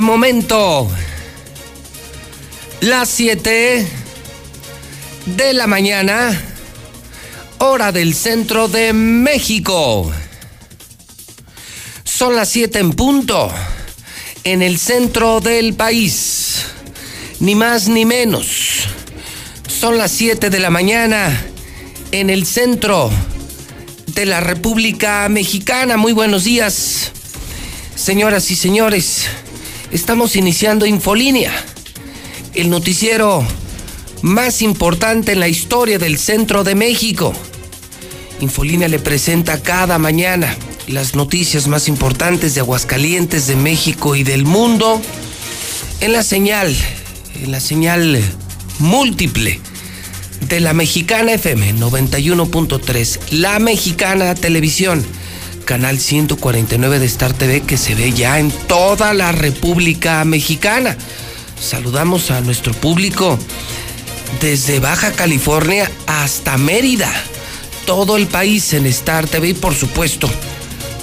Momento las 7 de la mañana, hora del centro de México. Son las 7 en punto, en el centro del país. Ni más ni menos. Son las 7 de la mañana, en el centro de la República Mexicana. Muy buenos días. Señoras y señores, estamos iniciando Infolínea, el noticiero más importante en la historia del centro de México. Infolínea le presenta cada mañana las noticias más importantes de Aguascalientes, de México y del mundo en la señal, en la señal múltiple de la Mexicana FM 91.3, la Mexicana Televisión canal 149 de Star TV que se ve ya en toda la República Mexicana. Saludamos a nuestro público desde Baja California hasta Mérida, todo el país en Star TV y por supuesto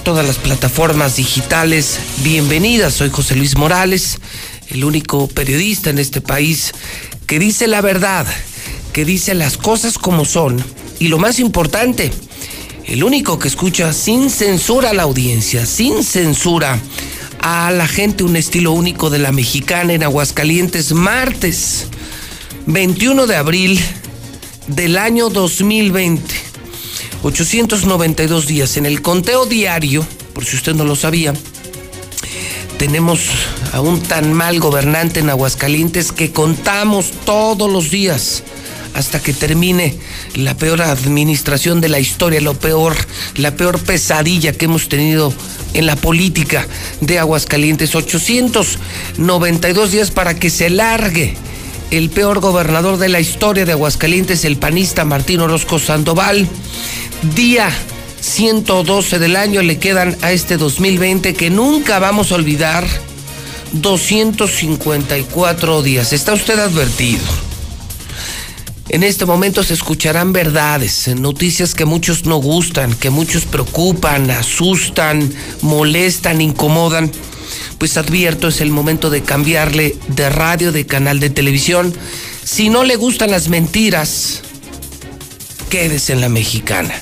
todas las plataformas digitales. Bienvenidas, soy José Luis Morales, el único periodista en este país que dice la verdad, que dice las cosas como son y lo más importante, el único que escucha sin censura a la audiencia, sin censura a la gente, un estilo único de la mexicana en Aguascalientes, martes 21 de abril del año 2020. 892 días en el conteo diario, por si usted no lo sabía, tenemos a un tan mal gobernante en Aguascalientes que contamos todos los días hasta que termine la peor administración de la historia, lo peor, la peor pesadilla que hemos tenido en la política de Aguascalientes. 892 días para que se largue el peor gobernador de la historia de Aguascalientes, el panista Martín Orozco Sandoval. Día 112 del año le quedan a este 2020 que nunca vamos a olvidar. 254 días. Está usted advertido. En este momento se escucharán verdades, noticias que muchos no gustan, que muchos preocupan, asustan, molestan, incomodan. Pues advierto, es el momento de cambiarle de radio, de canal de televisión. Si no le gustan las mentiras, quédese en la mexicana.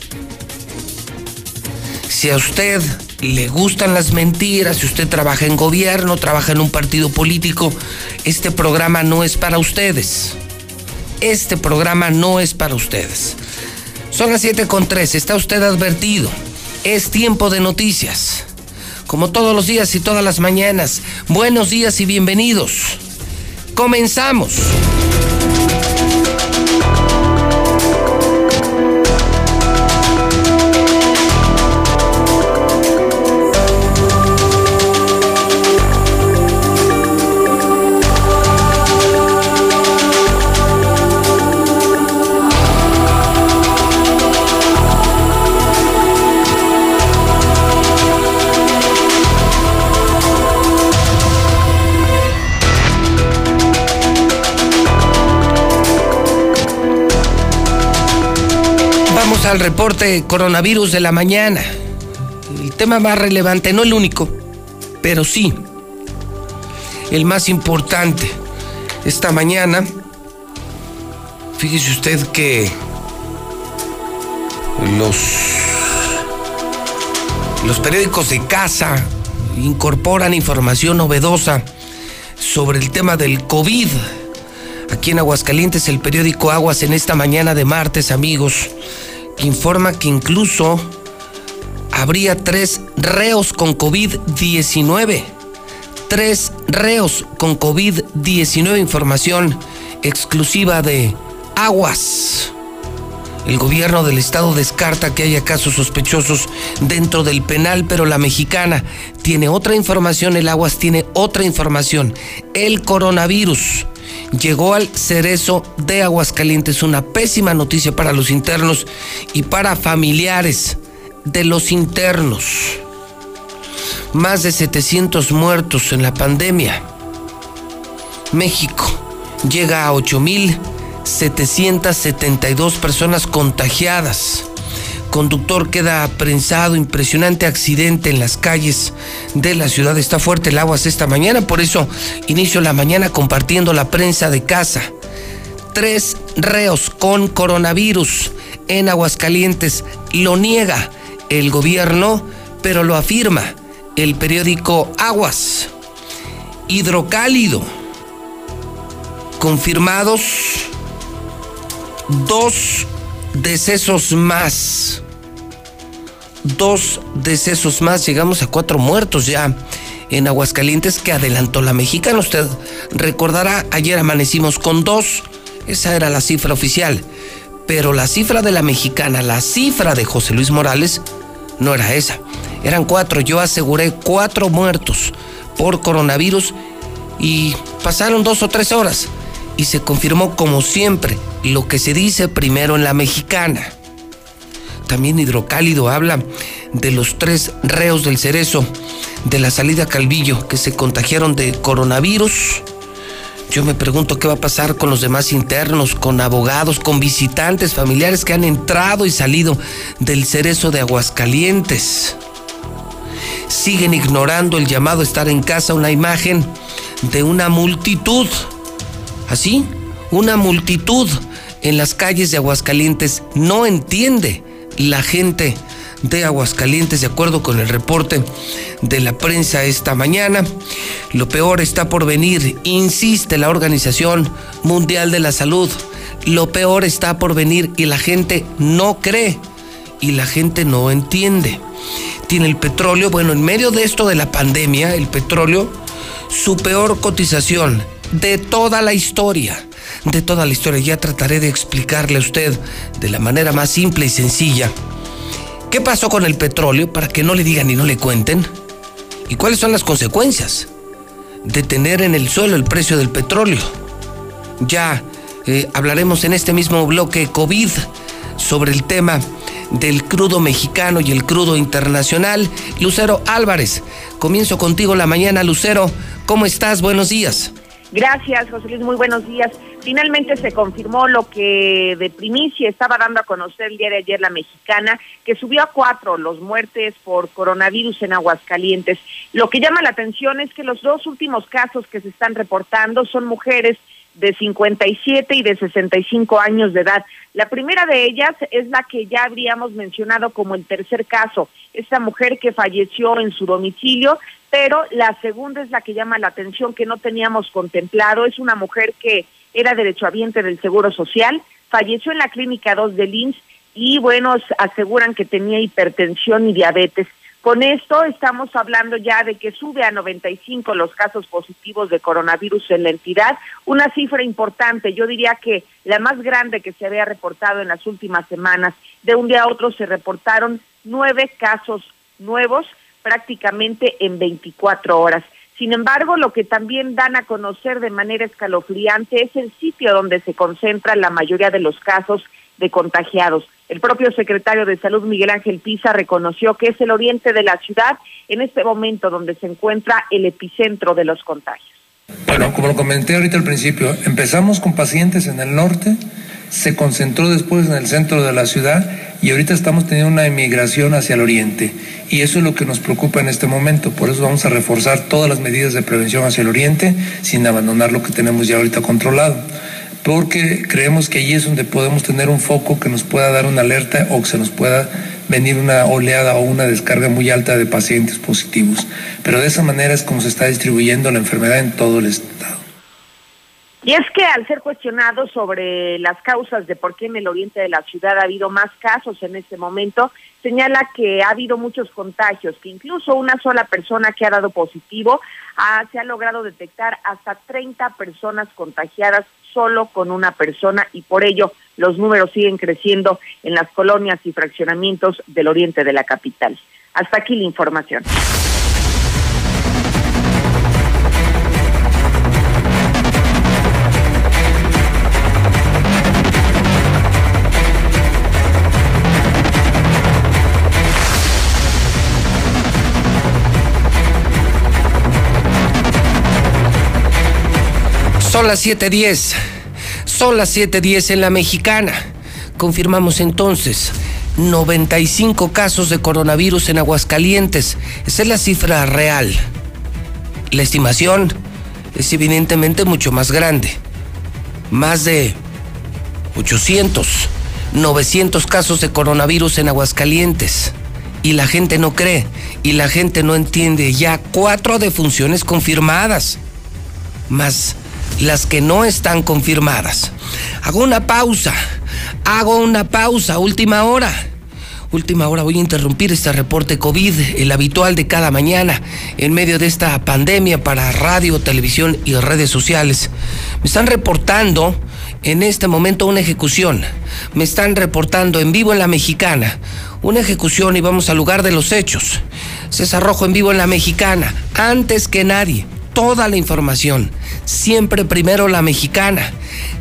Si a usted le gustan las mentiras, si usted trabaja en gobierno, trabaja en un partido político, este programa no es para ustedes este programa no es para ustedes. Son las 7 con 3, está usted advertido. Es tiempo de noticias. Como todos los días y todas las mañanas, buenos días y bienvenidos. Comenzamos. Al reporte coronavirus de la mañana. El tema más relevante, no el único, pero sí el más importante. Esta mañana, fíjese usted que los, los periódicos de casa incorporan información novedosa sobre el tema del COVID. Aquí en Aguascalientes, el periódico Aguas en esta mañana de martes, amigos, informa que incluso habría tres reos con COVID-19. Tres reos con COVID-19. Información exclusiva de Aguas. El gobierno del estado descarta que haya casos sospechosos dentro del penal, pero la mexicana tiene otra información, el Aguas tiene otra información. El coronavirus llegó al cerezo de Aguascalientes. Una pésima noticia para los internos y para familiares de los internos. Más de 700 muertos en la pandemia. México llega a 8.772 personas contagiadas conductor queda prensado, impresionante accidente en las calles de la ciudad. Está fuerte el aguas esta mañana, por eso inicio la mañana compartiendo la prensa de casa. Tres reos con coronavirus en Aguascalientes. Lo niega el gobierno, pero lo afirma el periódico Aguas. Hidrocálido. Confirmados dos decesos más. Dos decesos más. Llegamos a cuatro muertos ya en Aguascalientes que adelantó la mexicana. Usted recordará, ayer amanecimos con dos. Esa era la cifra oficial. Pero la cifra de la mexicana, la cifra de José Luis Morales, no era esa. Eran cuatro. Yo aseguré cuatro muertos por coronavirus y pasaron dos o tres horas y se confirmó como siempre lo que se dice primero en la mexicana. También Hidrocálido habla de los tres reos del cerezo de la salida Calvillo que se contagiaron de coronavirus. Yo me pregunto qué va a pasar con los demás internos, con abogados, con visitantes, familiares que han entrado y salido del cerezo de Aguascalientes. Siguen ignorando el llamado a estar en casa, una imagen de una multitud Así, una multitud en las calles de Aguascalientes no entiende la gente de Aguascalientes, de acuerdo con el reporte de la prensa esta mañana. Lo peor está por venir, insiste la Organización Mundial de la Salud. Lo peor está por venir y la gente no cree y la gente no entiende. Tiene el petróleo, bueno, en medio de esto de la pandemia, el petróleo, su peor cotización de toda la historia, de toda la historia. Ya trataré de explicarle a usted de la manera más simple y sencilla qué pasó con el petróleo para que no le digan y no le cuenten y cuáles son las consecuencias de tener en el suelo el precio del petróleo. Ya eh, hablaremos en este mismo bloque COVID sobre el tema del crudo mexicano y el crudo internacional. Lucero Álvarez, comienzo contigo la mañana. Lucero, ¿cómo estás? Buenos días. Gracias, José Luis. Muy buenos días. Finalmente se confirmó lo que de primicia estaba dando a conocer el día de ayer la mexicana, que subió a cuatro los muertes por coronavirus en Aguascalientes. Lo que llama la atención es que los dos últimos casos que se están reportando son mujeres de 57 y de 65 años de edad. La primera de ellas es la que ya habríamos mencionado como el tercer caso, esta mujer que falleció en su domicilio pero la segunda es la que llama la atención que no teníamos contemplado. Es una mujer que era derechohabiente del Seguro Social, falleció en la clínica 2 de Lins y bueno, aseguran que tenía hipertensión y diabetes. Con esto estamos hablando ya de que sube a 95 los casos positivos de coronavirus en la entidad, una cifra importante, yo diría que la más grande que se había reportado en las últimas semanas. De un día a otro se reportaron nueve casos nuevos prácticamente en 24 horas. Sin embargo, lo que también dan a conocer de manera escalofriante es el sitio donde se concentran la mayoría de los casos de contagiados. El propio secretario de Salud, Miguel Ángel Pisa, reconoció que es el oriente de la ciudad en este momento donde se encuentra el epicentro de los contagios. Bueno, como lo comenté ahorita al principio, empezamos con pacientes en el norte, se concentró después en el centro de la ciudad y ahorita estamos teniendo una emigración hacia el oriente. Y eso es lo que nos preocupa en este momento. Por eso vamos a reforzar todas las medidas de prevención hacia el oriente sin abandonar lo que tenemos ya ahorita controlado. Porque creemos que allí es donde podemos tener un foco que nos pueda dar una alerta o que se nos pueda venir una oleada o una descarga muy alta de pacientes positivos. Pero de esa manera es como se está distribuyendo la enfermedad en todo el estado. Y es que al ser cuestionado sobre las causas de por qué en el oriente de la ciudad ha habido más casos en este momento, señala que ha habido muchos contagios, que incluso una sola persona que ha dado positivo se ha logrado detectar hasta 30 personas contagiadas solo con una persona y por ello los números siguen creciendo en las colonias y fraccionamientos del oriente de la capital. Hasta aquí la información. Son las 7:10. Son las 7:10 en la mexicana. Confirmamos entonces 95 casos de coronavirus en Aguascalientes. Esa es la cifra real. La estimación es evidentemente mucho más grande. Más de 800, 900 casos de coronavirus en Aguascalientes. Y la gente no cree, y la gente no entiende. Ya cuatro defunciones confirmadas, más las que no están confirmadas. Hago una pausa, hago una pausa, última hora. Última hora voy a interrumpir este reporte COVID, el habitual de cada mañana, en medio de esta pandemia para radio, televisión y redes sociales. Me están reportando en este momento una ejecución. Me están reportando en vivo en la mexicana una ejecución y vamos al lugar de los hechos. César Rojo en vivo en la mexicana. Antes que nadie, toda la información. Siempre primero la mexicana.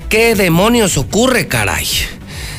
¿Qué demonios ocurre, caray?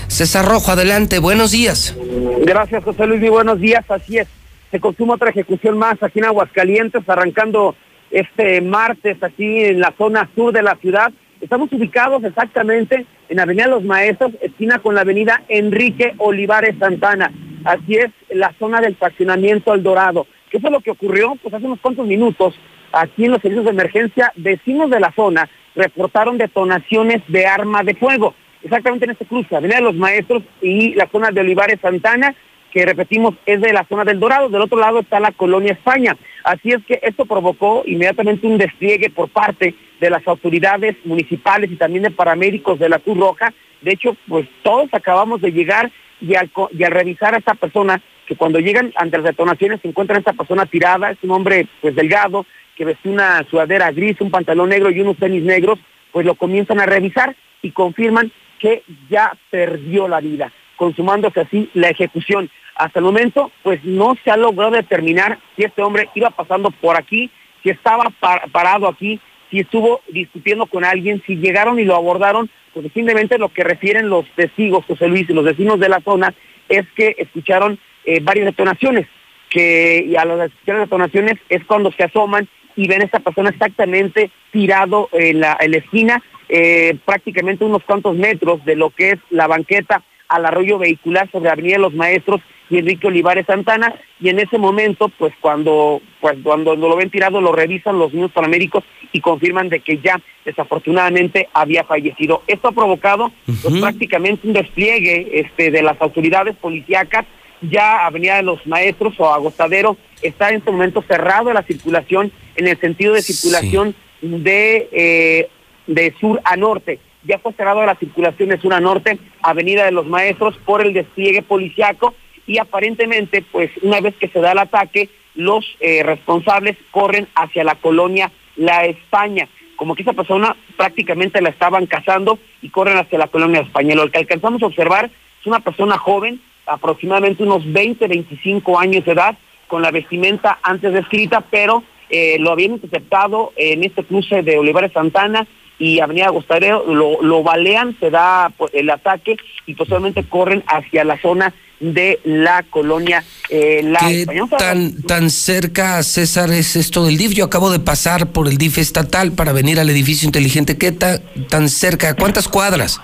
César Rojo, adelante, buenos días. Gracias, José Luis, y buenos días, así es. Se consuma otra ejecución más aquí en Aguascalientes, arrancando este martes aquí en la zona sur de la ciudad. Estamos ubicados exactamente en Avenida Los Maestros, esquina con la Avenida Enrique Olivares Santana. Así es, la zona del fraccionamiento El Dorado. ¿Qué fue lo que ocurrió? Pues hace unos cuantos minutos, aquí en los servicios de emergencia, vecinos de la zona reportaron detonaciones de arma de fuego exactamente en este cruce, Avenida de los Maestros y la zona de Olivares Santana, que repetimos es de la zona del Dorado, del otro lado está la colonia España. Así es que esto provocó inmediatamente un despliegue por parte de las autoridades municipales y también de paramédicos de la Cruz Roja. De hecho, pues todos acabamos de llegar y al, y al revisar a esta persona, que cuando llegan ante las detonaciones se encuentra esta persona tirada, es un hombre pues delgado, que vestía una sudadera gris, un pantalón negro y unos tenis negros, pues lo comienzan a revisar y confirman que ya perdió la vida, consumándose así la ejecución. Hasta el momento, pues no se ha logrado determinar si este hombre iba pasando por aquí, si estaba parado aquí, si estuvo discutiendo con alguien, si llegaron y lo abordaron, pues simplemente lo que refieren los testigos, José Luis, y los vecinos de la zona, es que escucharon eh, varias detonaciones, que a las detonaciones es cuando se asoman y ven a esta persona exactamente tirado en la, en la esquina, eh, prácticamente unos cuantos metros de lo que es la banqueta al arroyo vehicular sobre Avenida de los Maestros y Enrique Olivares Santana. Y en ese momento pues cuando pues cuando lo ven tirado lo revisan los niños paramédicos y confirman de que ya desafortunadamente había fallecido. Esto ha provocado pues, prácticamente un despliegue este de las autoridades policíacas ya Avenida de los Maestros o Agostadero está en este momento cerrado la circulación en el sentido de circulación de eh, de sur a norte. Ya fue cerrado la circulación de sur a norte, Avenida de los Maestros, por el despliegue policiaco y aparentemente, pues una vez que se da el ataque, los eh, responsables corren hacia la colonia La España. Como que esa persona prácticamente la estaban cazando y corren hacia la colonia España. Lo que alcanzamos a observar es una persona joven, aproximadamente unos 20, 25 años de edad, con la vestimenta antes descrita, pero eh, lo habían interceptado en este cruce de Olivares Santana y Avenida Agostareo, lo, lo balean, se da pues, el ataque y posteriormente corren hacia la zona de la colonia eh, La ¿Qué tan, tan cerca, César, es esto del DIF? Yo acabo de pasar por el DIF estatal para venir al edificio inteligente. ¿Qué tan cerca? ¿Cuántas cuadras?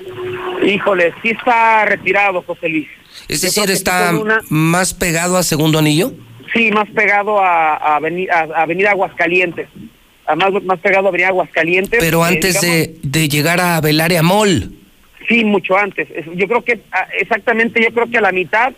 Híjole, sí está retirado, José Luis. Es decir, ¿está más pegado a Segundo Anillo? Sí, más pegado a, a, a Avenida Aguascalientes más, más pegado a Avenida Aguascalientes. Pero eh, antes de, de, llegar a Belaria Mall. Sí, mucho antes. Yo creo que ah, exactamente, yo creo que a la mitad,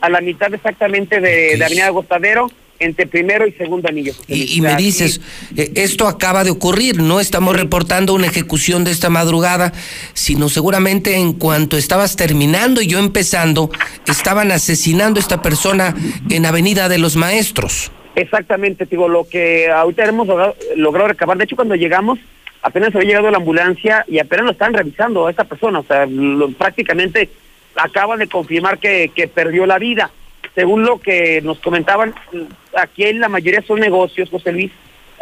a la mitad exactamente de, de Avenida Agostadero, entre primero y segundo anillo. Y, me dices, eh, esto acaba de ocurrir, no estamos reportando una ejecución de esta madrugada, sino seguramente en cuanto estabas terminando y yo empezando, estaban asesinando a esta persona en Avenida de los Maestros. Exactamente, digo, lo que ahorita hemos logrado, recabar, de hecho cuando llegamos apenas había llegado la ambulancia y apenas lo están revisando a esta persona, o sea, prácticamente acaban de confirmar que, que perdió la vida. Según lo que nos comentaban, aquí en la mayoría son negocios, José Luis,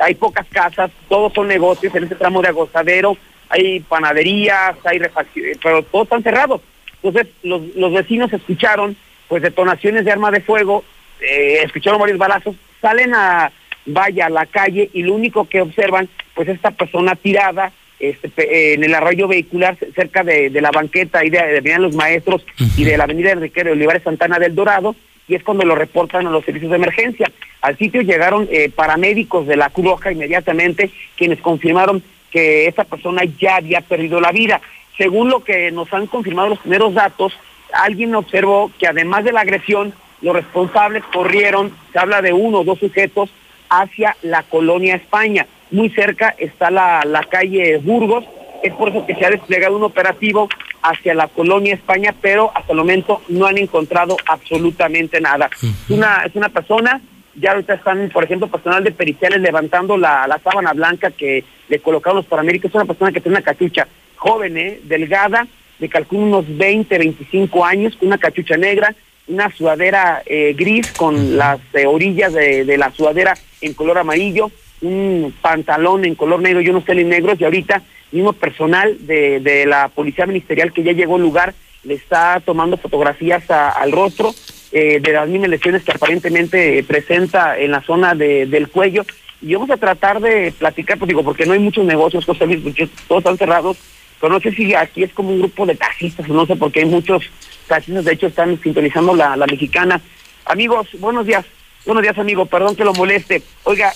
hay pocas casas, todos son negocios en este tramo de agostadero, hay panaderías, hay refacciones, pero todos están cerrados. Entonces los, los vecinos escucharon pues detonaciones de arma de fuego, eh, escucharon varios balazos salen a, vaya, a la calle y lo único que observan, pues esta persona tirada este, en el arroyo vehicular cerca de, la banqueta y de, de, los Maestros y de la avenida Enrique de Olivares Santana del Dorado, y es cuando lo reportan a los servicios de emergencia. Al sitio llegaron eh, paramédicos de la Cruz Roja inmediatamente, quienes confirmaron que esta persona ya había perdido la vida. Según lo que nos han confirmado los primeros datos, alguien observó que además de la agresión, los responsables corrieron, se habla de uno o dos sujetos, hacia la colonia España. Muy cerca está la, la calle Burgos, es por eso que se ha desplegado un operativo hacia la colonia España, pero hasta el momento no han encontrado absolutamente nada. Es una, es una persona, ya ahorita están, por ejemplo, personal de periciales levantando la, la sábana blanca que le colocaron los paramédicos, es una persona que tiene una cachucha joven, ¿eh? delgada, de calculo unos 20, 25 años, con una cachucha negra, una sudadera eh, gris con las eh, orillas de, de, la sudadera en color amarillo, un pantalón en color negro y unos tenis negros y ahorita mismo personal de, de la policía ministerial que ya llegó al lugar le está tomando fotografías al rostro eh, de las mismas lesiones que aparentemente presenta en la zona de, del cuello y vamos a tratar de platicar, pues digo, porque no hay muchos negocios, todos están cerrados, pero no sé si aquí es como un grupo de taxistas, no sé, porque hay muchos taxistas, de hecho están sintonizando la, la mexicana. Amigos, buenos días, buenos días amigo, perdón que lo moleste. Oiga,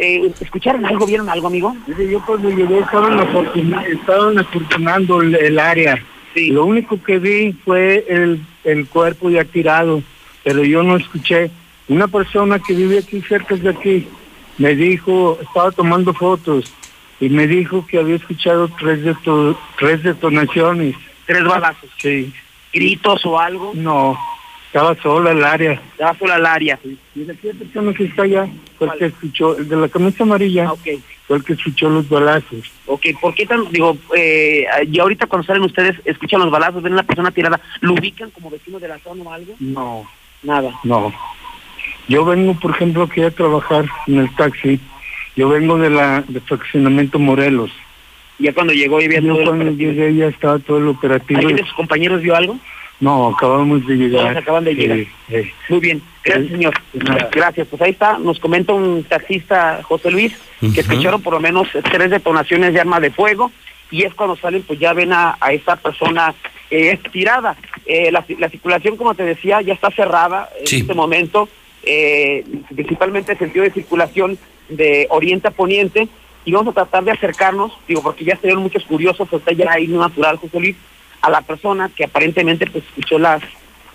eh, ¿escucharon algo, vieron algo, amigo? Yo cuando llegué estaban, estaban afortunando el, el área. Sí. Lo único que vi fue el, el cuerpo ya tirado, pero yo no escuché. Una persona que vive aquí cerca de aquí me dijo, estaba tomando fotos y me dijo que había escuchado tres, deto tres detonaciones. ¿Tres balazos? Sí. ¿Gritos o algo? No, estaba sola el área. Estaba sola el área. Y la persona que está allá fue el que escuchó, el de la camisa amarilla, ah, okay. fue el que escuchó los balazos. Ok, ¿por qué tan, digo, eh, y ahorita cuando salen ustedes, escuchan los balazos, ven a la persona tirada, ¿lo ubican como vecino de la zona o algo? No. Nada. No. Yo vengo, por ejemplo, aquí a trabajar en el taxi yo vengo de la de fraccionamiento Morelos. ¿Ya cuando llegó y vio Yo cuando llegué ya estaba todo el operativo. ¿Alguien de sus compañeros vio algo? No, acabamos de llegar. acaban de llegar. Muy bien, gracias señor. Gracias, pues ahí está, nos comenta un taxista, José Luis, que escucharon por lo menos tres detonaciones de arma de fuego y es cuando salen, pues ya ven a, a esta persona eh, estirada. Eh, la, la, circulación, como te decía, ya está cerrada en este momento, eh, principalmente el sentido de circulación de Oriente a Poniente y vamos a tratar de acercarnos, digo, porque ya se muchos curiosos, está ya ahí natural, José Luis, a la persona que aparentemente pues escuchó las,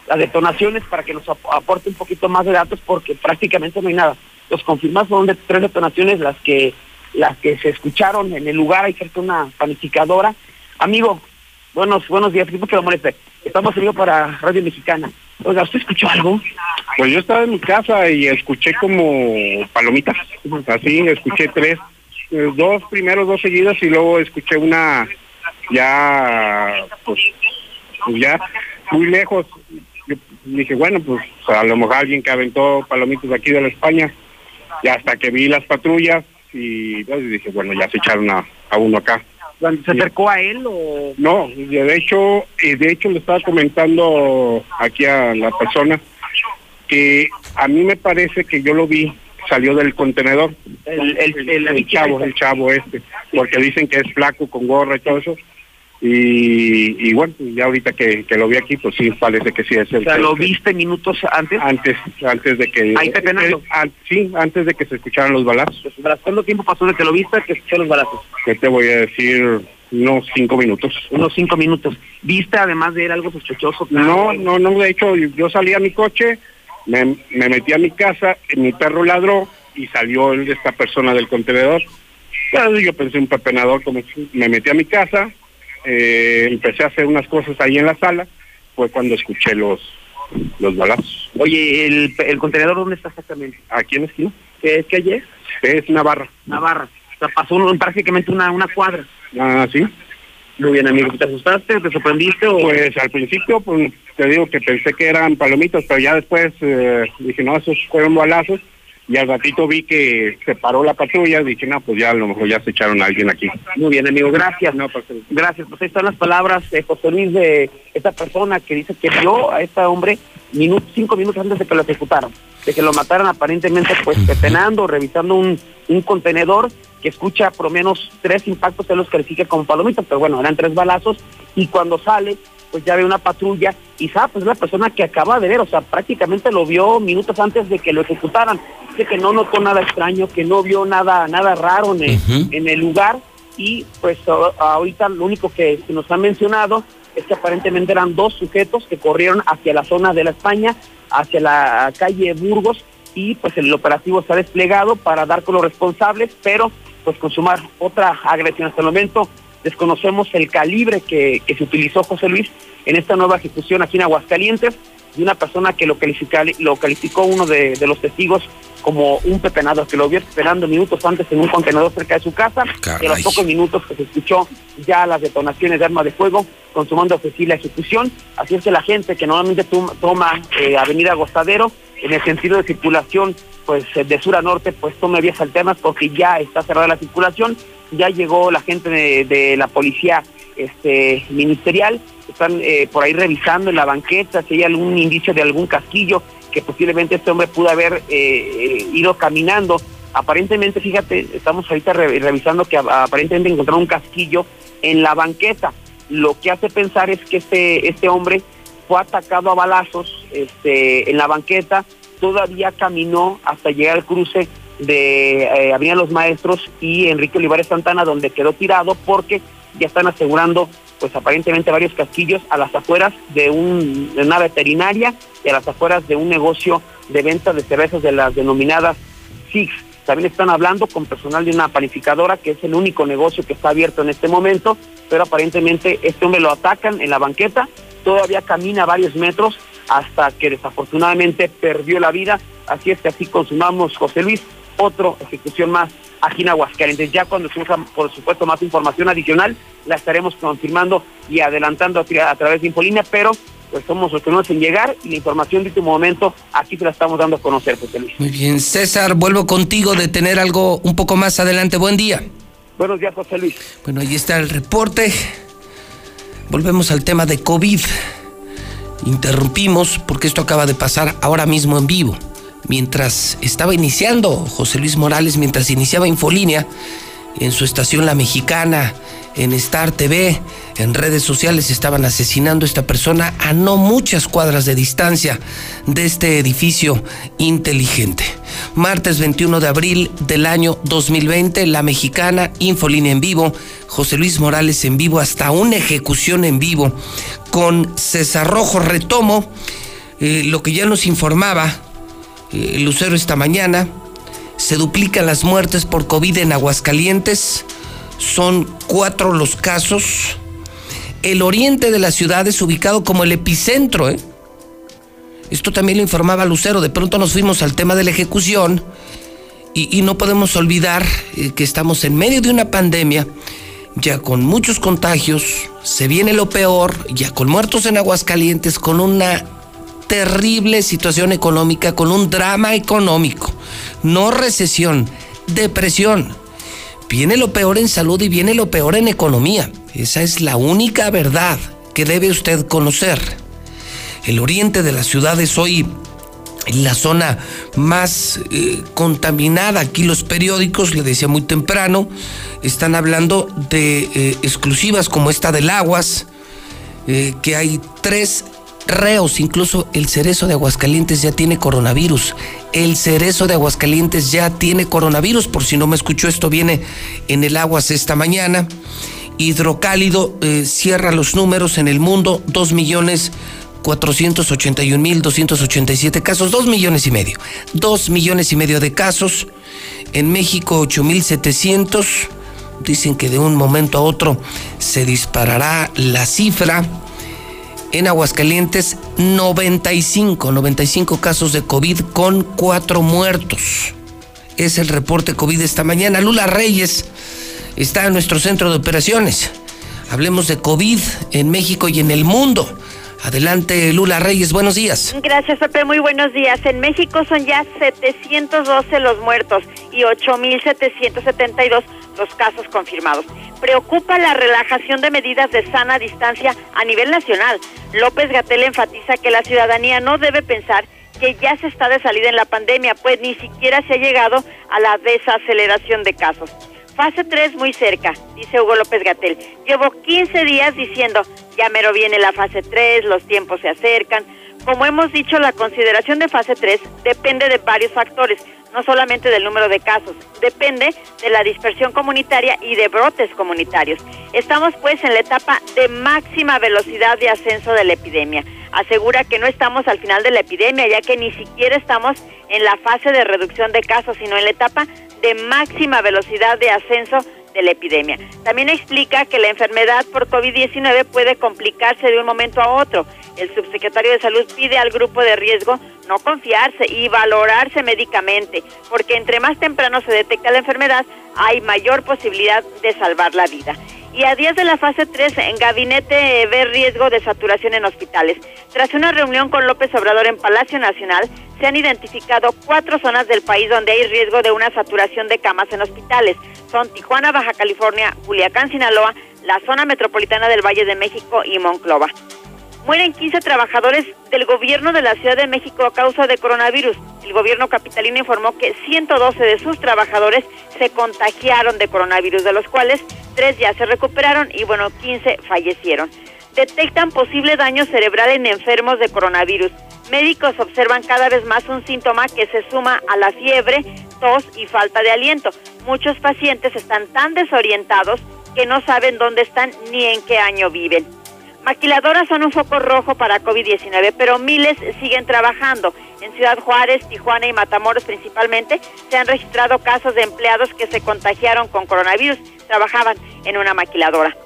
las detonaciones para que nos aporte un poquito más de datos porque prácticamente no hay nada. Los confirmados son de tres detonaciones las que las que se escucharon en el lugar, hay cerca una panificadora. Amigo, buenos buenos días, ¿qué lo moleste? Estamos saliendo para Radio Mexicana. Oiga, ¿usted escuchó algo? Pues yo estaba en mi casa y escuché como palomitas, así, escuché tres, eh, dos primeros, dos seguidas y luego escuché una ya, pues, pues ya muy lejos. Yo dije, bueno, pues a lo mejor alguien que aventó palomitas aquí de la España, y hasta que vi las patrullas y pues, dije, bueno, ya se echaron a, a uno acá. ¿Se acercó a él o...? No, de hecho, eh, de hecho le estaba comentando aquí a la persona que a mí me parece que yo lo vi, salió del contenedor. El, el, el, el chavo, el chavo este, porque dicen que es flaco con gorra y todo eso. Y, y bueno, ya ahorita que, que lo vi aquí, pues sí, parece que sí es el... O sea, ¿lo viste minutos antes? Antes, antes de que... Ahí te eh, sí, antes de que se escucharan los balazos. ¿Cuánto tiempo pasó de que lo viste que escuché los balazos? ¿Qué te voy a decir? Unos cinco minutos. Unos cinco minutos. ¿Viste además de él algo sospechoso? No, no, no, de hecho yo salí a mi coche, me, me metí a mi casa, mi perro ladró y salió esta persona del contenedor. yo pensé un pepenador, como me metí a mi casa, eh, empecé a hacer unas cosas ahí en la sala, fue cuando escuché los los balazos. Oye, ¿el, el contenedor dónde está exactamente? Aquí en la esquina. ¿Qué es calle? Es Navarra. Navarra. O sea, pasó un, prácticamente una, una cuadra. Ah, sí. Muy bien, amigo. ¿Te asustaste? ¿Te sorprendiste? O... Pues al principio, pues te digo que pensé que eran palomitas, pero ya después eh, dije, no, esos fueron balazos y al ratito vi que se paró la patrulla, dije, no, pues ya a lo mejor ya se echaron a alguien aquí. Muy bien, amigo, gracias. No, pues, gracias, pues ahí están las palabras de José Luis de esta persona que dice que vio a este hombre minutos, cinco minutos antes de que lo ejecutaron, de que lo mataran aparentemente pues pepenando, revisando un, un contenedor que escucha por lo menos tres impactos, se los califica como palomitas, pero bueno, eran tres balazos y cuando sale, pues ya ve una patrulla y sabe, pues es la persona que acaba de ver, o sea, prácticamente lo vio minutos antes de que lo ejecutaran. Dice que no notó nada extraño, que no vio nada, nada raro en el, en el lugar y pues ahorita lo único que nos ha mencionado es que aparentemente eran dos sujetos que corrieron hacia la zona de la España, hacia la calle Burgos y pues el operativo está desplegado para dar con los responsables, pero pues consumar otra agresión hasta el momento desconocemos el calibre que, se utilizó José Luis en esta nueva ejecución aquí en Aguascalientes de una persona que lo, lo calificó uno de, los testigos como un pepenado, que lo vio esperando minutos antes en un contenedor cerca de su casa, y a los pocos minutos que se escuchó ya las detonaciones de arma de fuego, consumando la ejecución. Así es que la gente que normalmente toma eh, Avenida Gostadero, en el sentido de circulación pues de sur a norte, pues tome vías alternas porque ya está cerrada la circulación ya llegó la gente de, la policía este, ministerial, están eh, por ahí revisando en la banqueta si hay algún indicio de algún casquillo que posiblemente este hombre pudo haber eh, eh, ido caminando. Aparentemente, fíjate, estamos ahorita revisando que aparentemente encontraron un casquillo en la banqueta. Lo que hace pensar es que este, este hombre fue atacado a balazos este, en la banqueta, todavía caminó hasta llegar al cruce de eh, Avenida Los Maestros y Enrique Olivares Santana, donde quedó tirado porque ya están asegurando, pues aparentemente varios casquillos a las afueras de, un, una veterinaria y a las afueras de un negocio de venta de cervezas de las denominadas SIX. También están hablando con personal de una panificadora, que es el único negocio que está abierto en este momento, pero aparentemente este hombre lo atacan en la banqueta, todavía camina varios metros hasta que desafortunadamente perdió la vida. Así es que así consumamos, José Luis, otra ejecución más aquí en Aguascalientes. Ya cuando surja, por supuesto, más información adicional, la estaremos confirmando y adelantando a, través de Infolínea, pero pues somos los primeros en llegar y la información de este momento aquí se la estamos dando a conocer, José Luis. Muy bien, César, vuelvo contigo de tener algo un poco más adelante. Buen día. Buenos días, José Luis. Bueno, ahí está el reporte. Volvemos al tema de COVID. Interrumpimos porque esto acaba de pasar ahora mismo en vivo mientras estaba iniciando José Luis Morales, mientras iniciaba Infolínea, en su estación La Mexicana, en Star TV, en redes sociales estaban asesinando a esta persona a no muchas cuadras de distancia de este edificio inteligente. Martes 21 de abril del año 2020, La Mexicana, Infolínea en vivo, José Luis Morales en vivo, hasta una ejecución en vivo con César Rojo. Retomo eh, lo que ya nos informaba eh, Lucero esta mañana. Se duplican las muertes por COVID en Aguascalientes. Son cuatro los casos. El oriente de la ciudad es ubicado como el epicentro. ¿eh? Esto también lo informaba Lucero. De pronto nos fuimos al tema de la ejecución y, no podemos olvidar que estamos en medio de una pandemia, ya con muchos contagios, se viene lo peor, ya con muertos en Aguascalientes, con una terrible situación económica, con un drama económico, no recesión, depresión. Viene lo peor en salud y viene lo peor en economía. Esa es la única verdad que debe usted conocer. El oriente de la ciudad es hoy la zona más eh, contaminada. Aquí los periódicos, le decía muy temprano, están hablando de eh, exclusivas como esta del Aguas, eh, que hay tres reos, incluso el cerezo de Aguascalientes ya tiene coronavirus. El cerezo de Aguascalientes ya tiene coronavirus, por si no me escuchó, esto viene en el Aguas esta mañana. Hidrocálido cierra los números en el mundo, 2 millones 481 mil 287 casos, 2 millones y medio. 2 millones y medio de casos. En México, 8 mil 700. Dicen que de un momento a otro se disparará la cifra en Aguascalientes 95, 95 casos de COVID con cuatro muertos. Es el reporte COVID esta mañana. Lula Reyes está en nuestro centro de operaciones. Hablemos de COVID en México y en el mundo. Adelante, Lula Reyes, buenos días. Gracias, Pepe, muy buenos días. En México son ya 712 los muertos y 8.772 los casos confirmados. Preocupa la relajación de medidas de sana distancia a nivel nacional. López Gatel enfatiza que la ciudadanía no debe pensar que ya se está de salida en la pandemia, pues ni siquiera se ha llegado a la desaceleración de casos. Fase 3 muy cerca, dice Hugo López Gatel. Llevo 15 días diciendo, ya mero viene la fase 3, los tiempos se acercan. Como hemos dicho, la consideración de fase 3 depende de varios factores, no solamente del número de casos, depende de la dispersión comunitaria y de brotes comunitarios. Estamos pues en la etapa de máxima velocidad de ascenso de la epidemia. Asegura que no estamos al final de la epidemia, ya que ni siquiera estamos en la fase de reducción de casos, sino en la etapa de máxima velocidad de ascenso de la epidemia. También explica que la enfermedad por COVID-19 puede complicarse de un momento a otro. El subsecretario de Salud pide al grupo de riesgo no confiarse y valorarse médicamente, porque entre más temprano se detecta la enfermedad, hay mayor posibilidad de salvar la vida y a días de la fase 3 en gabinete ve riesgo de saturación en hospitales. Tras una reunión con López Obrador en Palacio Nacional, se han identificado cuatro zonas del país donde hay riesgo de una saturación de camas en hospitales. Son Tijuana, Baja California, Culiacán, Sinaloa, la zona metropolitana del Valle de México y Monclova. Mueren 15 trabajadores del gobierno de la Ciudad de México a causa de coronavirus. El gobierno capitalino informó que 112 de sus trabajadores se contagiaron de coronavirus, de los cuales 3 ya se recuperaron y bueno, 15 fallecieron. Detectan posible daño cerebral en enfermos de coronavirus. Médicos observan cada vez más un síntoma que se suma a la fiebre, tos y falta de aliento. Muchos pacientes están tan desorientados que no saben dónde están ni en qué año viven. Maquiladoras son un foco rojo para COVID-19, pero miles siguen trabajando. En Ciudad Juárez, Tijuana y Matamoros principalmente se han registrado casos de empleados que se contagiaron con coronavirus, trabajaban en una maquiladora.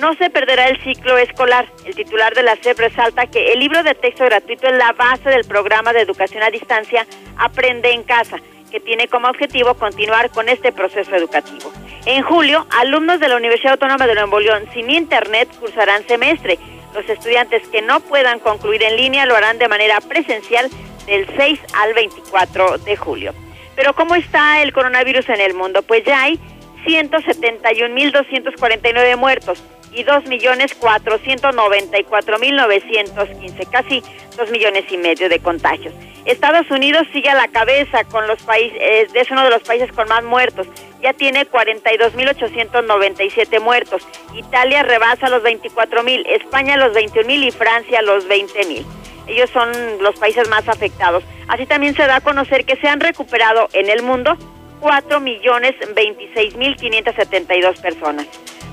No se perderá el ciclo escolar. El titular de la SEP resalta que el libro de texto gratuito es la base del programa de educación a distancia Aprende en casa, que tiene como objetivo continuar con este proceso educativo. En julio, alumnos de la Universidad Autónoma de Nuevo León sin internet cursarán semestre. Los estudiantes que no puedan concluir en línea lo harán de manera presencial del 6 al 24 de julio. Pero ¿cómo está el coronavirus en el mundo? Pues ya hay 171.249 muertos y 2.494.915, casi 2 millones y medio de contagios. Estados Unidos sigue a la cabeza con los países, es uno de los países con más muertos, ya tiene 42.897 muertos. Italia rebasa los 24.000, España los 21.000 y Francia los 20.000. Ellos son los países más afectados. Así también se da a conocer que se han recuperado en el mundo 4.026.572 personas.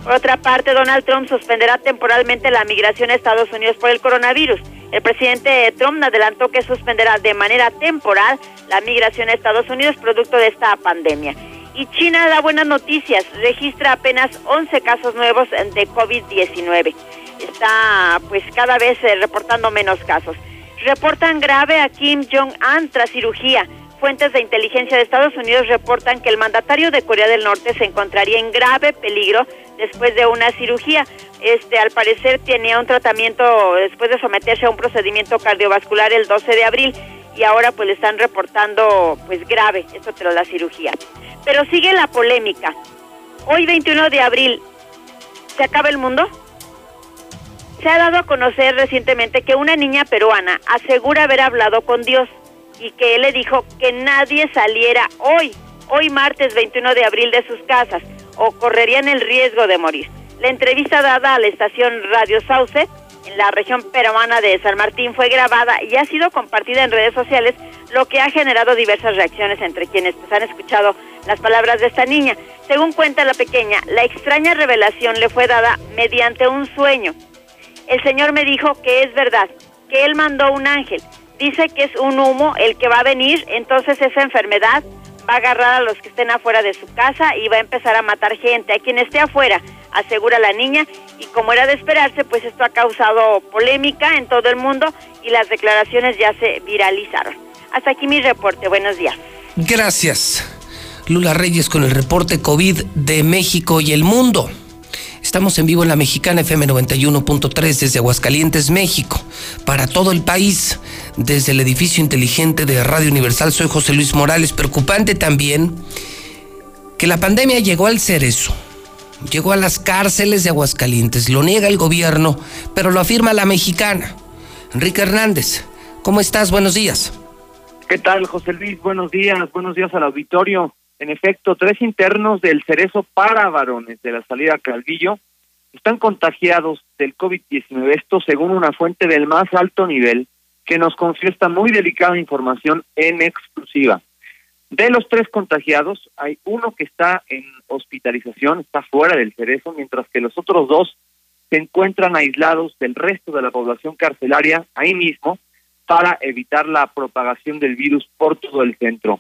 Por otra parte, Donald Trump suspenderá temporalmente la migración a Estados Unidos por el coronavirus. El presidente Trump adelantó que suspenderá de manera temporal la migración a Estados Unidos producto de esta pandemia. Y China da buenas noticias, registra apenas 11 casos nuevos de COVID-19. Está pues cada vez eh, reportando menos casos. Reportan grave a Kim Jong-un tras cirugía. Fuentes de inteligencia de Estados Unidos reportan que el mandatario de Corea del Norte se encontraría en grave peligro después de una cirugía. Este, al parecer tenía un tratamiento después de someterse a un procedimiento cardiovascular el 12 de abril y ahora pues le están reportando pues grave esto tras la cirugía. Pero sigue la polémica. Hoy 21 de abril, ¿se acaba el mundo? Se ha dado a conocer recientemente que una niña peruana asegura haber hablado con Dios y que él le dijo que nadie saliera hoy, hoy martes 21 de abril de sus casas o correrían el riesgo de morir. La entrevista dada a la estación Radio Sauce en la región peruana de San Martín fue grabada y ha sido compartida en redes sociales, lo que ha generado diversas reacciones entre quienes pues, han escuchado las palabras de esta niña. Según cuenta la pequeña, la extraña revelación le fue dada mediante un sueño. El Señor me dijo que es verdad, que Él mandó un ángel, dice que es un humo el que va a venir, entonces esa enfermedad va a agarrar a los que estén afuera de su casa y va a empezar a matar gente, a quien esté afuera, asegura la niña, y como era de esperarse, pues esto ha causado polémica en todo el mundo y las declaraciones ya se viralizaron. Hasta aquí mi reporte, buenos días. Gracias. Lula Reyes con el reporte COVID de México y el mundo. Estamos en vivo en la Mexicana FM 91.3 desde Aguascalientes, México, para todo el país, desde el edificio inteligente de Radio Universal. Soy José Luis Morales. Preocupante también que la pandemia llegó al cerezo, llegó a las cárceles de Aguascalientes. Lo niega el gobierno, pero lo afirma la Mexicana. Enrique Hernández, ¿cómo estás? Buenos días. ¿Qué tal, José Luis? Buenos días, buenos días al auditorio. En efecto, tres internos del Cerezo para varones de la salida Calvillo están contagiados del COVID-19, esto según una fuente del más alto nivel que nos confió esta muy delicada información en exclusiva. De los tres contagiados, hay uno que está en hospitalización, está fuera del cerezo, mientras que los otros dos se encuentran aislados del resto de la población carcelaria ahí mismo para evitar la propagación del virus por todo el centro.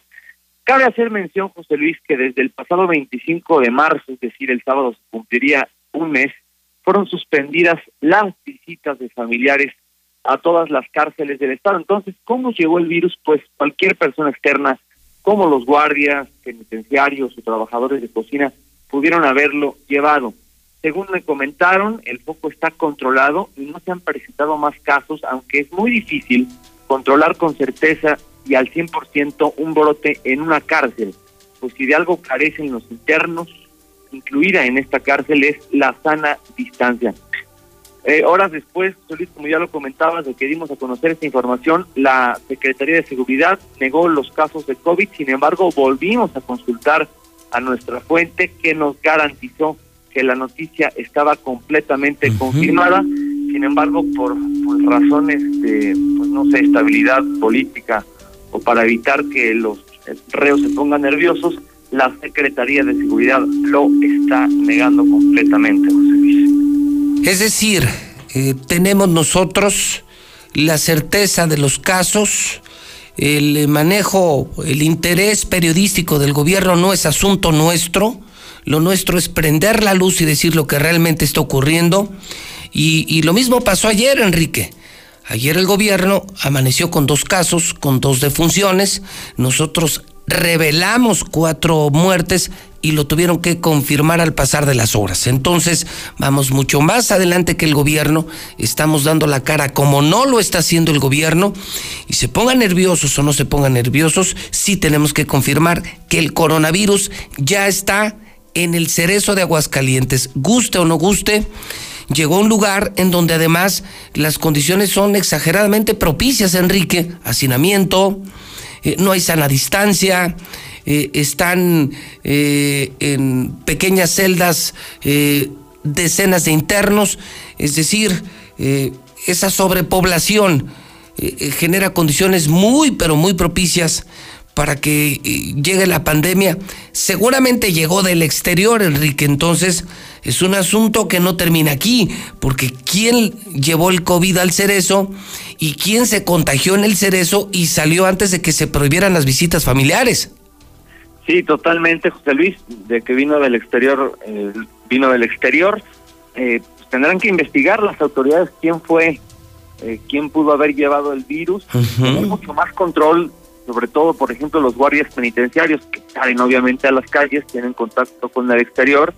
Cabe hacer mención, José Luis, que desde el pasado 25 de marzo, es decir, el sábado se cumpliría un mes, fueron suspendidas las visitas de familiares a todas las cárceles del Estado. Entonces, ¿cómo llegó el virus? Pues cualquier persona externa, como los guardias, penitenciarios o trabajadores de cocina, pudieron haberlo llevado. Según me comentaron, el foco está controlado y no se han presentado más casos, aunque es muy difícil controlar con certeza y al 100% un brote en una cárcel. Pues si de algo carecen los internos, incluida en esta cárcel es la sana distancia. Eh, horas después, Solís, como ya lo comentabas, de que dimos a conocer esta información, la Secretaría de Seguridad negó los casos de COVID, sin embargo, volvimos a consultar a nuestra fuente que nos garantizó que la noticia estaba completamente confirmada, sin embargo, por, razones de, pues no sé, estabilidad política o para evitar que los reos se pongan nerviosos, la Secretaría de Seguridad lo está negando completamente, José Luis. Es decir, eh, tenemos nosotros la certeza de los casos, el manejo, el interés periodístico del gobierno no es asunto nuestro, lo nuestro es prender la luz y decir lo que realmente está ocurriendo. Y, y lo mismo pasó ayer, Enrique. Ayer el gobierno amaneció con dos casos, con dos defunciones. Nosotros revelamos cuatro muertes y lo tuvieron que confirmar al pasar de las horas. Entonces, vamos mucho más adelante que el gobierno, estamos dando la cara como no lo está haciendo el gobierno, y se pongan nerviosos o no se pongan nerviosos, sí tenemos que confirmar que el coronavirus ya está en el cerezo de Aguascalientes, guste o no guste llegó a un lugar en donde además las condiciones son exageradamente propicias, Enrique, hacinamiento, eh, no hay sana distancia, eh, están eh, en pequeñas celdas decenas de internos, es decir, esa sobrepoblación genera condiciones muy, pero muy propicias para que llegue la pandemia. Seguramente llegó del exterior, Enrique, entonces es un asunto que no termina aquí, porque ¿quién llevó el COVID al cerezo y quién se contagió en el cerezo y salió antes de que se prohibieran las visitas familiares. Sí, totalmente, José Luis, de que vino del exterior, eh, vino del exterior. Eh, pues tendrán que investigar las autoridades quién fue, eh, quién pudo haber llevado el virus. Hay mucho más control, sobre todo, por ejemplo, los guardias penitenciarios que salen obviamente a las calles, tienen contacto con el exterior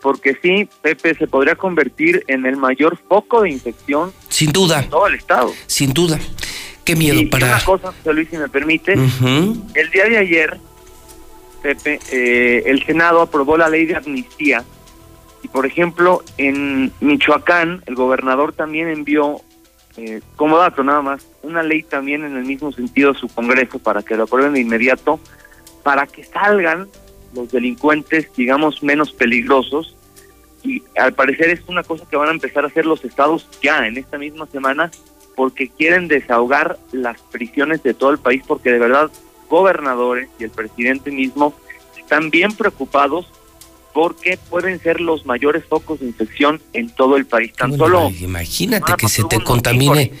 porque sí, Pepe se podría convertir en el mayor foco de infección sin duda en todo el estado. Sin duda. Qué miedo para. Una cosa, José Luis, si me permite, el día de ayer, Pepe, eh, el Senado aprobó la ley de amnistía y, por ejemplo, en Michoacán, el gobernador también envió, eh, como dato nada más, una ley también en el mismo sentido a su Congreso para que lo aprueben de inmediato, para que salgan los delincuentes, digamos, menos peligrosos. Y al parecer es una cosa que van a empezar a hacer los estados ya en esta misma semana porque quieren desahogar las prisiones de todo el país porque de verdad gobernadores y el presidente mismo están bien preocupados porque pueden ser los mayores focos de infección en todo el país. Tan solo imagínate que se te contamine,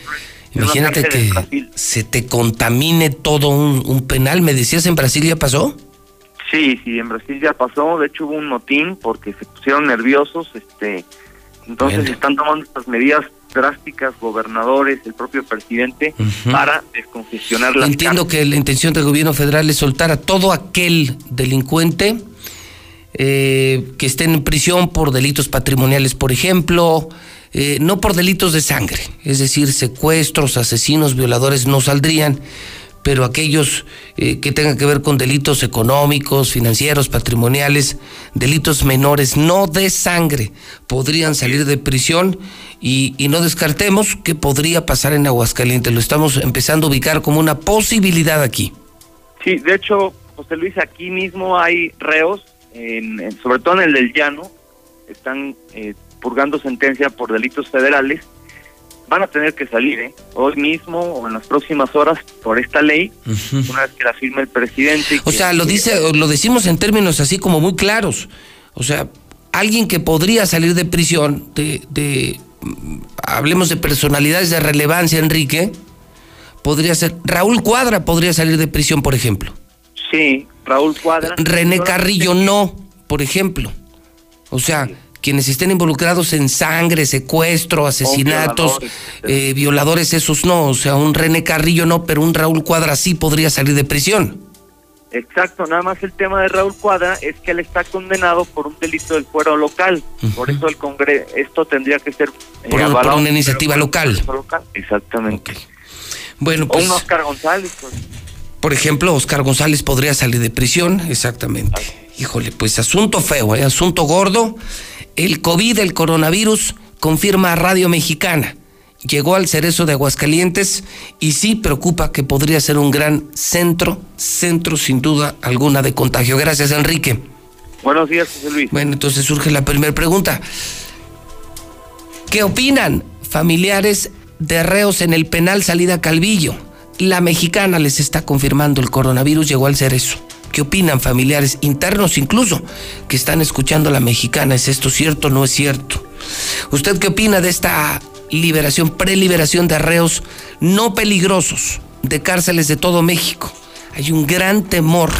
imagínate que se te contamine todo un, un penal. ¿Me decías en Brasil ya pasó? Sí, sí, en Brasil ya pasó, de hecho hubo un motín porque se pusieron nerviosos, este, entonces están tomando estas medidas drásticas, gobernadores, el propio presidente, para descongestionar la Entiendo que la intención del gobierno federal es soltar a todo aquel delincuente eh, que esté en prisión por delitos patrimoniales, por ejemplo, eh, no por delitos de sangre, es decir, secuestros, asesinos, violadores no saldrían pero aquellos eh, que tengan que ver con delitos económicos, financieros, patrimoniales, delitos menores, no de sangre, podrían salir de prisión y, no descartemos que podría pasar en Aguascalientes. Lo estamos empezando a ubicar como una posibilidad aquí. Sí, de hecho, José Luis, aquí mismo hay reos, sobre todo en el del llano, están eh, purgando sentencia por delitos federales. Van a tener que salir, ¿eh? Hoy mismo o en las próximas horas por esta ley, una vez que la firme el presidente. o sea, lo dice, lo decimos en términos así como muy claros. O sea, alguien que podría salir de prisión, de, de hablemos de personalidades de relevancia, Enrique, podría ser, Raúl Cuadra podría salir de prisión, por ejemplo. Sí, Raúl Cuadra. René Carrillo no, por ejemplo. O sea, quienes estén involucrados en sangre, secuestro, asesinatos, eh, violadores, esos no. O sea, un René Carrillo no, pero un Raúl Cuadra sí podría salir de prisión. Exacto, nada más el tema de Raúl Cuadra es que él está condenado por un delito del fuero local. Por eso el Congreso, esto tendría que ser eh, por, una iniciativa local. Exactamente. Bueno, pues, o un Oscar González. Pues. Por ejemplo, Oscar González podría salir de prisión, exactamente. Híjole, pues asunto feo, ¿eh? asunto gordo. El COVID, el coronavirus, confirma a Radio Mexicana llegó al cerezo de Aguascalientes y sí preocupa que podría ser un gran centro, centro sin duda alguna de contagio. Gracias, Enrique. Buenos días, José Luis. Bueno, entonces surge la primera pregunta. ¿Qué opinan familiares de reos en el penal salida Calvillo? La mexicana les está confirmando el coronavirus llegó al cerezo. ¿Qué opinan familiares internos incluso que están escuchando a la mexicana? ¿Es esto cierto o no es cierto? ¿Usted qué opina de esta liberación, preliberación de reos no peligrosos de cárceles de todo México. Hay un gran temor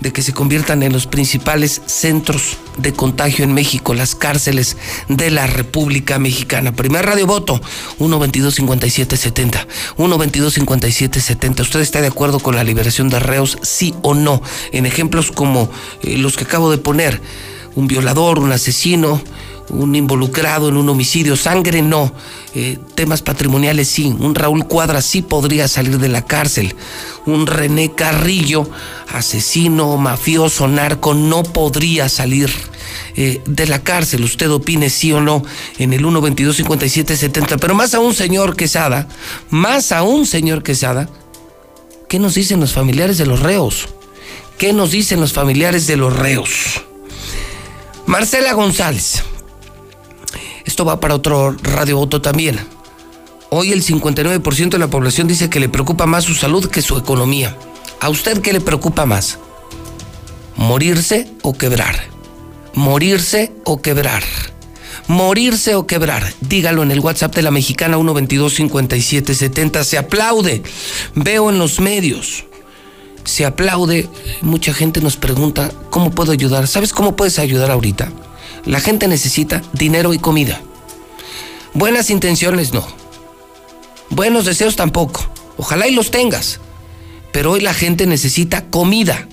de que se conviertan en los principales centros de contagio en México, las cárceles de la República Mexicana. Primer radio voto, 122-5770. 122-5770. ¿Usted está de acuerdo con la liberación de reos, sí o no? En ejemplos como eh, los que acabo de poner, un violador, un asesino, un involucrado en un homicidio, sangre no, eh, temas patrimoniales sí, un Raúl Cuadra sí podría salir de la cárcel, un René Carrillo, asesino, mafioso, narco, no podría salir eh, de la cárcel. Usted opine sí o no en el 122-5770, pero más aún, señor Quesada, más aún, señor Quesada, ¿qué nos dicen los familiares de los reos? ¿Qué nos dicen los familiares de los reos? Marcela González esto va para otro radio voto también. Hoy el 59% de la población dice que le preocupa más su salud que su economía. ¿A usted qué le preocupa más? ¿Morirse o quebrar? ¿Morirse o quebrar? morirse o quebrar. Dígalo en el WhatsApp de la mexicana 122-5770. Se aplaude. Veo en los medios. Se aplaude. Mucha gente nos pregunta, ¿cómo puedo ayudar? ¿Sabes cómo puedes ayudar ahorita? La gente necesita dinero y comida. Buenas intenciones no. Buenos deseos tampoco. Ojalá y los tengas. Pero hoy la gente necesita comida.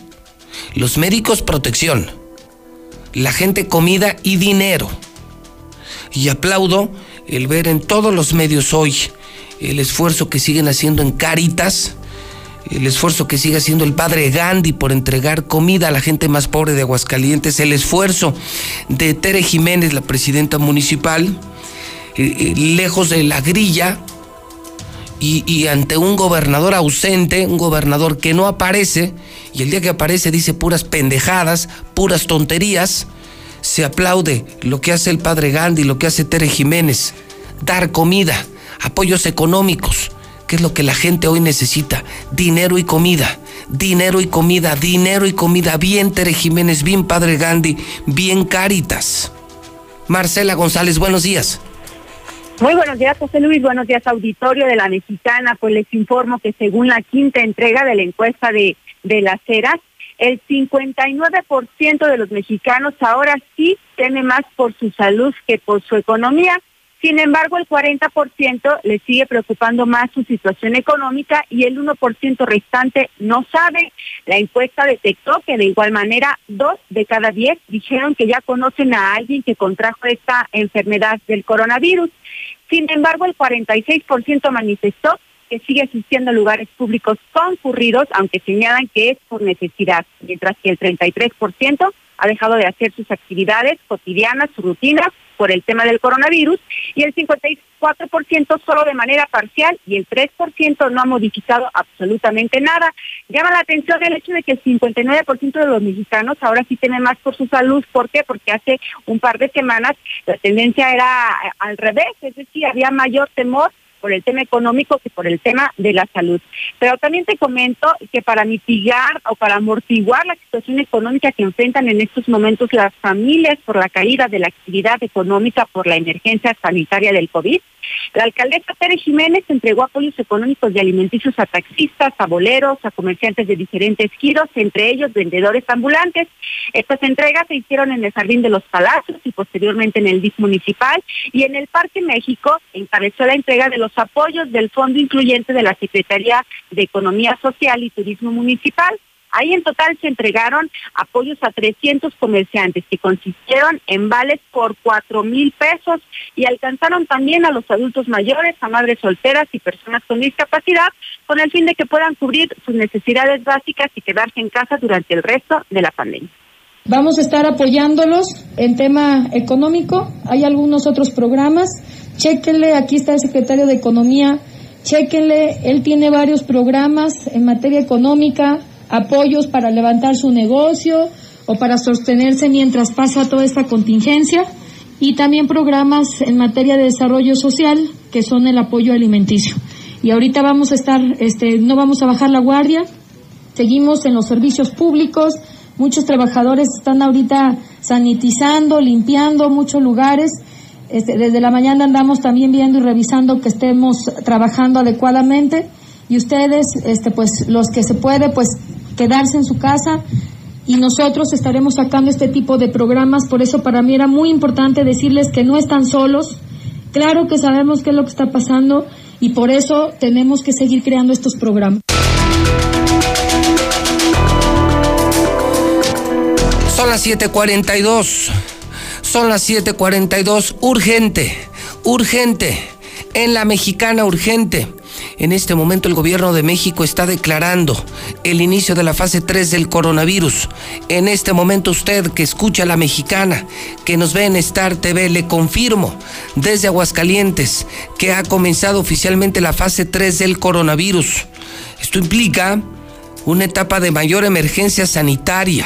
Los médicos protección. La gente comida y dinero. Y aplaudo el ver en todos los medios hoy el esfuerzo que siguen haciendo en Caritas el esfuerzo que sigue haciendo el padre Gandhi por entregar comida a la gente más pobre de Aguascalientes, el esfuerzo de Tere Jiménez, la presidenta municipal, eh, eh, lejos de la grilla y, y, ante un gobernador ausente, un gobernador que no aparece, y el día que aparece dice puras pendejadas, puras tonterías, se aplaude lo que hace el padre Gandhi, lo que hace Tere Jiménez, dar comida, apoyos económicos ¿Qué es lo que la gente hoy necesita? Dinero y comida. Dinero y comida, dinero y comida. Bien Tere Jiménez, bien Padre Gandhi, bien Caritas. Marcela González, buenos días. Muy buenos días, José Luis. Buenos días, auditorio de la Mexicana. Pues les informo que según la quinta entrega de la encuesta de, de las ceras, el 59% de los mexicanos ahora sí teme más por su salud que por su economía. Sin embargo, el 40% le sigue preocupando más su situación económica y el 1% restante no sabe. La encuesta detectó que de igual manera dos de cada diez dijeron que ya conocen a alguien que contrajo esta enfermedad del coronavirus. Sin embargo, el 46% manifestó que sigue asistiendo a lugares públicos concurridos, aunque señalan que es por necesidad, mientras que el 33% ha dejado de hacer sus actividades cotidianas, su rutina, por el tema del coronavirus y el 54% solo de manera parcial y el 3% no ha modificado absolutamente nada. Llama la atención el hecho de que el 59% de los mexicanos ahora sí temen más por su salud. ¿Por qué? Porque hace un par de semanas la tendencia era al revés, es decir, había mayor temor por el tema económico que por el tema de la salud. Pero también te comento que para mitigar o para amortiguar la situación económica que enfrentan en estos momentos las familias por la caída de la actividad económica por la emergencia sanitaria del COVID, la alcaldesa Pérez Jiménez entregó apoyos económicos y alimenticios a taxistas, a boleros, a comerciantes de diferentes giros, entre ellos vendedores ambulantes. Estas entregas se hicieron en el Jardín de los Palacios y posteriormente en el DIF municipal y en el Parque México encabezó la entrega de los apoyos del Fondo Incluyente de la Secretaría de Economía Social y Turismo Municipal. Ahí en total se entregaron apoyos a 300 comerciantes que consistieron en vales por 4 mil pesos y alcanzaron también a los adultos mayores, a madres solteras y personas con discapacidad con el fin de que puedan cubrir sus necesidades básicas y quedarse en casa durante el resto de la pandemia. Vamos a estar apoyándolos en tema económico. Hay algunos otros programas. Chéquenle, aquí está el secretario de Economía. Chéquenle, él tiene varios programas en materia económica, apoyos para levantar su negocio o para sostenerse mientras pasa toda esta contingencia y también programas en materia de desarrollo social que son el apoyo alimenticio. Y ahorita vamos a estar, este, no vamos a bajar la guardia, seguimos en los servicios públicos, Muchos trabajadores están ahorita sanitizando, limpiando muchos lugares. Este, desde la mañana andamos también viendo y revisando que estemos trabajando adecuadamente y ustedes, este, pues los que se puede, pues quedarse en su casa y nosotros estaremos sacando este tipo de programas. Por eso para mí era muy importante decirles que no están solos. Claro que sabemos qué es lo que está pasando y por eso tenemos que seguir creando estos programas. Son las 7:42. Son las 7:42. Urgente, urgente. En la mexicana urgente. En este momento el gobierno de México está declarando el inicio de la fase 3 del coronavirus. En este momento usted que escucha a la mexicana, que nos ve en Star TV, le confirmo desde Aguascalientes que ha comenzado oficialmente la fase 3 del coronavirus. Esto implica una etapa de mayor emergencia sanitaria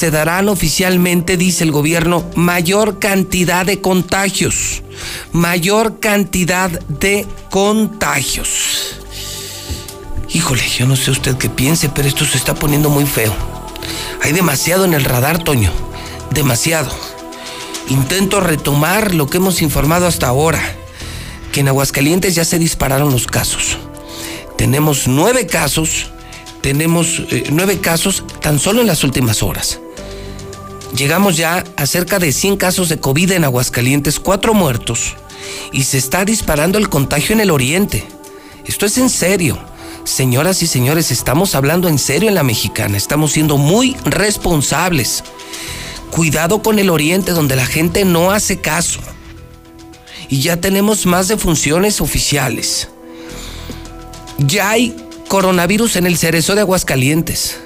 se darán oficialmente, dice el gobierno, mayor cantidad de contagios. Mayor cantidad de contagios. Híjole, yo no sé usted qué piense, pero esto se está poniendo muy feo. Hay demasiado en el radar, Toño. Demasiado. Intento retomar lo que hemos informado hasta ahora. Que en Aguascalientes ya se dispararon los casos. Tenemos nueve casos tenemos eh, nueve casos tan solo en las últimas horas. Llegamos ya a cerca de 100 casos de COVID en Aguascalientes, cuatro muertos, y se está disparando el contagio en el oriente. Esto es en serio. Señoras y señores, estamos hablando en serio en la mexicana, estamos siendo muy responsables. Cuidado con el oriente donde la gente no hace caso. Y ya tenemos más de funciones oficiales. Ya hay Coronavirus en el cerezo de Aguascalientes.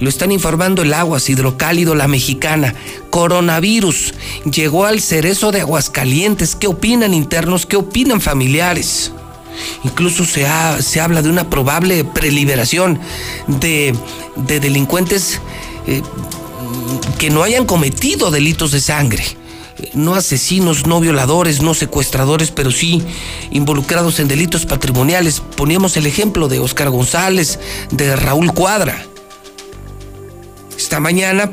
Lo están informando el Aguas Hidrocálido, la mexicana. Coronavirus llegó al cerezo de Aguascalientes. ¿Qué opinan internos? ¿Qué opinan familiares? Incluso se, se habla de una probable preliberación de, delincuentes eh, que no hayan cometido delitos de sangre no asesinos, no violadores, no secuestradores, pero sí involucrados en delitos patrimoniales. Poníamos el ejemplo de Oscar González, de Raúl Cuadra. Esta mañana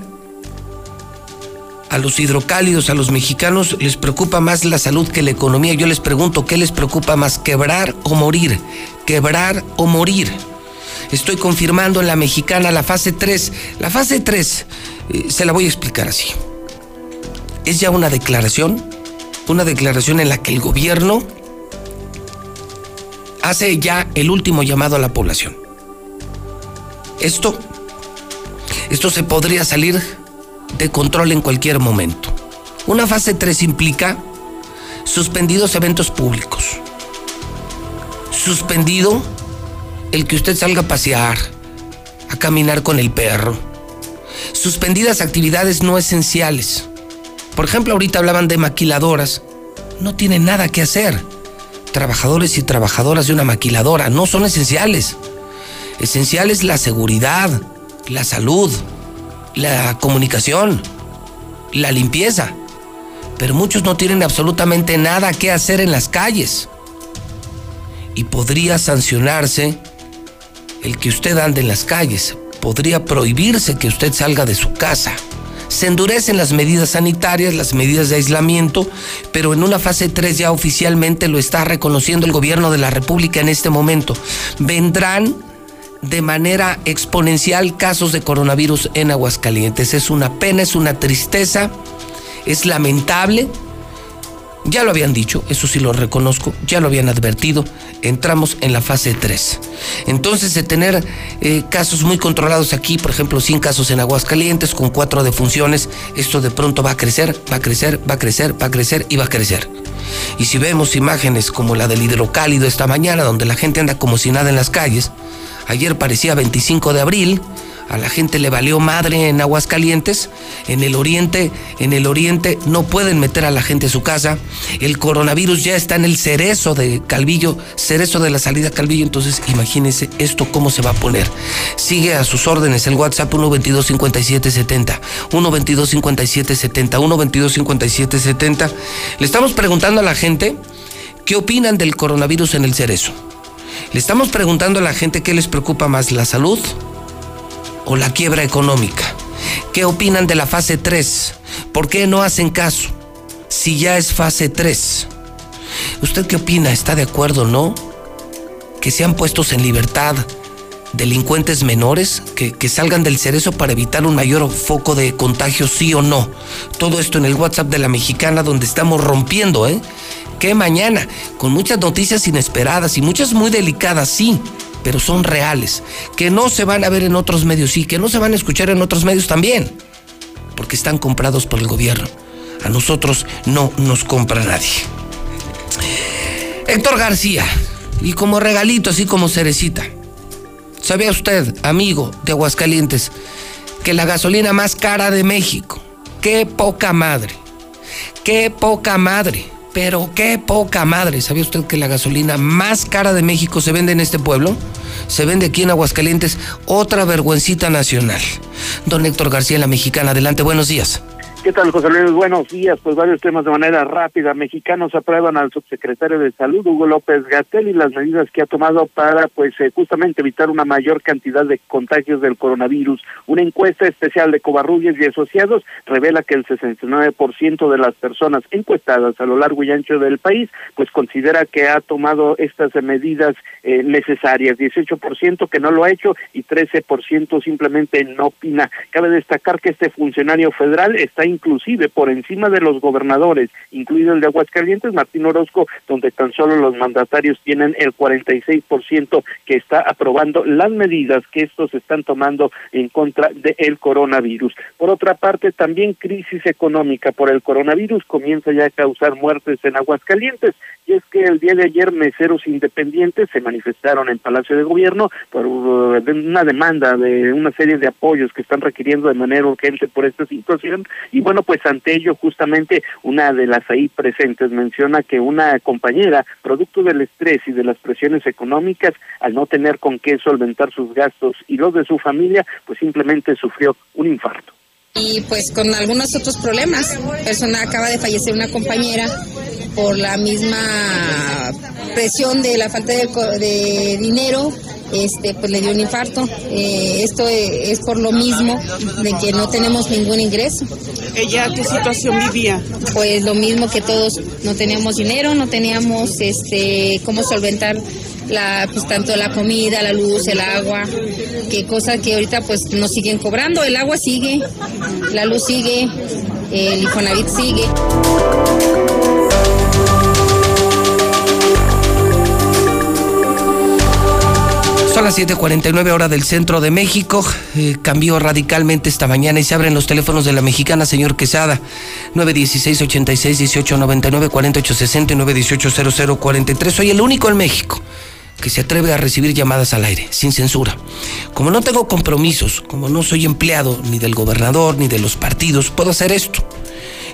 a los hidrocálidos, a los mexicanos, les preocupa más la salud que la economía. Yo les pregunto, ¿qué les preocupa más, quebrar o morir? Quebrar o morir. Estoy confirmando en la mexicana la fase 3. La fase 3 eh, se la voy a explicar así es ya una declaración, una declaración en la que el gobierno hace ya el último llamado a la población. Esto, esto se podría salir de control en cualquier momento. Una fase 3 implica suspendidos eventos públicos, suspendido el que usted salga a pasear, a caminar con el perro, suspendidas actividades no esenciales Por ejemplo, ahorita hablaban de maquiladoras. No tienen nada que hacer. Trabajadores y trabajadoras de una maquiladora no son esenciales. Esencial es la seguridad, la salud, la comunicación, la limpieza. Pero muchos no tienen absolutamente nada que hacer en las calles. Y podría sancionarse el que usted ande en las calles. Podría prohibirse que usted salga de su casa. Se endurecen las medidas sanitarias, las medidas de aislamiento, pero en una fase 3 ya oficialmente lo está reconociendo el gobierno de la República en este momento. Vendrán de manera exponencial casos de coronavirus en Aguascalientes. Es una pena, es una tristeza, es lamentable. Ya lo habían dicho, eso sí lo reconozco, ya lo habían advertido, entramos en la fase 3. Entonces, de tener eh, casos muy controlados aquí, por ejemplo, 100 casos en Aguascalientes con cuatro defunciones, esto de pronto va a crecer, va a crecer, va a crecer, va a crecer y va a crecer. Y si vemos imágenes como la del hidrocálido esta mañana, donde la gente anda como si nada en las calles, Ayer parecía 25 de abril, a la gente le valió madre en Aguascalientes, en el oriente, en el oriente no pueden meter a la gente a su casa, el coronavirus ya está en el cerezo de Calvillo, cerezo de la salida Calvillo, entonces imagínense esto cómo se va a poner. Sigue a sus órdenes el WhatsApp 122 5770, 122 5770, 122 5770. Le estamos preguntando a la gente qué opinan del coronavirus en el cerezo. Le estamos preguntando a la gente qué les preocupa más, la salud o la quiebra económica. ¿Qué opinan de la fase 3? ¿Por qué no hacen caso? Si ya es fase 3. ¿Usted qué opina? ¿Está de acuerdo o no? Que sean puestos en libertad delincuentes menores que, que, salgan del cerezo para evitar un mayor foco de contagio, sí o no. Todo esto en el WhatsApp de la mexicana donde estamos rompiendo, ¿eh? ¿Qué mañana? Con muchas noticias inesperadas y muchas muy delicadas, sí, pero son reales. Que no se van a ver en otros medios, sí, que no se van a escuchar en otros medios también, porque están comprados por el gobierno. A nosotros no nos compra nadie. Héctor García, y como regalito, así como cerecita. ¿Sabía usted, amigo de Aguascalientes, que la gasolina más cara de México, qué poca madre, qué poca madre, pero qué poca madre. ¿Sabía usted que la gasolina más cara de México se vende en este pueblo? Se vende aquí en Aguascalientes, otra vergüencita nacional. Don Héctor García, la mexicana, adelante, buenos días. ¿Qué tal, José Luis? Buenos días. Pues varios temas de manera rápida. Mexicanos aprueban al subsecretario de Salud, Hugo López Gatel, y las medidas que ha tomado para, pues, eh, justamente evitar una mayor cantidad de contagios del coronavirus. Una encuesta especial de Covarrubias y Asociados revela que el 69% de las personas encuestadas a lo largo y ancho del país, pues, considera que ha tomado estas medidas eh, necesarias. 18% que no lo ha hecho y 13% simplemente no opina. Cabe destacar que este funcionario federal está inclusive por encima de los gobernadores, incluido el de Aguascalientes, Martín Orozco, donde tan solo los mandatarios tienen el 46% que está aprobando las medidas que estos están tomando en contra del coronavirus. Por otra parte, también crisis económica por el coronavirus comienza ya a causar muertes en Aguascalientes. Y es que el día de ayer meseros independientes se manifestaron en Palacio de Gobierno por uh, una demanda de una serie de apoyos que están requiriendo de manera urgente por esta situación y bueno, pues ante ello, justamente una de las ahí presentes menciona que una compañera, producto del estrés y de las presiones económicas, al no tener con qué solventar sus gastos y los de su familia, pues simplemente sufrió un infarto y pues con algunos otros problemas. Persona acaba de fallecer una compañera por la misma presión de la falta de, de dinero este, pues le dio un infarto. Eh, esto es por lo mismo de que no tenemos ningún ingreso. ¿Ella qué situación vivía? Pues lo mismo que todos, no teníamos dinero, no teníamos este, cómo solventar la, pues tanto la comida, la luz, el agua, que cosas que ahorita pues nos siguen cobrando, el agua sigue, la luz sigue, el Infonavit sigue. Son las 7:49 hora del centro de México. Eh, cambió radicalmente esta mañana y se abren los teléfonos de la mexicana, señor Quesada. 916-86-1899, 4860 y 918-0043. Soy el único en México que se atreve a recibir llamadas al aire, sin censura. Como no tengo compromisos, como no soy empleado ni del gobernador ni de los partidos, puedo hacer esto.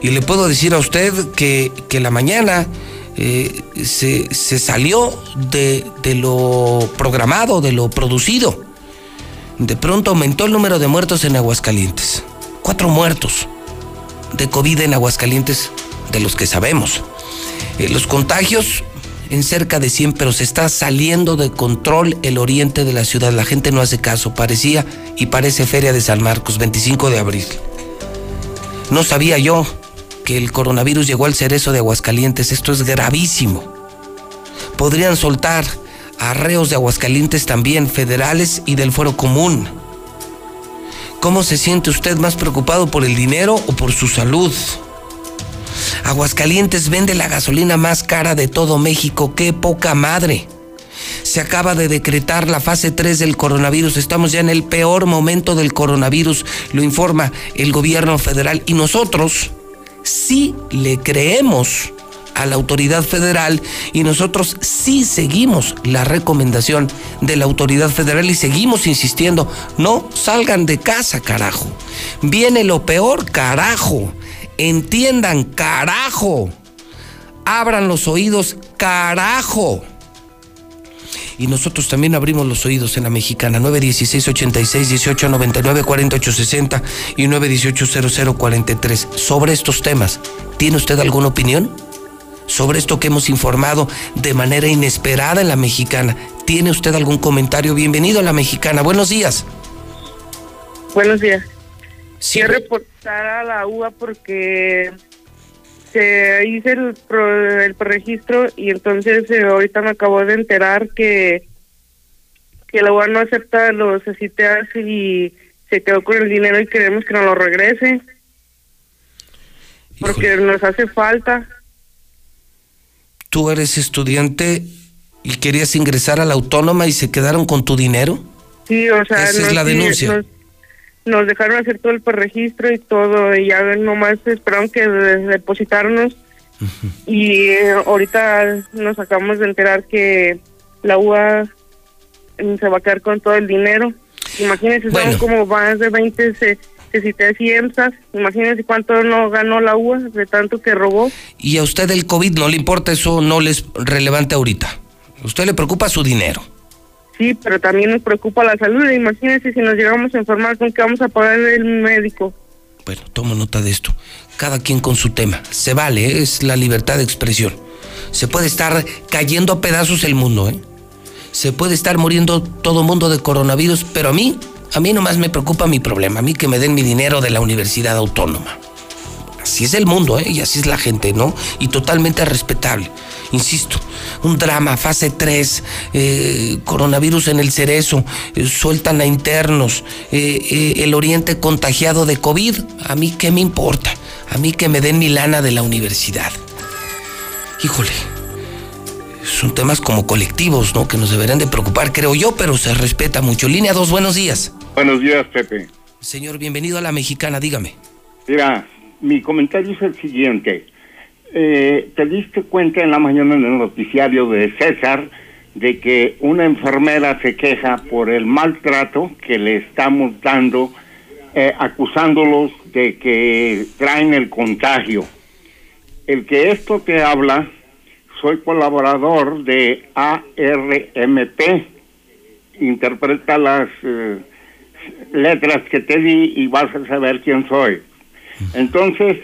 Y le puedo decir a usted que, que la mañana eh, se, se, salió de, de lo programado, de lo producido. De pronto aumentó el número de muertos en Aguascalientes. Cuatro muertos de COVID en Aguascalientes, de los que sabemos. Eh, los contagios en cerca de 100, pero se está saliendo de control el oriente de la ciudad. La gente no hace caso. Parecía y parece Feria de San Marcos, 25 de abril. No sabía yo que el coronavirus llegó al cerezo de Aguascalientes. Esto es gravísimo. Podrían soltar arreos de Aguascalientes también, federales y del fuero común. ¿Cómo se siente usted más preocupado por el dinero o por su salud? Aguascalientes vende la gasolina más cara de todo México. ¡Qué poca madre! Se acaba de decretar la fase 3 del coronavirus. Estamos ya en el peor momento del coronavirus, lo informa el gobierno federal. Y nosotros sí le creemos a la autoridad federal y nosotros sí seguimos la recomendación de la autoridad federal y seguimos insistiendo, no salgan de casa, carajo. Viene lo peor, carajo. Entiendan, carajo. Abran los oídos, carajo. Y nosotros también abrimos los oídos en la mexicana 916 86 18 99 48 60 y 918 0043 sobre estos temas. ¿Tiene usted alguna opinión? Sobre esto que hemos informado de manera inesperada en la mexicana. ¿Tiene usted algún comentario? Bienvenido a la mexicana. Buenos días. Buenos días. Sí. Quiero a la UA porque se hizo el, pro, el registro y entonces eh, ahorita me acabo de enterar que que la UA no acepta los CITEAS y se quedó con el dinero y queremos que nos lo regrese porque Híjole. nos hace falta. ¿Tú eres estudiante y querías ingresar a la autónoma y se quedaron con tu dinero? Sí, o sea, esa es la denuncia. Nos dejaron hacer todo el registro y todo y ya nomás esperaron que depositarnos uh -huh. y eh, ahorita nos acabamos de enterar que la UA se va a quedar con todo el dinero. Imagínense, bueno. son como más de 20 se, y EMSAS. Imagínense cuánto no ganó la UA de tanto que robó. ¿Y a usted el COVID no le importa eso, no les relevante ahorita? ¿A usted le preocupa su dinero? Sí, pero también nos preocupa la salud. Imagínense si nos llegamos a informar con qué vamos a pagar el médico. Bueno, tomo nota de esto. Cada quien con su tema. Se vale, ¿eh? es la libertad de expresión. Se puede estar cayendo a pedazos el mundo, ¿eh? Se puede estar muriendo todo mundo de coronavirus, pero a mí, a mí nomás me preocupa mi problema. A mí que me den mi dinero de la Universidad Autónoma. Así es el mundo, ¿eh? Y así es la gente, ¿no? Y totalmente respetable. Insisto, un drama, fase 3, eh, coronavirus en el cerezo, eh, sueltan a internos, eh, el oriente contagiado de COVID. A mí qué me importa, a mí que me den mi lana de la universidad. Híjole, son temas como colectivos, ¿no? Que nos deberían de preocupar, creo yo, pero se respeta mucho. Línea 2, buenos días. Buenos días, Pepe. Señor, bienvenido a la mexicana, dígame. Mira, mi comentario es el siguiente eh, te diste cuenta en la mañana en el noticiario de César de que una enfermera se queja por el maltrato que le estamos dando, eh, acusándolos de que traen el contagio. El que esto te habla, soy colaborador de ARMP, interpreta las eh, letras que te di y vas a saber quién soy. Entonces,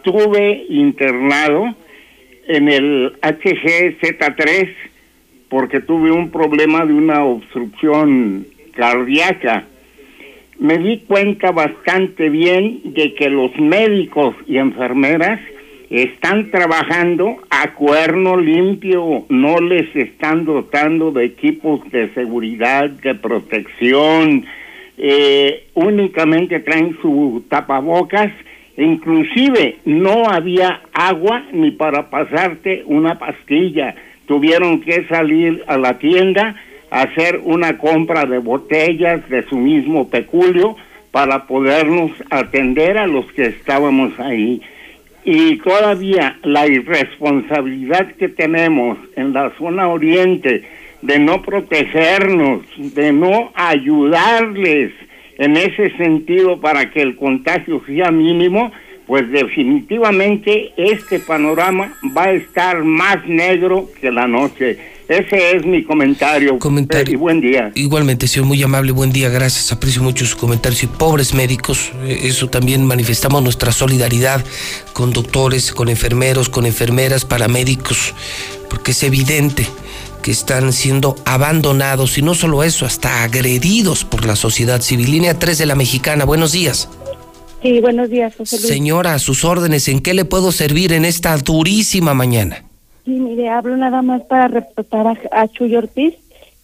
estuve internado en el HGZ3 porque tuve un problema de una obstrucción cardíaca. Me di cuenta bastante bien de que los médicos y enfermeras están trabajando a cuerno limpio, no les están dotando de equipos de seguridad, de protección, eh, únicamente traen su tapabocas Inclusive no había agua ni para pasarte una pastilla. Tuvieron que salir a la tienda a hacer una compra de botellas de su mismo peculio para podernos atender a los que estábamos ahí. Y todavía la irresponsabilidad que tenemos en la zona oriente de no protegernos, de no ayudarles, en ese sentido para que el contagio sea mínimo, pues definitivamente este panorama va a estar más negro que la noche. Ese es mi comentario. Comentario. Y buen día. Igualmente, señor, muy amable, buen día, gracias, aprecio mucho sus comentarios. Y pobres médicos, eh, eso también manifestamos nuestra solidaridad con doctores, con enfermeros, con enfermeras, paramédicos, porque es evidente que están siendo abandonados y no solo eso, hasta agredidos por la sociedad civil. Línea 3 de la Mexicana, buenos días. Sí, buenos días, José Luis. Señora, a sus órdenes, ¿en qué le puedo servir en esta durísima mañana? Sí, mire, hablo nada más para reportar a, a Chuy Ortiz.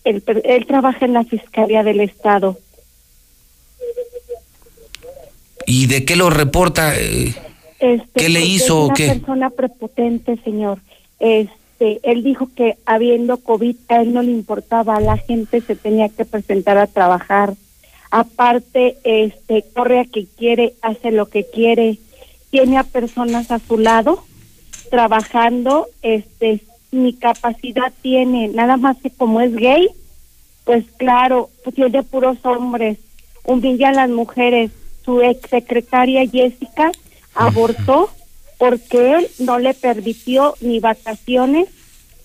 Él, él trabaja en la Fiscalía del Estado. ¿Y de qué lo reporta? Eh, Este, ¿Qué le hizo o es qué? una persona prepotente, señor. Este, él dijo que habiendo COVID a él no le importaba, la gente se tenía que presentar a trabajar. Aparte, este, corre a que quiere, hace lo que quiere, tiene a personas a su lado trabajando, este, mi capacidad tiene, nada más que como es gay, pues claro, pues tiene puros hombres, humilla a las mujeres. Su ex secretaria Jessica abortó porque él no le permitió ni vacaciones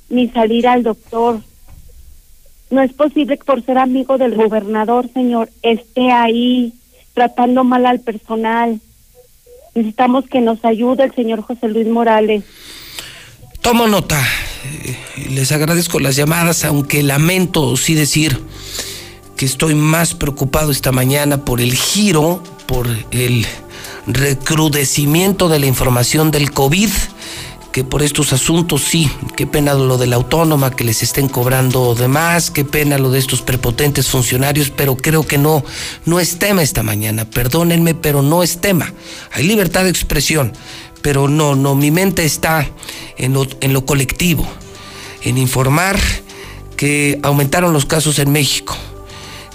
ni salir al doctor. No es posible que por ser amigo del gobernador, señor, esté ahí tratando mal al personal. Necesitamos que nos ayude el señor José Luis Morales. Tomo nota. Eh, Les agradezco las llamadas, aunque lamento sí decir que estoy más preocupado esta mañana por el giro, por el recrudecimiento de la información del COVID, que por estos asuntos sí, qué pena lo de la autónoma, que les estén cobrando de más, qué pena lo de estos prepotentes funcionarios, pero creo que no, no es tema esta mañana, perdónenme, pero no es tema. Hay libertad de expresión, pero no, no, mi mente está en lo, en lo colectivo, en informar que aumentaron los casos en México,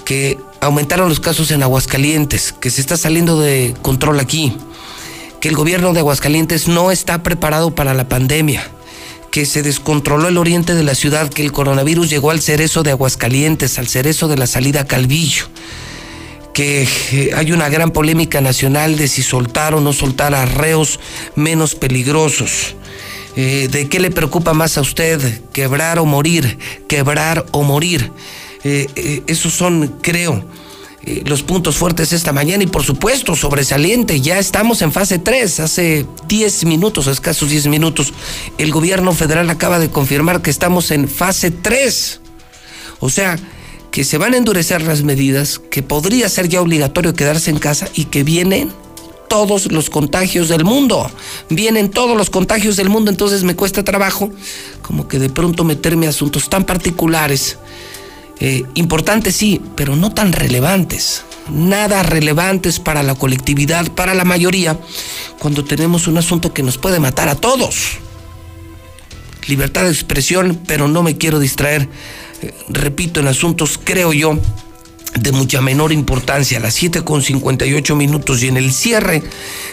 que aumentaron los casos en Aguascalientes, que se está saliendo de control aquí, que el gobierno de Aguascalientes no está preparado para la pandemia, que se descontroló el oriente de la ciudad, que el coronavirus llegó al cerezo de Aguascalientes, al cerezo de la salida a Calvillo, que eh, hay una gran polémica nacional de si soltar o no soltar a reos menos peligrosos. Eh, ¿De qué le preocupa más a usted? ¿Quebrar o morir? ¿Quebrar o morir? Eh, eh, esos son, creo, eh, los puntos fuertes esta mañana y por supuesto sobresaliente, ya estamos en fase 3, hace 10 minutos, escasos 10 minutos, el gobierno federal acaba de confirmar que estamos en fase 3. O sea, que se van a endurecer las medidas, que podría ser ya obligatorio quedarse en casa y que vienen todos los contagios del mundo. Vienen todos los contagios del mundo, entonces me cuesta trabajo como que de pronto meterme a asuntos tan particulares. Eh, importantes sí, pero no tan relevantes. Nada relevantes para la colectividad, para la mayoría, cuando tenemos un asunto que nos puede matar a todos. Libertad de expresión, pero no me quiero distraer, eh, repito, en asuntos, creo yo, de mucha menor importancia, a las 7 con 58 minutos y en el cierre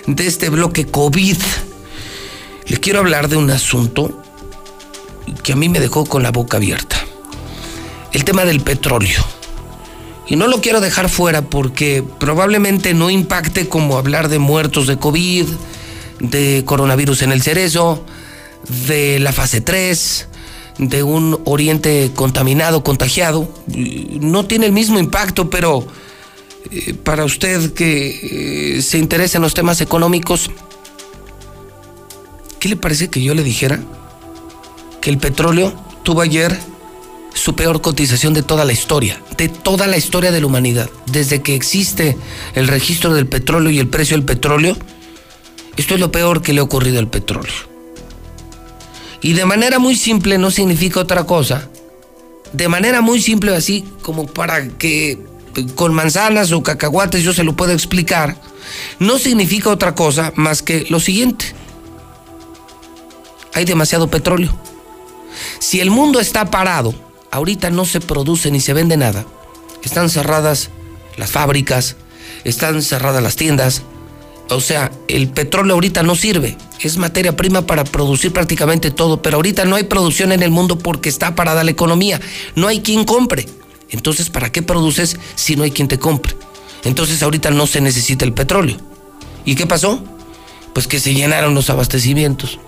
de este bloque COVID, le quiero hablar de un asunto que a mí me dejó con la boca abierta. El tema del petróleo. Y no lo quiero dejar fuera porque probablemente no impacte como hablar de muertos de COVID, de coronavirus en el cerezo, de la fase 3, de un oriente contaminado, contagiado. No tiene el mismo impacto, pero eh, para usted que eh, se interesa en los temas económicos, ¿qué le parece que yo le dijera? Que el petróleo tuvo ayer su peor cotización de toda la historia, de toda la historia de la humanidad. Desde que existe el registro del petróleo y el precio del petróleo, esto es lo peor que le ha ocurrido al petróleo. Y de manera muy simple no significa otra cosa. De manera muy simple así como para que con manzanas o cacahuates yo se lo pueda explicar, no significa otra cosa más que lo siguiente. Hay demasiado petróleo. Si el mundo está parado, ahorita no se produce ni se vende nada. Están cerradas las fábricas, están cerradas las tiendas. O sea, el petróleo ahorita no sirve. Es materia prima para producir prácticamente todo, pero ahorita no hay producción en el mundo porque está parada la economía. No hay quien compre. Entonces, ¿para qué produces si no hay quien te compre? Entonces, ahorita no se necesita el petróleo. ¿Y qué pasó? Pues que se llenaron los abastecimientos,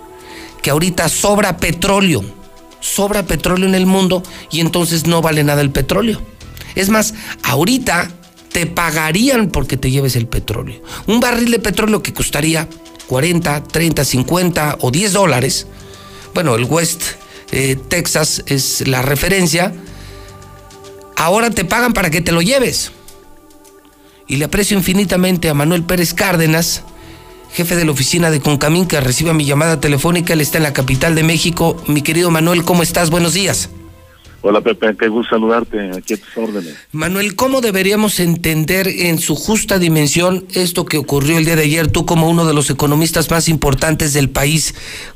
que ahorita sobra petróleo, sobra petróleo en el mundo y entonces no vale nada el petróleo. Es más, ahorita te pagarían porque te lleves el petróleo. Un barril de petróleo que costaría 40, 30, 50 o 10 dólares. Bueno, el West eh, Texas es la referencia. Ahora te pagan para que te lo lleves. Y le aprecio infinitamente a Manuel Pérez Cárdenas, jefe de la oficina de Concamín, que recibe mi llamada telefónica. Él está en la capital de México. Mi querido Manuel, ¿cómo estás? Buenos días. Hola Pepe, qué gusto saludarte, aquí a tus órdenes. Manuel, ¿cómo deberíamos entender en su justa dimensión esto que ocurrió el día de ayer, tú como uno de los economistas más importantes del país?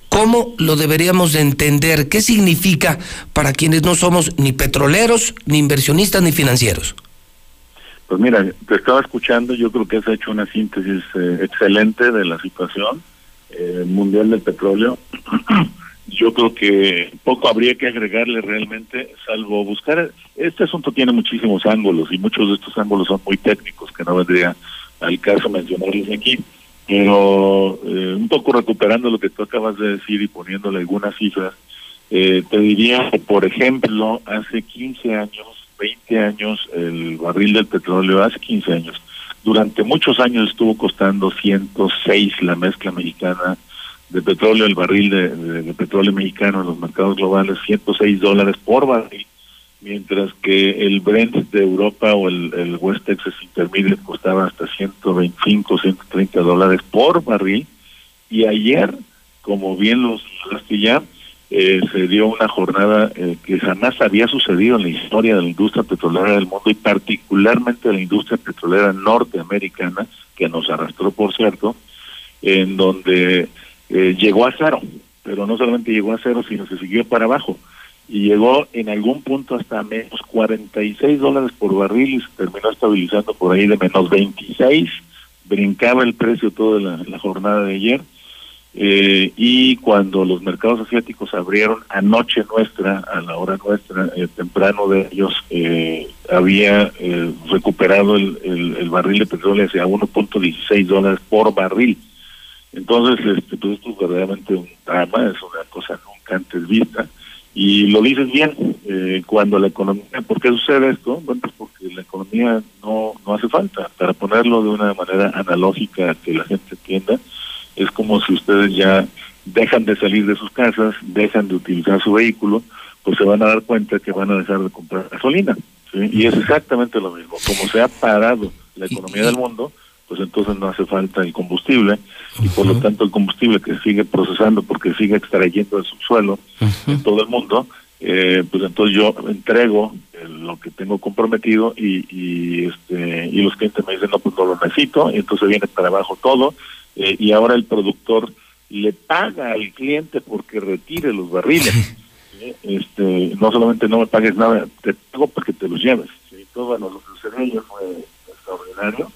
¿Cómo lo deberíamos de entender? ¿Qué significa para quienes no somos ni petroleros, ni inversionistas, ni financieros? Pues mira, te estaba escuchando, yo creo que has hecho una síntesis eh, excelente de la situación eh, mundial del petróleo. yo creo que poco habría que agregarle realmente, salvo buscar. Este asunto tiene muchísimos ángulos y muchos de estos ángulos son muy técnicos, que no vendría al caso mencionarles aquí. Pero eh, un poco recuperando lo que tú acabas de decir y poniéndole algunas cifras, eh, te diría que, por ejemplo, hace 15 años, 20 años, el barril del petróleo, hace 15 años, durante muchos años estuvo costando 106 la mezcla mexicana de petróleo, el barril de, petróleo mexicano en los mercados globales, 106 dólares por barril, mientras que el Brent de Europa o el, West Texas Intermediate costaba hasta 125, 130 dólares por barril. Y ayer, como bien los ya, eh, se dio una jornada eh, que jamás había sucedido en la historia de la industria petrolera del mundo y particularmente de la industria petrolera norteamericana, que nos arrastró, por cierto, en donde eh, llegó a cero, pero no solamente llegó a cero, sino se siguió para abajo. Y llegó en algún punto hasta menos 46 dólares por barril y se terminó estabilizando por ahí de menos 26. Brincaba el precio toda la, jornada de ayer. Eh, y cuando los mercados asiáticos abrieron anoche nuestra, a la hora nuestra, eh, temprano de ellos, había recuperado el, el, barril de petróleo hacia 1.16 dólares por barril. Entonces, este, pues esto es verdaderamente un drama, es una cosa nunca antes vista. Y lo dices bien, eh, cuando la economía, ¿por qué sucede esto? Bueno, pues porque la economía no, no hace falta. Para ponerlo de una manera analógica que la gente entienda, es como si ustedes ya dejan de salir de sus casas, dejan de utilizar su vehículo, pues se van a dar cuenta que van a dejar de comprar gasolina. Y es exactamente lo mismo. Como se ha parado la economía del mundo, pues entonces no hace falta el combustible y por lo tanto el combustible que sigue procesando porque sigue extrayendo del subsuelo en todo el mundo, eh, pues entonces yo entrego lo que tengo comprometido y, y este y los clientes me dicen no pues no lo necesito y entonces viene para abajo todo eh, y ahora el productor le paga al cliente porque retire los barriles este no solamente no me pagues nada te pago para que te los lleves ¿sí? todo bueno lo que sucedió fue extraordinario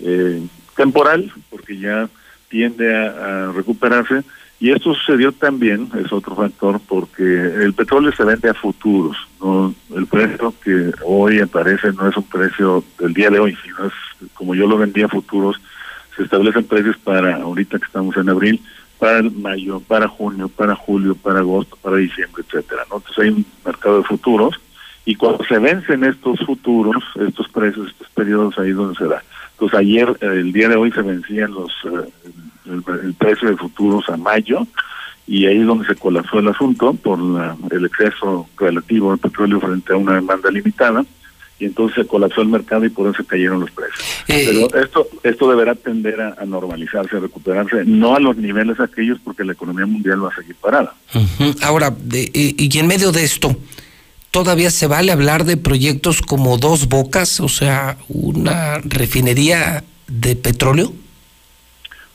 eh, temporal, porque ya tiende a, recuperarse. Y esto sucedió también, es otro factor, porque el petróleo se vende a futuros. no El precio que hoy aparece no es un precio del día de hoy, sino es como yo lo vendía a futuros. Se establecen precios para, ahorita que estamos en abril, para mayo, para junio, para julio, para agosto, para diciembre, etcétera. ¿no? Entonces hay un mercado de futuros y cuando se vencen estos futuros, estos precios, estos periodos, ahí es donde se da. Entonces ayer, el día de hoy se vencían los eh, el, precio de futuros a mayo y ahí es donde se colapsó el asunto por el exceso relativo de petróleo frente a una demanda limitada y entonces se colapsó el mercado y por eso cayeron los precios. Eh, Pero esto esto deberá tender a, normalizarse, a recuperarse, no a los niveles aquellos porque la economía mundial va a seguir parada. Ahora, de, y en medio de esto, todavía se vale hablar de proyectos como Dos Bocas, o sea, una refinería de petróleo?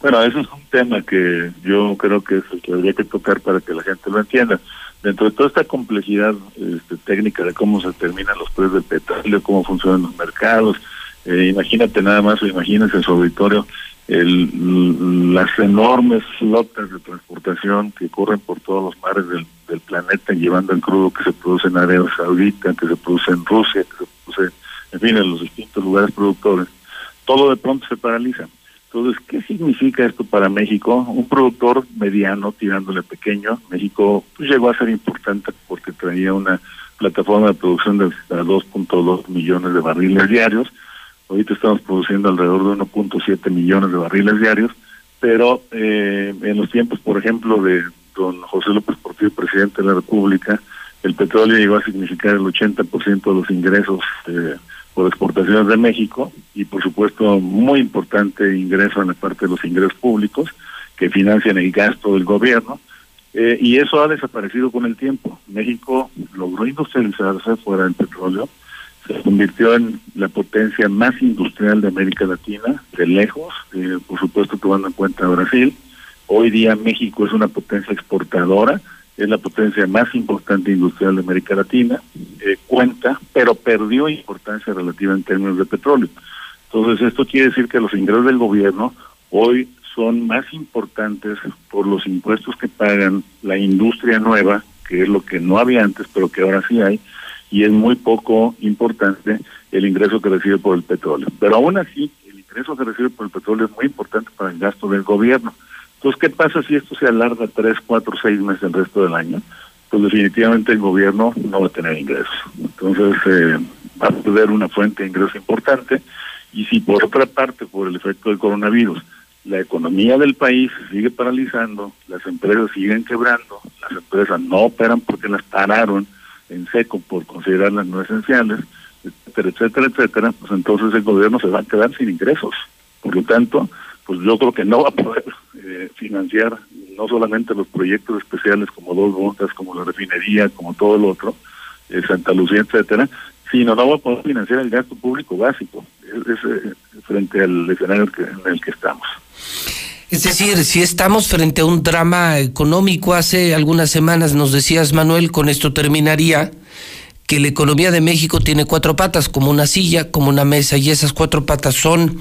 Bueno, eso es un tema que yo creo que es el que habría que tocar para que la gente lo entienda. Dentro de toda esta complejidad este, técnica de cómo se determinan los precios del petróleo, cómo funcionan los mercados, eh, imagínate nada más o imagínense en su auditorio el, las enormes flotas de transportación que corren por todos los mares del, planeta llevando el crudo que se produce en Arabia Saudita, que se produce en Rusia, que se produce, en fin, en los distintos lugares productores, todo de pronto se paraliza. Entonces, ¿qué significa esto para México? Un productor mediano tirándole pequeño. México pues, llegó a ser importante porque traía una plataforma de producción de 2.2 millones de barriles diarios. Ahorita estamos produciendo alrededor de 1.7 millones de barriles diarios, pero eh, en los tiempos, por ejemplo, de don José López Portillo, presidente de la República, el petróleo llegó a significar el 80% de los ingresos eh, por exportaciones de México y por supuesto muy importante ingreso en la parte de los ingresos públicos que financian el gasto del gobierno eh, y eso ha desaparecido con el tiempo. México logró industrializarse fuera del petróleo, se convirtió en la potencia más industrial de América Latina, de lejos, eh, por supuesto tomando en cuenta Brasil. Hoy día México es una potencia exportadora, es la potencia más importante industrial de América Latina, eh, cuenta, pero perdió importancia relativa en términos de petróleo. Entonces, esto quiere decir que los ingresos del gobierno hoy son más importantes por los impuestos que pagan la industria nueva, que es lo que no había antes, pero que ahora sí hay, y es muy poco importante el ingreso que recibe por el petróleo. Pero aún así, el ingreso que recibe por el petróleo es muy importante para el gasto del gobierno. Entonces, ¿qué pasa si esto se alarga tres, cuatro, seis meses el resto del año? Pues definitivamente el gobierno no va a tener ingresos. Entonces, eh, va a perder una fuente de ingresos importante. Y si por otra parte, por el efecto del coronavirus, la economía del país sigue paralizando, las empresas siguen quebrando, las empresas no operan porque las pararon en seco por considerarlas no esenciales, etcétera, etcétera, etcétera, pues entonces el gobierno se va a quedar sin ingresos. Por lo tanto, pues yo creo que no va a poder eh, financiar no solamente los proyectos especiales como dos botas, como la refinería, como todo lo otro, eh, Santa Lucía, etcétera, sino no va a poder financiar el gasto público básico es, eh, frente al escenario en el que estamos. Es decir, si estamos frente a un drama económico, hace algunas semanas nos decías, Manuel, con esto terminaría, que la economía de México tiene cuatro patas, como una silla, como una mesa, y esas cuatro patas son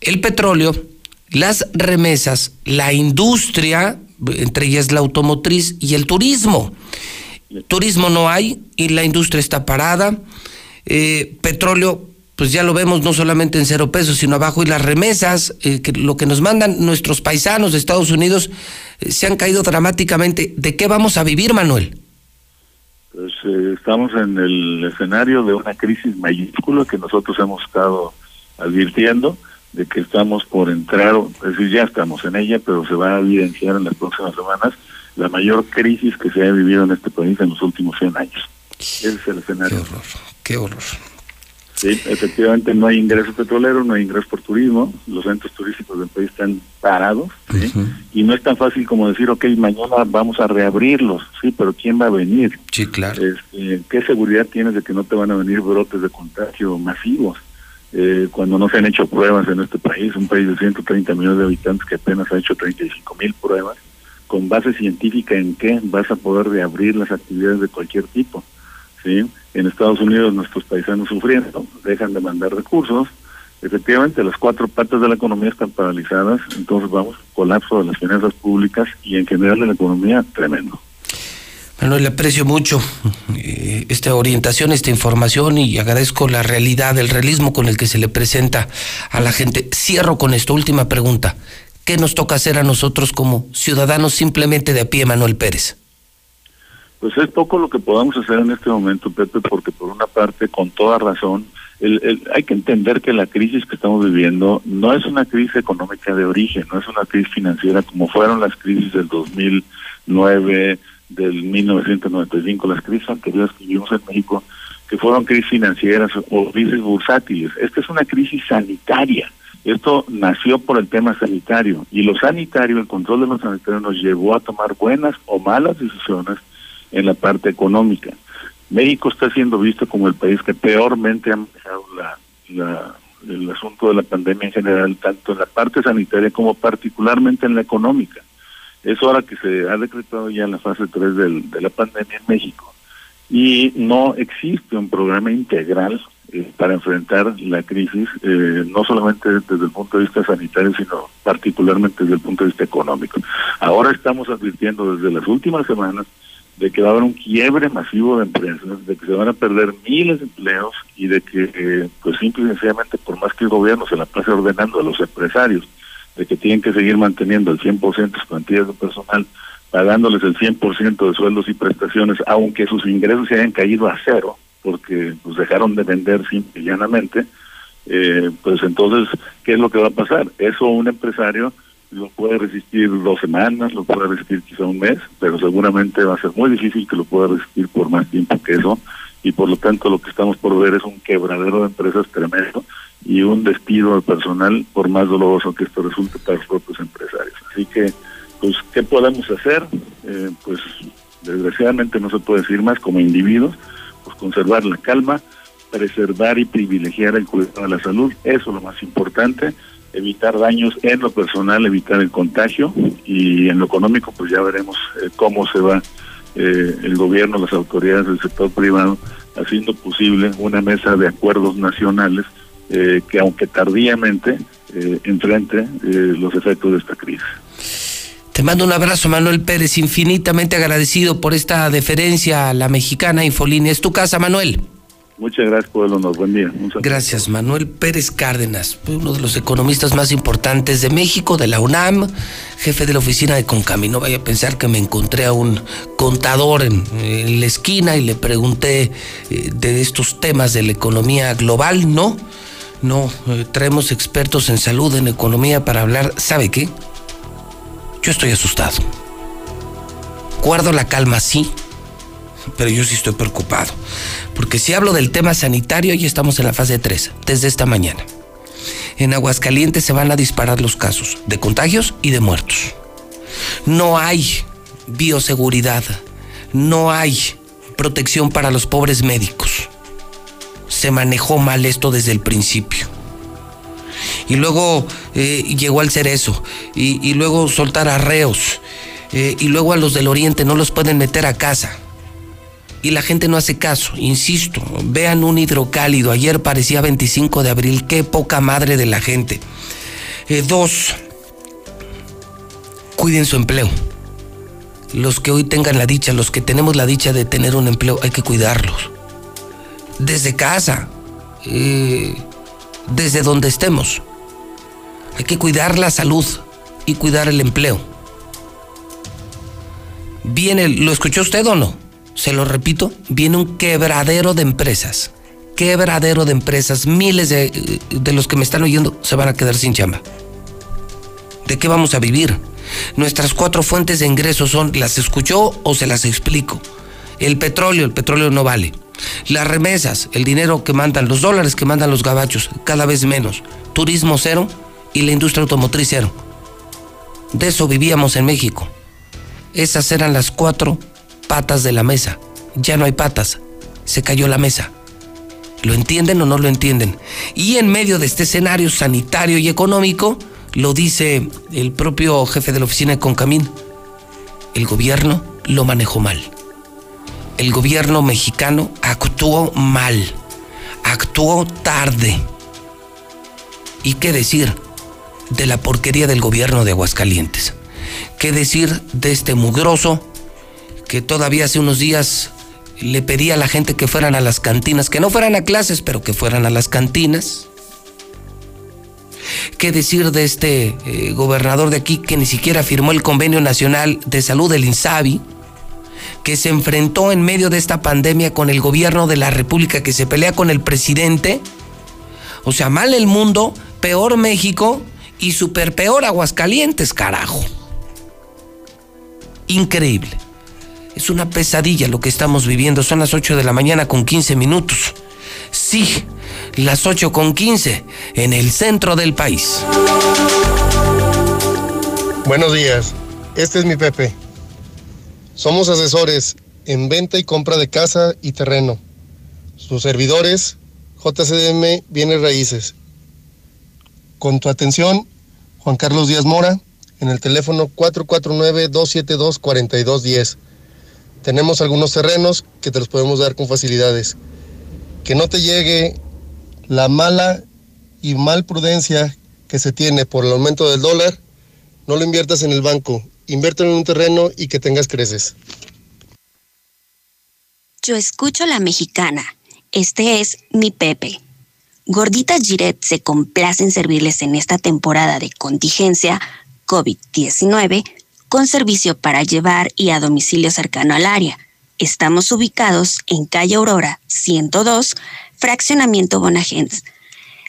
el petróleo, las remesas, la industria, entre ellas la automotriz y el turismo. Turismo no hay y la industria está parada. Eh, petróleo, pues ya lo vemos no solamente en cero pesos, sino abajo. Y las remesas, eh, que lo que nos mandan nuestros paisanos de Estados Unidos, eh, se han caído dramáticamente. ¿De qué vamos a vivir, Manuel? Pues estamos en el escenario de una crisis mayúscula que nosotros hemos estado advirtiendo de que estamos por entrar, es decir, ya estamos en ella, pero se va a evidenciar en las próximas semanas la mayor crisis que se ha vivido en este país en los últimos 100 años. Ese es el escenario. Qué horror, qué horror. Sí, efectivamente no hay ingreso petrolero, no hay ingreso por turismo, los centros turísticos del país están parados, y no es tan fácil como decir, ok, mañana vamos a reabrirlos, sí, pero ¿quién va a venir? Sí, claro. Este, ¿Qué seguridad tienes de que no te van a venir brotes de contagio masivos? Eh, cuando no se han hecho pruebas en este país, un país de 130 millones de habitantes que apenas ha hecho 35 mil pruebas, con base científica en qué vas a poder reabrir las actividades de cualquier tipo. ¿sí? En Estados Unidos nuestros paisanos sufriendo, dejan de mandar recursos, efectivamente las cuatro patas de la economía están paralizadas, entonces vamos, colapso de las finanzas públicas y en general de la economía tremendo. Bueno, le aprecio mucho eh, esta orientación, esta información y agradezco la realidad, el realismo con el que se le presenta a la gente. Cierro con esta última pregunta. ¿Qué nos toca hacer a nosotros como ciudadanos simplemente de a pie, Manuel Pérez? Pues es poco lo que podamos hacer en este momento, Pepe, porque por una parte, con toda razón, el, hay que entender que la crisis que estamos viviendo no es una crisis económica de origen, no es una crisis financiera como fueron las crisis del 2009, del 1995, las crisis anteriores que vivimos en México, que fueron crisis financieras o crisis bursátiles. Esta es una crisis sanitaria. Esto nació por el tema sanitario y lo sanitario, el control de lo sanitario nos llevó a tomar buenas o malas decisiones en la parte económica. México está siendo visto como el país que peormente ha manejado el asunto de la pandemia en general, tanto en la parte sanitaria como particularmente en la económica es hora que se ha decretado ya la fase 3 del, de la pandemia en México y no existe un programa integral eh, para enfrentar la crisis, eh, no solamente desde el punto de vista sanitario, sino particularmente desde el punto de vista económico. Ahora estamos advirtiendo desde las últimas semanas de que va a haber un quiebre masivo de empresas, de que se van a perder miles de empleos y de que, eh, pues simple y sencillamente, por más que el gobierno se la pase ordenando a los empresarios de que tienen que seguir manteniendo el 100% de sus plantillas de personal, pagándoles el 100% de sueldos y prestaciones, aunque sus ingresos se hayan caído a cero, porque pues dejaron de vender simple y llanamente, eh, pues entonces, ¿qué es lo que va a pasar? Eso un empresario lo puede resistir dos semanas, lo puede resistir quizá un mes, pero seguramente va a ser muy difícil que lo pueda resistir por más tiempo que eso, y por lo tanto lo que estamos por ver es un quebradero de empresas tremendo y un despido al personal, por más doloroso que esto resulte para los propios empresarios. Así que, pues, ¿qué podemos hacer? Eh, pues, desgraciadamente no se puede decir más como individuos, pues conservar la calma, preservar y privilegiar el cuidado de la salud, eso es lo más importante, evitar daños en lo personal, evitar el contagio y en lo económico pues ya veremos eh, cómo se va eh, el gobierno, las autoridades del sector privado haciendo posible una mesa de acuerdos nacionales eh, que aunque tardíamente enfrente los efectos de esta crisis. Te mando un abrazo, Manuel Pérez, infinitamente agradecido por esta deferencia a la mexicana Infolínea. Es tu casa, Manuel. Muchas gracias honor. Buen día. Gracias, Manuel Pérez Cárdenas, uno de los economistas más importantes de México, de la UNAM, jefe de la oficina de Concami. No vaya a pensar que me encontré a un contador en, la esquina y le pregunté eh, de estos temas de la economía global. No, no, eh, traemos expertos en salud, en economía para hablar. ¿Sabe qué? Yo estoy asustado. Guardo la calma, sí, pero yo sí estoy preocupado. Porque si hablo del tema sanitario, ya estamos en la fase 3, desde esta mañana. En Aguascalientes se van a disparar los casos de contagios y de muertos. No hay bioseguridad, no hay protección para los pobres médicos. Se manejó mal esto desde el principio. Y luego eh, llegó al cerezo, y, y, luego soltar arreos, eh, y luego a los del oriente no los pueden meter a casa y la gente no hace caso. Insisto, vean un hidrocálido. Ayer parecía 25 de abril. Qué poca madre de la gente. Eh, dos, cuiden su empleo. Los que hoy tengan la dicha, los que tenemos la dicha de tener un empleo, hay que cuidarlos. Desde casa, eh, desde donde estemos. Hay que cuidar la salud y cuidar el empleo. Viene, ¿lo escuchó usted o no? Se lo repito, viene un quebradero de empresas. Quebradero de empresas. Miles de, los que me están oyendo se van a quedar sin chamba. ¿De qué vamos a vivir? Nuestras cuatro fuentes de ingresos son, ¿las escuchó o se las explico? El petróleo, el petróleo no vale. Las remesas, el dinero que mandan, los dólares que mandan los gabachos, cada vez menos. Turismo cero y la industria automotriz cero. De eso vivíamos en México. Esas eran las cuatro patas de la mesa. Ya no hay patas. Se cayó la mesa. ¿Lo entienden o no lo entienden? Y en medio de este escenario sanitario y económico, lo dice el propio jefe de la oficina de Concamín, el gobierno lo manejó mal. El gobierno mexicano actuó mal, actuó tarde. ¿Y qué decir de la porquería del gobierno de Aguascalientes? ¿Qué decir de este mugroso que todavía hace unos días le pedía a la gente que fueran a las cantinas, que no fueran a clases, pero que fueran a las cantinas. ¿Qué decir de este eh, gobernador de aquí que ni siquiera firmó el Convenio Nacional de Salud del INSABI? que se enfrentó en medio de esta pandemia con el gobierno de la República, que se pelea con el presidente. O sea, mal el mundo, peor México y super peor Aguascalientes, carajo. Increíble. Es una pesadilla lo que estamos viviendo. Son las 8 de la mañana con 15 minutos. Sí, las 8 con 15 en el centro del país. Buenos días, este es mi Pepe. Somos asesores en venta y compra de casa y terreno. Sus servidores, JCDM Bienes Raíces. Con tu atención, Juan Carlos Díaz Mora, en el teléfono 449-272-4210 tenemos algunos terrenos que te los podemos dar con facilidades. Que no te llegue la mala y mal prudencia que se tiene por el aumento del dólar, no lo inviertas en el banco, inviértelo en un terreno y que tengas creces. Yo escucho la mexicana. Este es mi Pepe. Gordita Giret se complace en servirles en esta temporada de contingencia COVID-19 con servicio para llevar y a domicilio cercano al área. Estamos ubicados en calle Aurora 102, fraccionamiento Bonagents,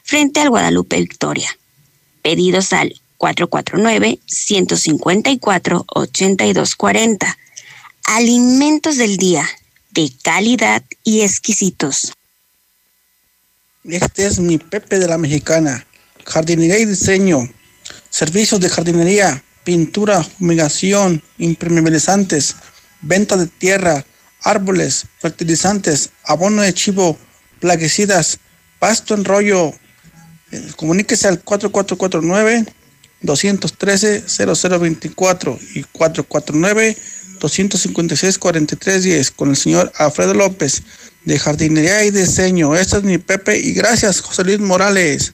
frente al Guadalupe Victoria. Pedidos al 449-154-8240. Alimentos del día, de calidad y exquisitos. Este es mi Pepe de la Mexicana. Jardinería y diseño. Servicios de jardinería, pintura, fumigación, impermeabilizantes, venta de tierra, árboles, fertilizantes, abono de chivo, plaguicidas, pasto en rollo. Eh, comuníquese al 4449 213 0024 y 449 256 4310 con el señor Alfredo López de Jardinería y Diseño. Este es mi Pepe y gracias José Luis Morales.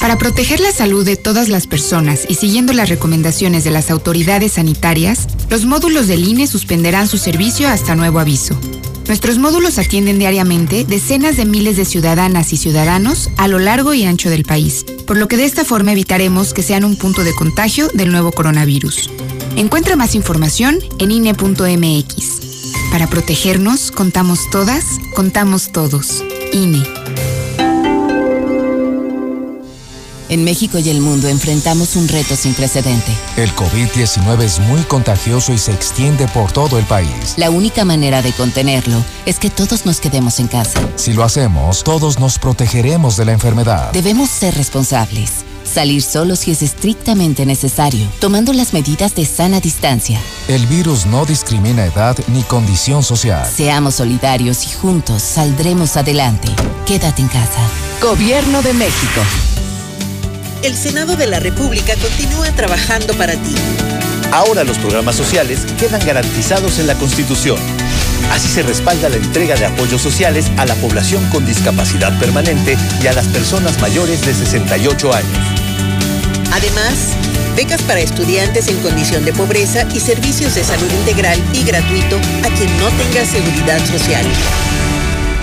Para proteger la salud de todas las personas y siguiendo las recomendaciones de las autoridades sanitarias, los módulos del INE suspenderán su servicio hasta nuevo aviso. Nuestros módulos atienden diariamente decenas de miles de ciudadanas y ciudadanos a lo largo y ancho del país, por lo que de esta forma evitaremos que sean un punto de contagio del nuevo coronavirus. Encuentra más información en INE.mx. Para protegernos, contamos todas, contamos todos. INE. En México y el mundo enfrentamos un reto sin precedente. El COVID-19 es muy contagioso y se extiende por todo el país. La única manera de contenerlo es que todos nos quedemos en casa. Si lo hacemos, todos nos protegeremos de la enfermedad. Debemos ser responsables. Salir solo si es estrictamente necesario, tomando las medidas de sana distancia. El virus no discrimina edad ni condición social. Seamos solidarios y juntos saldremos adelante. Quédate en casa. Gobierno de México el Senado de la República continúa trabajando para ti. Ahora los programas sociales quedan garantizados en la Constitución. Así se respalda la entrega de apoyos sociales a la población con discapacidad permanente y a las personas mayores de 68 años. Además, becas para estudiantes en condición de pobreza y servicios de salud integral y gratuito a quien no tenga seguridad social.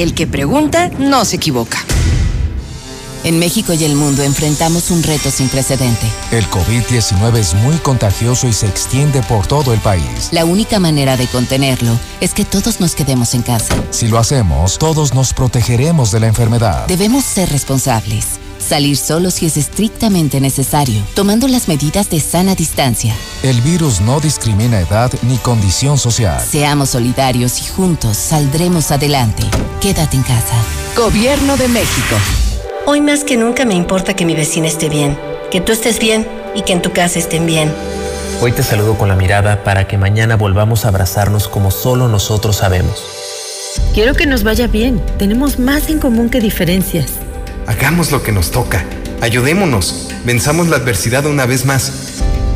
El que pregunta no se equivoca. En México y el mundo enfrentamos un reto sin precedente. El COVID-19 es muy contagioso y se extiende por todo el país. La única manera de contenerlo es que todos nos quedemos en casa. Si lo hacemos, todos nos protegeremos de la enfermedad. Debemos ser responsables. Salir solo si es estrictamente necesario, tomando las medidas de sana distancia. El virus no discrimina edad ni condición social. Seamos solidarios y juntos saldremos adelante. Quédate en casa. Gobierno de México. Hoy más que nunca me importa que mi vecina esté bien, que tú estés bien y que en tu casa estén bien. Hoy te saludo con la mirada para que mañana volvamos a abrazarnos como solo nosotros sabemos. Quiero que nos vaya bien. Tenemos más en común que diferencias. Hagamos lo que nos toca. Ayudémonos. Venzamos la adversidad una vez más.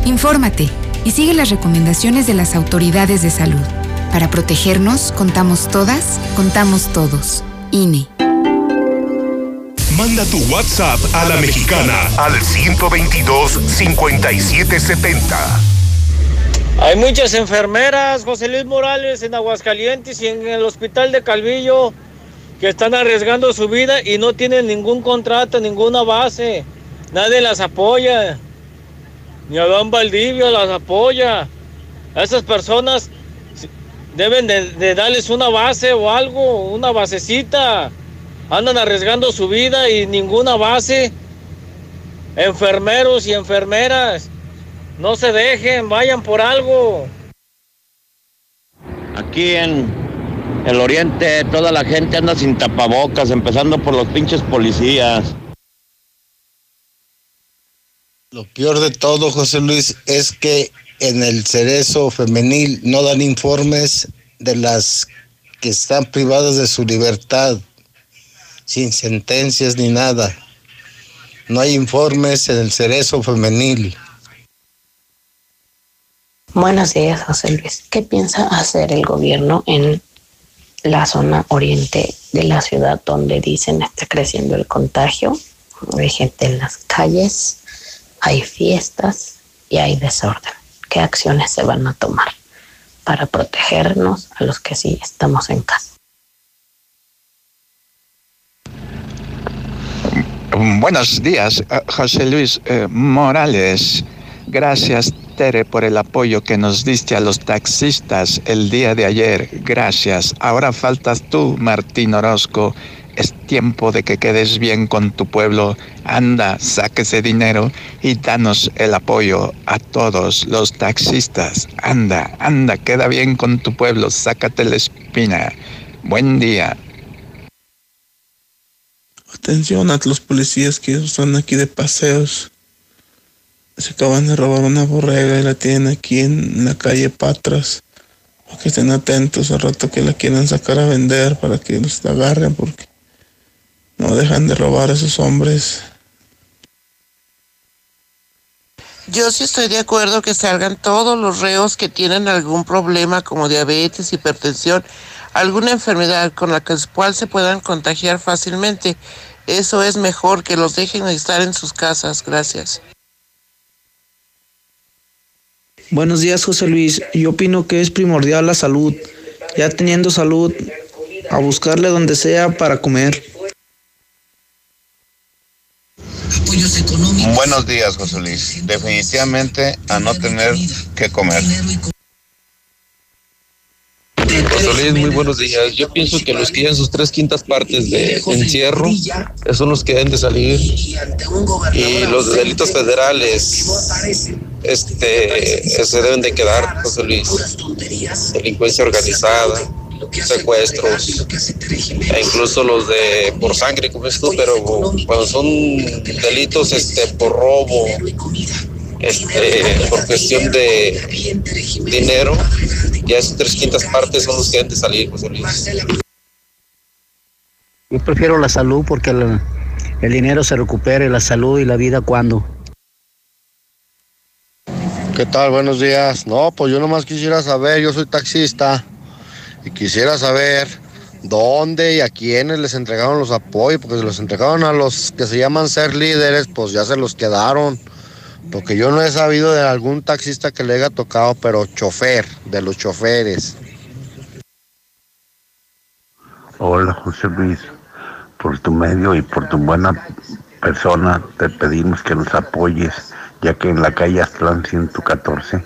Infórmate y sigue las recomendaciones de las autoridades de salud. Para protegernos, contamos todas, contamos todos. INE. Manda tu WhatsApp a la mexicana al 122-5770. Hay muchas enfermeras, José Luis Morales, en Aguascalientes y en el hospital de Calvillo, que están arriesgando su vida y no tienen ningún contrato, ninguna base. Nadie las apoya. Ni Adán Valdivia las apoya. A esas personas deben de, de darles una base o algo, una basecita Andan arriesgando su vida y ninguna base. Enfermeros y enfermeras, no se dejen, vayan por algo. Aquí en el oriente toda la gente anda sin tapabocas, empezando por los pinches policías. Lo peor de todo, José Luis, es que en el cerezo femenil no dan informes de las que están privadas de su libertad, sin sentencias ni nada. No hay informes en el cerezo femenil. Buenos días, José Luis. ¿Qué piensa hacer el gobierno en la zona oriente de la ciudad donde dicen está creciendo el contagio? Hay gente en las calles, hay fiestas y hay desorden. ¿Qué acciones se van a tomar para protegernos a los que sí estamos en casa? Buenos días, eh, José Luis eh, Morales. Gracias, Tere, por el apoyo que nos diste a los taxistas el día de ayer. Gracias. Ahora faltas tú, Martín Orozco. Es tiempo de que quedes bien con tu pueblo. Anda, saque ese dinero y danos el apoyo a todos los taxistas. Anda, anda, queda bien con tu pueblo. Sácate la espina. Buen día. Atención a los policías que están aquí de paseos. Se acaban de robar una borrega y la tienen aquí en la calle Patras. Para que estén atentos al rato que la quieran sacar a vender para que los agarren porque no dejan de robar a esos hombres. Yo sí estoy de acuerdo que salgan todos los reos que tienen algún problema como diabetes, hipertensión, alguna enfermedad con la cual se puedan contagiar fácilmente. Eso es mejor que los dejen estar en sus casas. Gracias. Buenos días, José Luis. Yo opino que es primordial la salud. Ya teniendo salud, a buscarle donde sea para comer. Buenos días, José Luis. Definitivamente a no tener que comer. José Luis, muy buenos días. Yo pienso que los que llevan sus tres quintas partes de encierro son los que deben de salir. Y los delitos federales este, se deben de quedar, José Luis. Delincuencia organizada, secuestros, e incluso los de por sangre, como es tú, pero cuando son delitos este, por robo, este, por cuestión de dinero, ya esas tres quintas partes son los que deben de salir, José Luis. Yo prefiero la salud porque el, el dinero se recupere, la salud y la vida cuando. ¿Qué tal? Buenos días. No, pues yo nomás quisiera saber, yo soy taxista y quisiera saber dónde y a quiénes les entregaron los apoyos, porque se los entregaron a los que se llaman ser líderes, pues ya se los quedaron. Porque yo no he sabido de algún taxista que le haya tocado, pero chofer, de los choferes. Hola José Luis, por tu medio y por tu buena persona te pedimos que nos apoyes, ya que en la calle Aztlán 114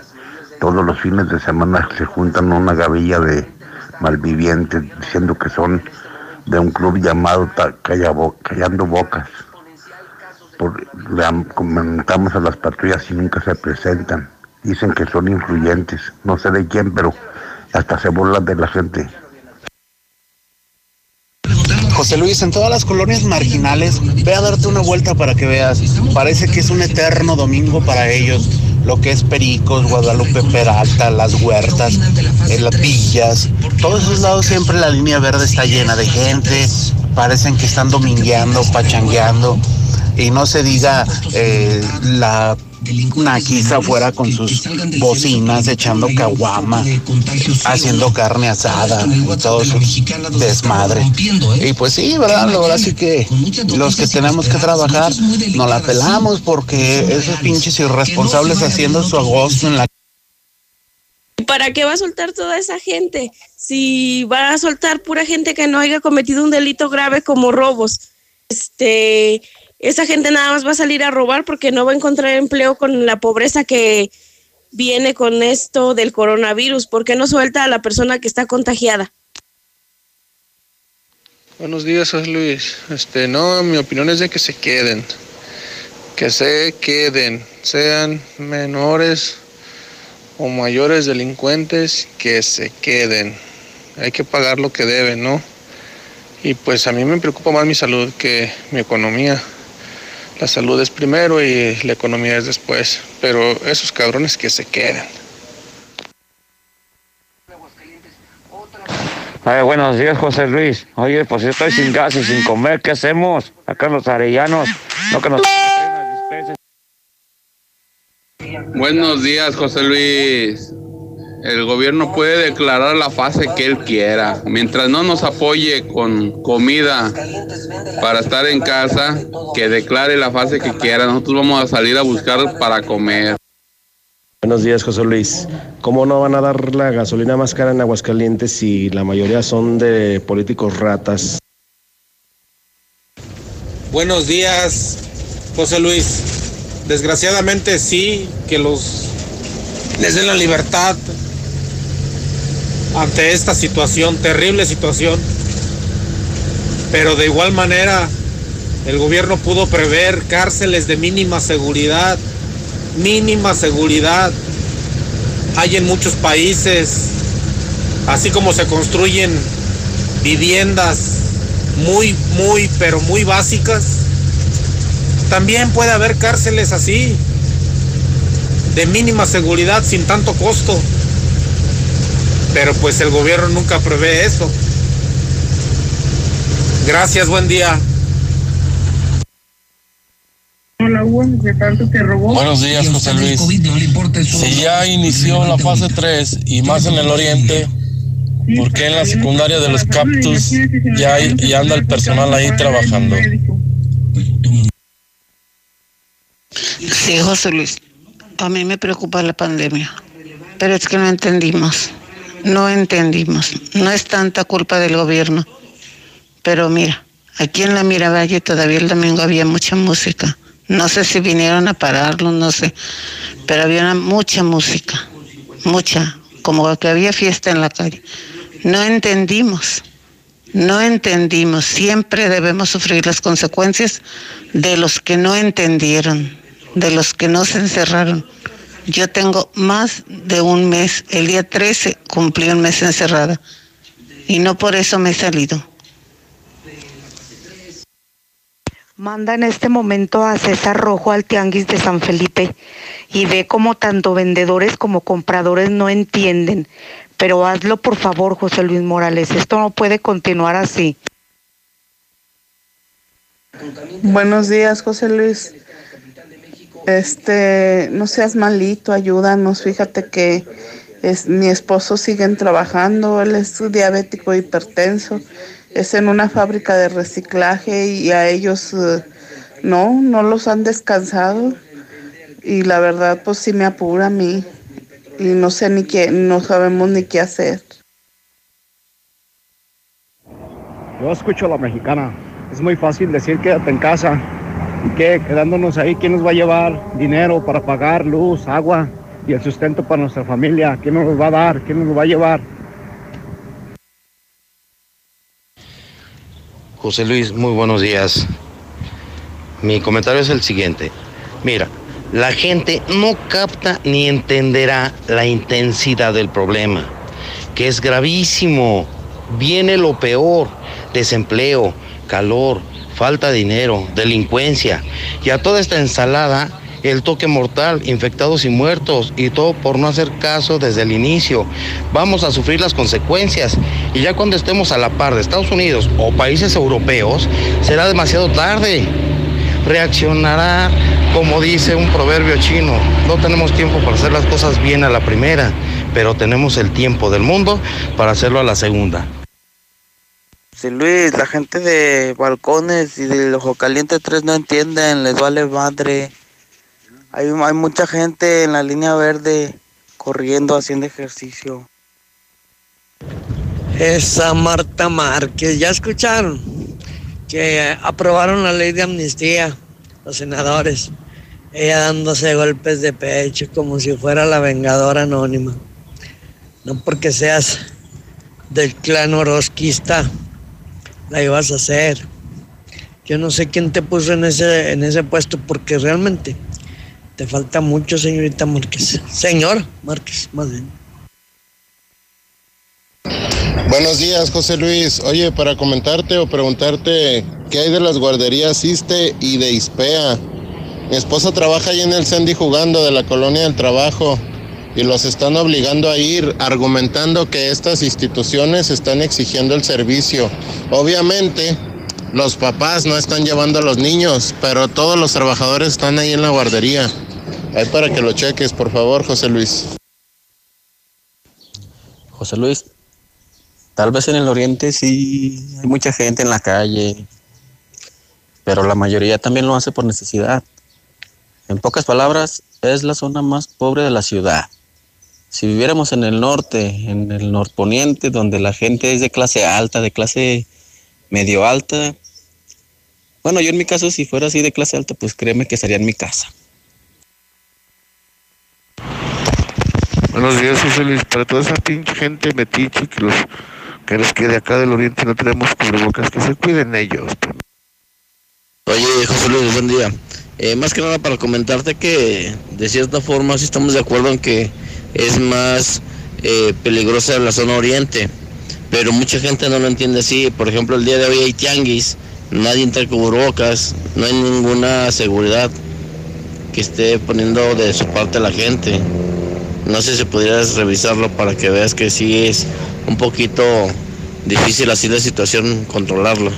todos los fines de semana se juntan una gavilla de malvivientes diciendo que son de un club llamado Callando Bocas. Por, comentamos a las patrullas y nunca se presentan. Dicen que son influyentes, no sé de quién, pero hasta se burlan de la gente. José Luis, en todas las colonias marginales, ve a darte una vuelta para que veas. Parece que es un eterno domingo para ellos. Lo que es Pericos, Guadalupe Peralta, las huertas, en las villas. Todos esos lados siempre la línea verde está llena de gente. Parecen que están domingueando, pachangueando. Y no se diga eh, la naquiza afuera con sus bocinas, echando caguama, haciendo carne asada y todo su desmadre. Y pues sí, ¿verdad? La verdad sí que los que tenemos que trabajar nos la pelamos porque esos pinches irresponsables haciendo su agosto en la ¿Para qué va a soltar toda esa gente? Si va a soltar pura gente que no haya cometido un delito grave como robos. Este, esa gente nada más va a salir a robar porque no va a encontrar empleo con la pobreza que viene con esto del coronavirus. ¿Por qué no suelta a la persona que está contagiada? Buenos días, Luis. Este, no, mi opinión es de que se queden. Que se queden, sean menores o mayores delincuentes, que se queden. Hay que pagar lo que deben, ¿no? Y pues a mí me preocupa más mi salud que mi economía. La salud es primero y la economía es después. Pero esos cabrones que se queden. Ay, buenos días, José Luis. Oye, pues yo estoy sin gas y sin comer, ¿qué hacemos? Acá en los arellanos, no que nos... Buenos días, José Luis. El gobierno puede declarar la fase que él quiera. Mientras no nos apoye con comida para estar en casa, que declare la fase que quiera. Nosotros vamos a salir a buscar para comer. Buenos días, José Luis. ¿Cómo no van a dar la gasolina más cara en Aguascalientes si la mayoría son de políticos ratas? Buenos días, José Luis. Desgraciadamente sí, que los les den la libertad ante esta situación, terrible situación. Pero de igual manera, el gobierno pudo prever cárceles de mínima seguridad, mínima seguridad. Hay en muchos países, así como se construyen viviendas muy, muy, pero muy básicas, también puede haber cárceles así, de mínima seguridad, sin tanto costo. Pero pues el gobierno nunca prevé eso. Gracias, buen día. Buenos días, José Luis. Si ya inició la fase 3 y más en el oriente, ¿por qué en la secundaria de los Cactus ya, hay- ya anda el personal ahí trabajando? Sí, José Luis, a mí me preocupa la pandemia, pero es que no entendimos, no entendimos. No es tanta culpa del gobierno, pero mira, aquí en la Miravalle todavía el domingo había mucha música. No sé si vinieron a pararlo, no sé, pero había mucha música, mucha, como que había fiesta en la calle. No entendimos, no entendimos. Siempre debemos sufrir las consecuencias de los que no entendieron, de los que no se encerraron. Yo tengo más de un mes, el día 13 cumplí un mes encerrada y no por eso me he salido. Manda en este momento a César Rojo al Tianguis de San Felipe y ve cómo tanto vendedores como compradores no entienden. Pero hazlo por favor, José Luis Morales. Esto no puede continuar así. Buenos días, José Luis. Este, no seas malito, ayúdanos. Fíjate que es, mi esposo siguen trabajando, él es diabético hipertenso, es en una fábrica de reciclaje y a ellos eh, no, no los han descansado. Y la verdad, pues sí me apura a mí. Y no sé ni qué, no sabemos ni qué hacer. Yo escucho a la mexicana. Es muy fácil decir quédate en casa. ¿Y qué? Quedándonos ahí, ¿quién nos va a llevar dinero para pagar luz, agua y el sustento para nuestra familia? ¿Quién nos va a dar? ¿Quién nos va a llevar? José Luis, muy buenos días. Mi comentario es el siguiente. Mira, la gente no capta ni entenderá la intensidad del problema, que es gravísimo. Viene lo peor, desempleo, calor, falta de dinero, delincuencia. Y a toda esta ensalada, el toque mortal, infectados y muertos, y todo por no hacer caso desde el inicio. Vamos a sufrir las consecuencias. Y ya cuando estemos a la par de Estados Unidos o países europeos, será demasiado tarde. Reaccionará como dice un proverbio chino. No tenemos tiempo para hacer las cosas bien a la primera, pero tenemos el tiempo del mundo para hacerlo a la segunda. Sí, Luis, la gente de balcones y del Ojo Caliente 3 no entienden, les vale madre. Hay, hay mucha gente en la línea verde corriendo, haciendo ejercicio. Esa Marta Márquez, ¿ya escucharon? Que aprobaron la ley de amnistía, los senadores. Ella dándose golpes de pecho como si fuera la vengadora anónima. No porque seas del clan orosquista, la ibas a hacer. Yo no sé quién te puso en ese, en ese puesto porque realmente te falta mucho, señorita Márquez. Señor Márquez, más bien. Buenos días, José Luis. Oye, para comentarte o preguntarte qué hay de las guarderías ISTE y de ISPEA. Mi esposa trabaja ahí en el Sandy jugando de la colonia del trabajo y los están obligando a ir argumentando que estas instituciones están exigiendo el servicio. Obviamente, los papás no están llevando a los niños, pero todos los trabajadores están ahí en la guardería. Ahí para que lo cheques, por favor, José Luis. José Luis, tal vez en el oriente sí hay mucha gente en la calle, pero la mayoría también lo hace por necesidad. En pocas palabras, es la zona más pobre de la ciudad. Si viviéramos en el norte, en el norponiente, donde la gente es de clase alta, de clase medio alta, bueno, yo en mi caso, si fuera así de clase alta, pues créeme que estaría en mi casa. Buenos días, José Luis. Para toda esa pinche gente metiche que los que los que de acá del oriente no tenemos cubrebocas, que se cuiden ellos. Oye, José Luis, buen día. Eh, más que nada para comentarte que de cierta forma sí estamos de acuerdo en que es más eh, peligrosa la zona oriente, pero mucha gente no lo entiende así. Por ejemplo, el día de hoy hay tianguis, nadie entra cubrebocas, no hay ninguna seguridad que esté poniendo de su parte la gente. No sé si pudieras revisarlo para que veas que sí es un poquito difícil así la situación controlarlo.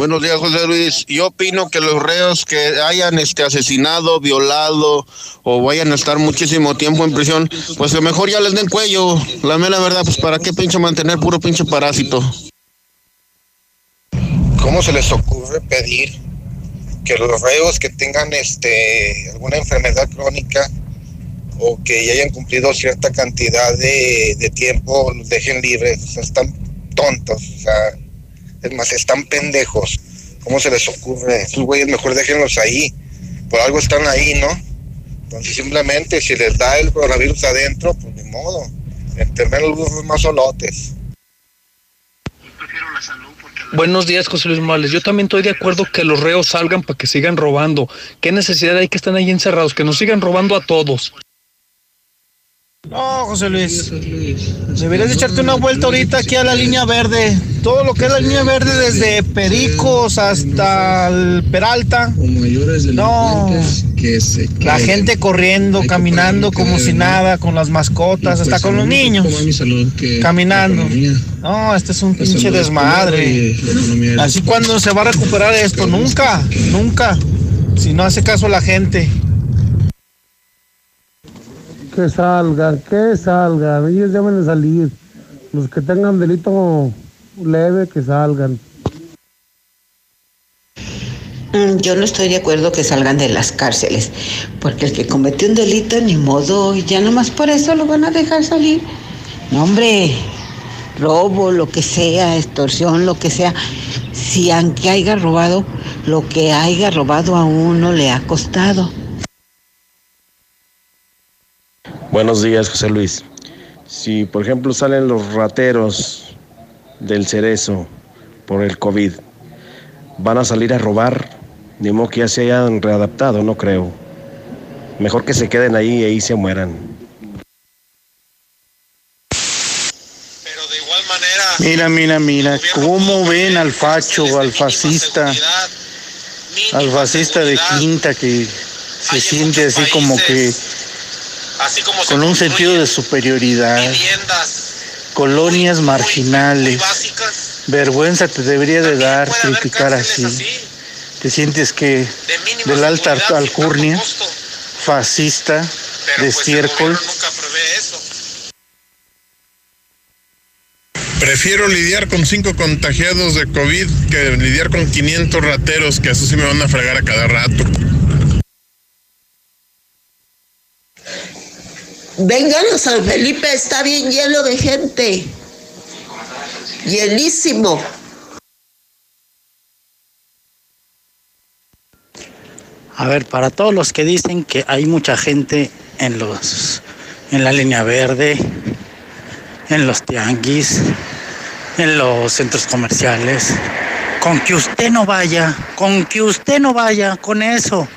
Buenos días, José Luis. Yo opino que los reos que hayan este asesinado, violado o vayan a estar muchísimo tiempo en prisión, pues que mejor ya les den cuello. La mera verdad, pues para qué pinche mantener puro pinche parásito. ¿Cómo se les ocurre pedir que los reos que tengan este alguna enfermedad crónica o que ya hayan cumplido cierta cantidad de, de tiempo los dejen libres? O sea, están tontos, o sea, es más, están pendejos. ¿Cómo se les ocurre? Esos güeyes mejor déjenlos ahí. Por algo están ahí, ¿no? Entonces simplemente si les da el coronavirus adentro, pues ni modo. Enterrar los más solotes. Buenos días, José Luis Morales. Yo también estoy de acuerdo que los reos salgan para que sigan robando. ¿Qué necesidad hay que estén ahí encerrados? Que nos sigan robando a todos. No, José Luis. Deberías de echarte una vuelta ahorita aquí a la línea verde. Todo lo que es la línea verde, desde Pericos hasta el Peralta. No. La gente corriendo, caminando como si nada, con las mascotas, hasta con los niños. Caminando. No, este es un pinche desmadre. Así cuando se va a recuperar esto, nunca, nunca. Si no hace caso la gente. Que salgan, que salgan, ellos deben de salir. Los que tengan delito leve, que salgan. Mm, Yo no estoy de acuerdo que salgan de las cárceles, porque el que cometió un delito, ni modo, ya nomás por eso lo van a dejar salir. No, hombre, robo, lo que sea, extorsión, lo que sea. Si aunque haya robado, lo que haya robado a uno le ha costado. Buenos días, José Luis. Si, por ejemplo, salen los rateros del cerezo por el COVID, ¿van a salir a robar? Ni modo que ya se hayan readaptado, no creo. Mejor que se queden ahí y ahí se mueran. Mira, mira, mira, cómo ven al facho, al fascista, al fascista de quinta que se siente así como que con un sentido de superioridad, colonias marginales, vergüenza te debería de dar criticar así. Te sientes que del alta alcurnia, fascista, de estiércol, Prefiero lidiar con cinco contagiados de COVID que lidiar con 500 rateros que eso sí me van a fregar a cada rato. Vengan a San Felipe, está bien lleno de gente. Llenísimo. A ver, para todos los que dicen que hay mucha gente en los en la línea verde, en los tianguis, en los centros comerciales. Con que usted no vaya, con que usted no vaya, con eso.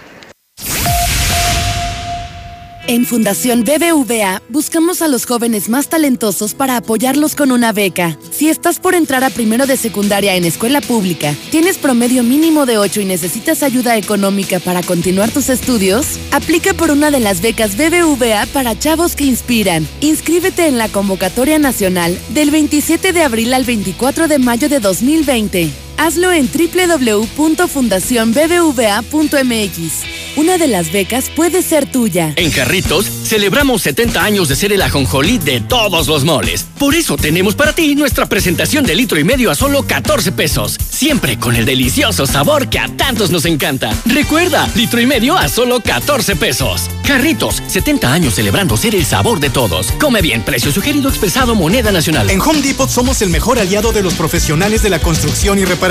En Fundación BBVA buscamos a los jóvenes más talentosos para apoyarlos con una beca. Si estás por entrar a primero de secundaria en escuela pública, tienes promedio mínimo de 8 y necesitas ayuda económica para continuar tus estudios, aplica por una de las becas BBVA para chavos que inspiran. Inscríbete en la convocatoria nacional del 27 de abril al 24 de mayo de 2020. Hazlo en www.fundacionbbva.mx. Una de las becas puede ser tuya. En Jarritos celebramos 70 años de ser el ajonjolí de todos los moles. Por eso tenemos para ti nuestra presentación de litro y medio a solo 14 pesos. Siempre con el delicioso sabor que a tantos nos encanta. Recuerda, litro y medio a solo 14 pesos. Jarritos, 70 años celebrando ser el sabor de todos. Come bien, precio sugerido expresado moneda nacional. En Home Depot somos el mejor aliado de los profesionales de la construcción y reparación.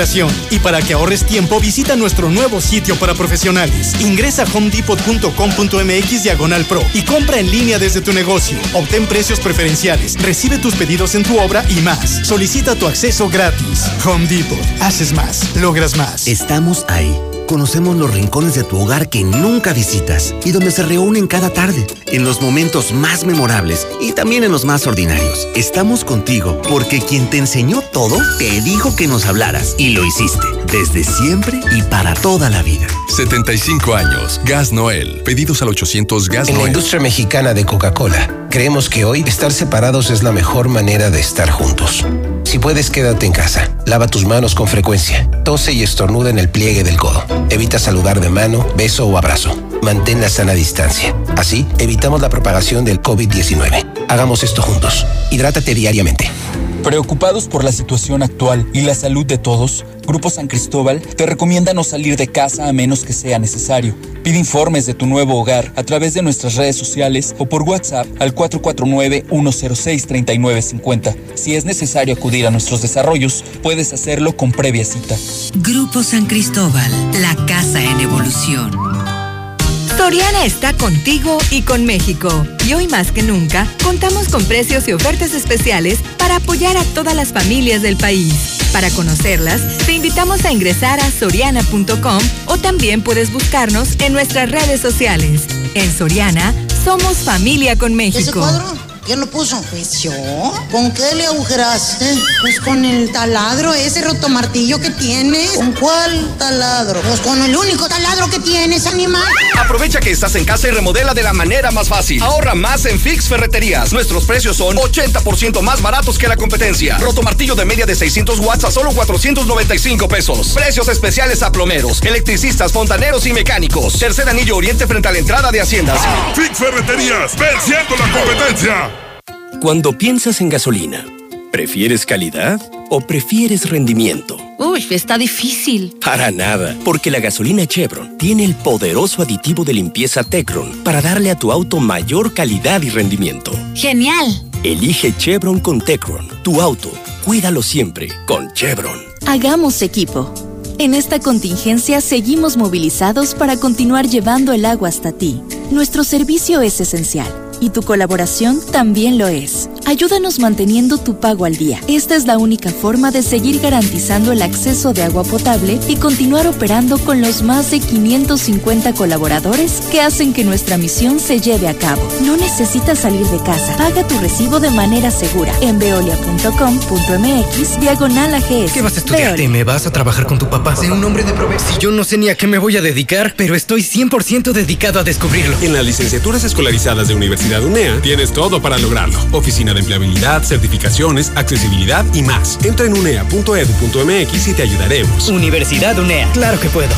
Y para que ahorres tiempo, visita nuestro nuevo sitio para profesionales. Ingresa a homedepot.com.mx diagonal pro y compra en línea desde tu negocio. Obtén precios preferenciales, recibe tus pedidos en tu obra y más. Solicita tu acceso gratis. Home Depot. Haces más, logras más. Estamos ahí. Conocemos los rincones de tu hogar que nunca visitas y donde se reúnen cada tarde, en los momentos más memorables y también en los más ordinarios. Estamos contigo porque quien te enseñó todo te dijo que nos hablaras y lo hiciste desde siempre y para toda la vida. 75 años. Gas Noel. Pedidos al 800 Gas En la Noel. industria mexicana de Coca-Cola, creemos que hoy estar separados es la mejor manera de estar juntos. Si puedes, quédate en casa. Lava tus manos con frecuencia. Tose y estornuda en el pliegue del codo. Evita saludar de mano, beso o abrazo. Mantén la sana distancia. Así, evitamos la propagación del COVID-19. Hagamos esto juntos. Hidrátate diariamente. Preocupados por la situación actual y la salud de todos, Grupo San Cristóbal te recomienda no salir de casa a menos que sea necesario. Pide informes de tu nuevo hogar a través de nuestras redes sociales o por WhatsApp al 449-106-3950. Si es necesario acudir a nuestros desarrollos, puedes hacerlo con previa cita. Grupo San Cristóbal, la casa en evolución. Soriana está contigo y con México. Y hoy más que nunca, contamos con precios y ofertas especiales para apoyar a todas las familias del país. Para conocerlas, te invitamos a ingresar a soriana.com o también puedes buscarnos en nuestras redes sociales. En Soriana, somos familia con México. ¿Quién lo puso? Pues yo. ¿Con qué le agujeraste? Pues con el taladro, ese rotomartillo que tienes. ¿Con cuál taladro? Pues con el único taladro que tienes, animal. Aprovecha que estás en casa y remodela de la manera más fácil. Ahorra más en Fix Ferreterías. Nuestros precios son 80% más baratos que la competencia. Roto martillo de media de 600 watts a solo 495 pesos. Precios especiales a plomeros, electricistas, fontaneros y mecánicos. Tercer anillo oriente frente a la entrada de Haciendas. Fix Ferreterías, venciendo la competencia. Cuando piensas en gasolina, ¿prefieres calidad o prefieres rendimiento? Uy, está difícil. Para nada, porque la gasolina Chevron tiene el poderoso aditivo de limpieza Tecron para darle a tu auto mayor calidad y rendimiento. Genial. Elige Chevron con Tecron, tu auto. Cuídalo siempre con Chevron. Hagamos equipo. En esta contingencia seguimos movilizados para continuar llevando el agua hasta ti. Nuestro servicio es esencial y tu colaboración también lo es. Ayúdanos manteniendo tu pago al día. Esta es la única forma de seguir garantizando el acceso de agua potable y continuar operando con los más de 550 colaboradores que hacen que nuestra misión se lleve a cabo. No necesitas salir de casa. Paga tu recibo de manera segura en veolia.com.mx diagonal AGS. ¿Qué vas a estudiar? ¿Te me vas a trabajar con tu papá? Sé un hombre de provecho. Si yo no sé ni a qué me voy a dedicar, pero estoy 100% dedicado a descubrirlo. En las licenciaturas escolarizadas de Universidad UNEA tienes todo para lograrlo. Oficina de empleabilidad, certificaciones, accesibilidad y más. Entra en unea.edu.mx y te ayudaremos. Universidad UNEA. Claro que puedo.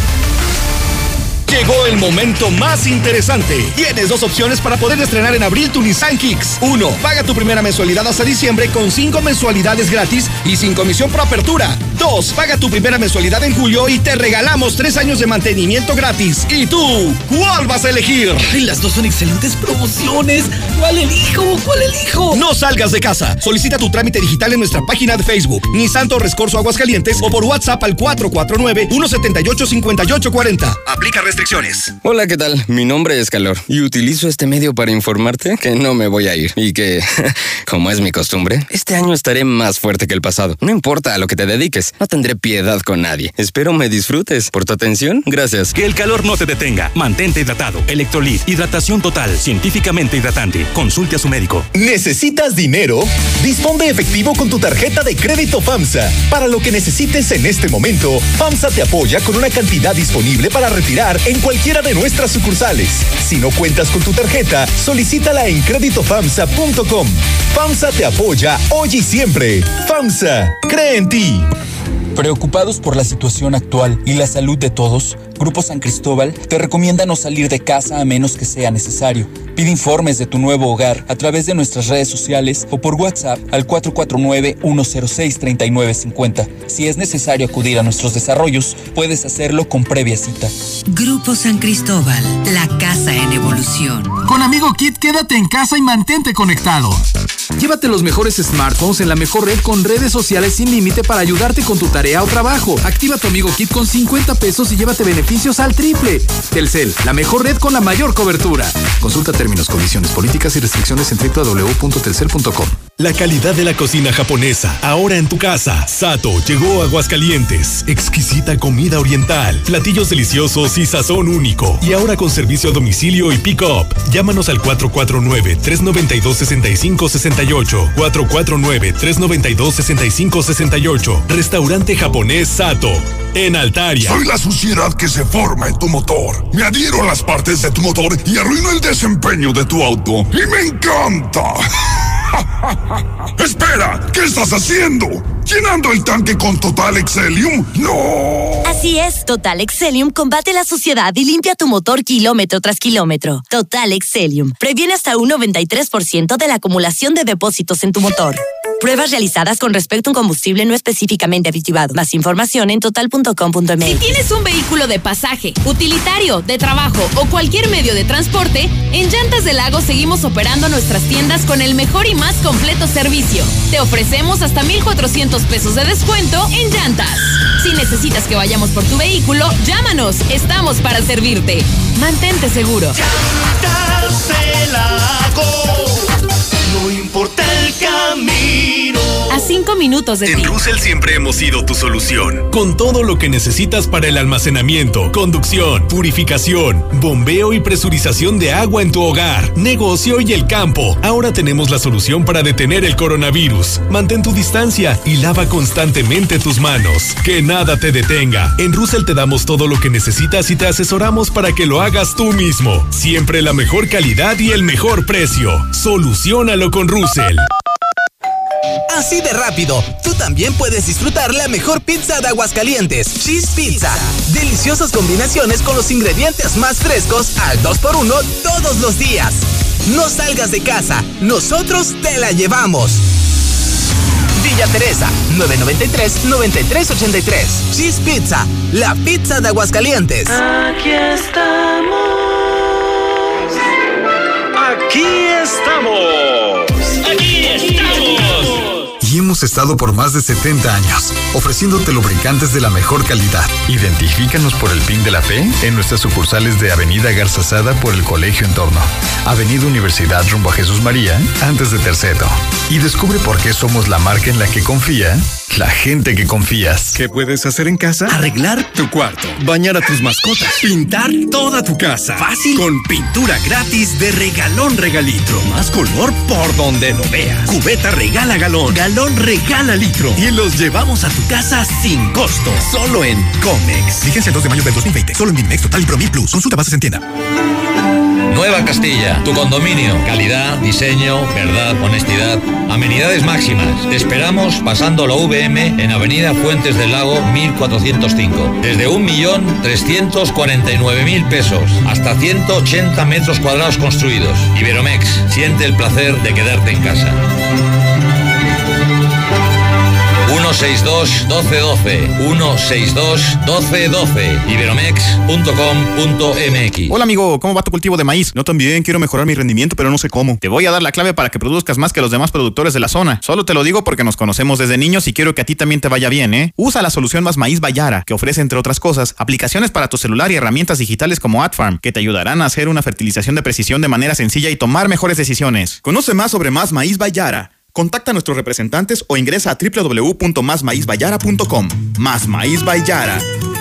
Llegó el momento más interesante. Tienes dos opciones para poder estrenar en abril tu Nissan Kicks. Uno, paga tu primera mensualidad hasta diciembre con cinco mensualidades gratis y sin comisión por apertura. Dos, paga tu primera mensualidad en julio y te regalamos tres años de mantenimiento gratis. ¿Y tú? ¿Cuál vas a elegir? Ay, las dos son excelentes promociones. ¿Cuál elijo? ¿Cuál elijo? No salgas de casa. Solicita tu trámite digital en nuestra página de Facebook, Nissan Torres Corso Aguascalientes o por WhatsApp al 449 178 5840. Aplica restricciones. Hola, ¿qué tal? Mi nombre es Calor y utilizo este medio para informarte que no me voy a ir y que, como es mi costumbre, este año estaré más fuerte que el pasado. No importa a lo que te dediques, no tendré piedad con nadie. Espero me disfrutes. Por tu atención, gracias. Que el calor no te detenga. Mantente hidratado. Electrolit, hidratación total, científicamente hidratante. Consulte a su médico. ¿Necesitas dinero? Dispón de efectivo con tu tarjeta de crédito FAMSA. Para lo que necesites en este momento, FAMSA te apoya con una cantidad disponible para retirar en cualquiera de nuestras sucursales. Si no cuentas con tu tarjeta, solicítala en créditofamsa.com. FAMSA te apoya hoy y siempre. FAMSA, cree en ti. Preocupados por la situación actual y la salud de todos, Grupo San Cristóbal te recomienda no salir de casa a menos que sea necesario. Pide informes de tu nuevo hogar a través de nuestras redes sociales o por WhatsApp al 449-106-3950. Si es necesario acudir a nuestros desarrollos, puedes hacerlo con previa cita. Grupo San Cristóbal, la casa en evolución. Con Amigo Kit, quédate en casa y mantente conectado. Llévate los mejores smartphones en la mejor red con redes sociales sin límite para ayudarte con tu tarea o trabajo. Activa tu Amigo Kit con 50 pesos y llévate beneficios al triple. Telcel, la mejor red con la mayor cobertura. Consulta términos, condiciones, políticas y restricciones en www.telcel.com. La calidad de la cocina japonesa, ahora en tu casa. Sato llegó a Aguascalientes. Exquisita comida oriental, platillos deliciosos y sazón único. Y ahora con servicio a domicilio y pick-up. Llámanos al 449-392-6568. 449-392-6568. Restaurante japonés Sato. En Altaria. Soy la suciedad que se forma en tu motor. Me adhiero a las partes de tu motor y arruino el desempeño de tu auto. ¡Y me encanta! Espera, ¿qué estás haciendo? ¿Llenando el tanque con Total Excelium? ¡No! Así es, Total Excelium combate la suciedad y limpia tu motor kilómetro tras kilómetro. Total Excelium previene hasta un 93% de la acumulación de depósitos en tu motor. Pruebas realizadas con respecto a un combustible no específicamente aditivado. Más información en total.com.mx. Si tienes un vehículo de pasaje, utilitario, de trabajo o cualquier medio de transporte, en Llantas del Lago seguimos operando nuestras tiendas con el mejor y más completo servicio. Te ofrecemos hasta 1,400 pesos de descuento en llantas. Si necesitas que vayamos por tu vehículo, llámanos. Estamos para servirte. Mantente seguro. Llantas del Lago. Importa el camino. A cinco minutos de En ti. Russell siempre hemos sido tu solución. Con todo lo que necesitas para el almacenamiento, conducción, purificación, bombeo y presurización de agua en tu hogar, negocio y el campo. Ahora tenemos la solución para detener el coronavirus. Mantén tu distancia y lava constantemente tus manos. Que nada te detenga. En Russell te damos todo lo que necesitas y te asesoramos para que lo hagas tú mismo. Siempre la mejor calidad y el mejor precio. Solucionalo con Russell. Así de rápido, tú también puedes disfrutar la mejor pizza de Aguascalientes, Cheese Pizza. Deliciosas combinaciones con los ingredientes más frescos al 2x1 todos los días. No salgas de casa, nosotros te la llevamos. Villa Teresa, 993-9383. Cheese Pizza, la pizza de Aguascalientes. Aquí estamos. Aquí estamos. Aquí estamos. Hemos estado por más de 70 años, ofreciéndote lubricantes de la mejor calidad. Identifícanos por el PIN de la P en nuestras sucursales de Avenida Garzazada por el Colegio Entorno, Avenida Universidad rumbo a Jesús María, antes de Terceto. Y descubre por qué somos la marca en la que confía la gente que confías. ¿Qué puedes hacer en casa? Arreglar tu cuarto, bañar a tus mascotas, pintar toda tu casa. Fácil. Con pintura gratis de regalón regalitro. Más color por donde lo veas. Cubeta regala galón, galón regala litro. Y los llevamos a tu casa sin costo. Solo en Comex. Vigencia el 2 de mayo del 2020. Solo en Dimex Total y Promil Plus. Consulta bases en tienda. Nueva Castilla, tu condominio. Calidad, diseño, verdad, honestidad. Amenidades máximas. Te esperamos pasando la VM en Avenida Fuentes del Lago 1405. Desde 1.349.000 pesos hasta 180 metros cuadrados construidos. Iberomex, siente el placer de quedarte en casa. 162-1212. 162-1212. Iberomex.com.mx. Hola amigo, ¿cómo va tu cultivo de maíz? Yo también quiero mejorar mi rendimiento, pero no sé cómo. Te voy a dar la clave para que produzcas más que los demás productores de la zona. Solo te lo digo porque nos conocemos desde niños y quiero que a ti también te vaya bien, ¿eh? Usa la solución Más Maíz Bayara, que ofrece entre otras cosas aplicaciones para tu celular y herramientas digitales como AdFarm, que te ayudarán a hacer una fertilización de precisión de manera sencilla y tomar mejores decisiones. Conoce más sobre Más Maíz Bayara. Contacta a nuestros representantes o ingresa a www.másmaízbayara.com. Más Maíz.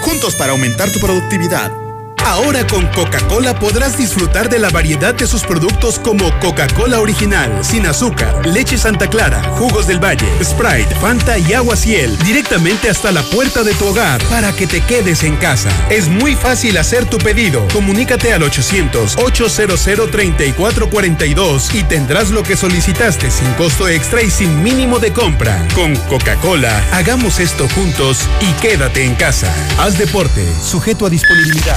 Juntos para aumentar tu productividad. Ahora con Coca-Cola podrás disfrutar de la variedad de sus productos como Coca-Cola original, sin azúcar, leche Santa Clara, jugos del Valle, Sprite, Fanta y agua Ciel, directamente hasta la puerta de tu hogar para que te quedes en casa. Es muy fácil hacer tu pedido. Comunícate al 800-800-3442 y tendrás lo que solicitaste sin costo extra y sin mínimo de compra. Con Coca-Cola, hagamos esto juntos y quédate en casa. Haz deporte, sujeto a disponibilidad.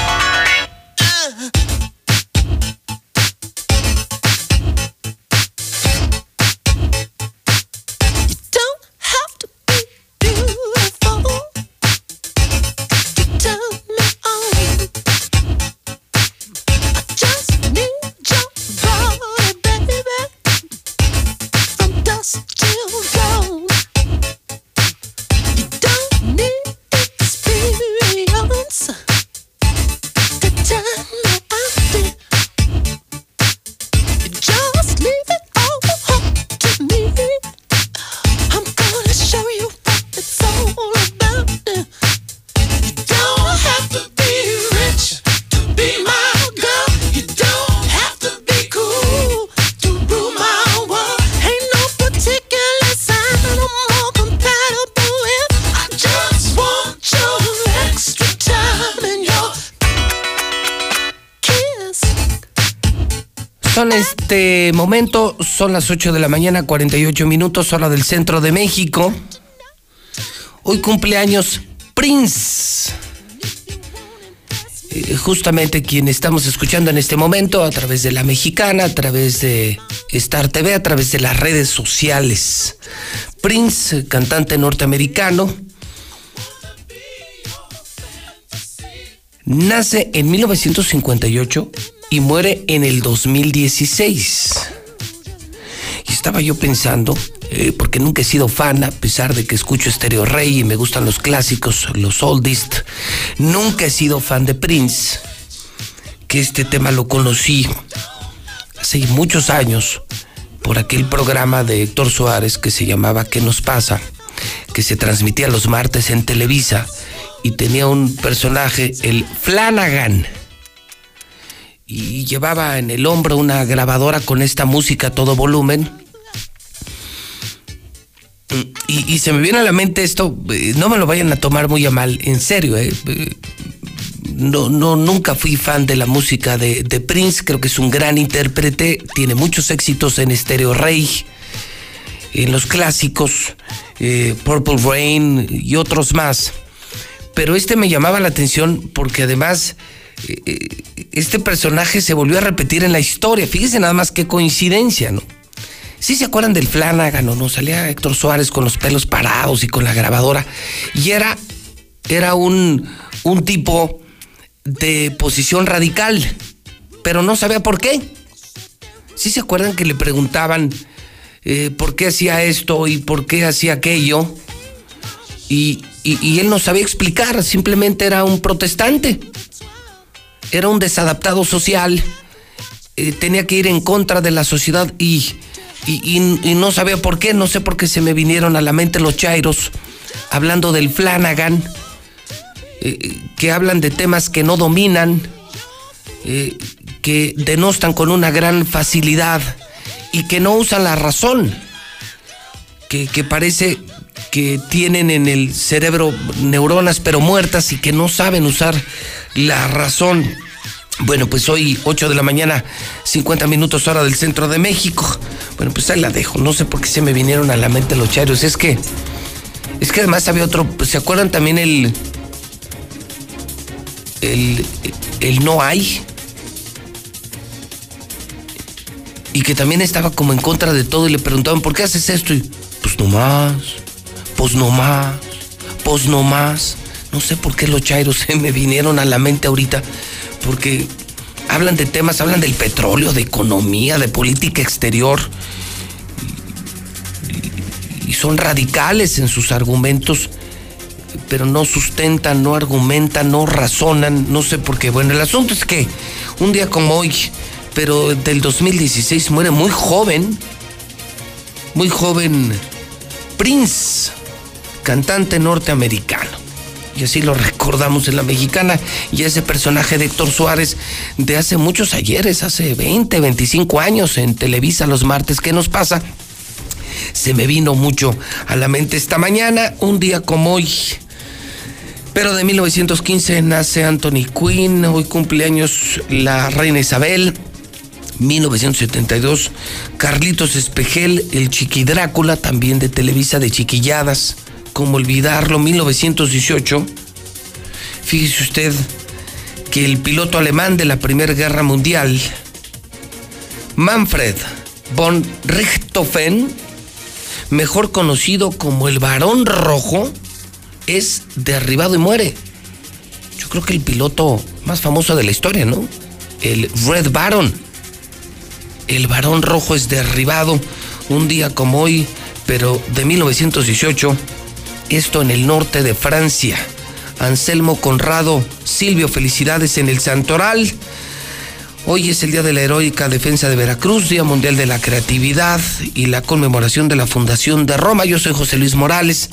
Son las 8 de la mañana, 48 minutos, hora del centro de México. Hoy cumpleaños Prince. Eh, Justamente quien estamos escuchando en este momento a través de la mexicana, a través de Star TV, a través de las redes sociales. Prince, cantante norteamericano, nace en 1958 y muere en el 2016. Estaba yo pensando, eh, porque nunca he sido fan, a pesar de que escucho Stereo Rey y me gustan los clásicos, los oldies, nunca he sido fan de Prince, que este tema lo conocí hace muchos años por aquel programa de Héctor Suárez que se llamaba ¿Qué nos pasa? que se transmitía los martes en Televisa y tenía un personaje, el Flanagan y llevaba en el hombro una grabadora con esta música a todo volumen. Y, se me viene a la mente esto, eh, no me lo vayan a tomar muy a mal, en serio, eh. Eh, No, no, nunca fui fan de la música de, Prince, creo que es un gran intérprete, tiene muchos éxitos en Stereo Rey, en los clásicos, eh, Purple Rain y otros más. Pero este me llamaba la atención porque además este personaje se volvió a repetir en la historia. Fíjense nada más qué coincidencia, ¿no? ¿Sí se acuerdan del Flanagan o no? Salía Héctor Suárez con los pelos parados y con la grabadora. Y era, era un, un tipo de posición radical, pero no sabía por qué. ¿Sí se acuerdan que le preguntaban eh, por qué hacía esto y por qué hacía aquello? Y, y- y él no sabía explicar, simplemente era un protestante. Era un desadaptado social, eh, tenía que ir en contra de la sociedad y, y- y- no sabía por qué, no sé por qué se me vinieron a la mente los chairos hablando del Flanagan, eh, que hablan de temas que no dominan, eh, que denostan con una gran facilidad y que no usan la razón, que parece que tienen en el cerebro neuronas pero muertas y que no saben usar la razón. Bueno, pues hoy 8 de la mañana, 50 minutos hora del centro de México. Bueno, pues ahí la dejo. No sé por qué se me vinieron a la mente los chairos. Es que, es que además había otro, pues, ¿se acuerdan también el, el, el no hay? Y que también estaba como en contra de todo y le preguntaban, ¿por qué haces esto? Y pues no más, pues no más, pues no más. No sé por qué los chairos se me vinieron a la mente ahorita, porque hablan de temas, hablan del petróleo, de economía, de política exterior, y son radicales en sus argumentos, pero no sustentan, no argumentan, no razonan, no sé por qué. Bueno, el asunto es que un día como hoy, pero del 2016 muere muy joven, muy joven Prince, cantante norteamericano. Y así lo recordamos en la mexicana. Y ese personaje de Héctor Suárez de hace muchos ayeres, hace 20, 25 años en Televisa los martes, ¿qué nos pasa? Se me vino mucho a la mente esta mañana, un día como hoy. Pero de 1915 nace Anthony Quinn, hoy cumpleaños la reina Isabel, 1972, Carlitos Espejel, el Chiqui Drácula, también de Televisa de Chiquilladas, como olvidarlo, 1918. Fíjese usted que el piloto alemán de la Primera Guerra Mundial, Manfred von Richthofen, mejor conocido como el Varón Rojo, es derribado y muere. Yo creo que el piloto más famoso de la historia, ¿no? El Red Baron el varón rojo es derribado un día como hoy, pero de 1918, esto en el norte de Francia. Anselmo Conrado, Silvio, felicidades en el Santoral. Hoy es el Día de la Heroica Defensa de Veracruz, Día Mundial de la Creatividad y la conmemoración de la Fundación de Roma. Yo soy José Luis Morales.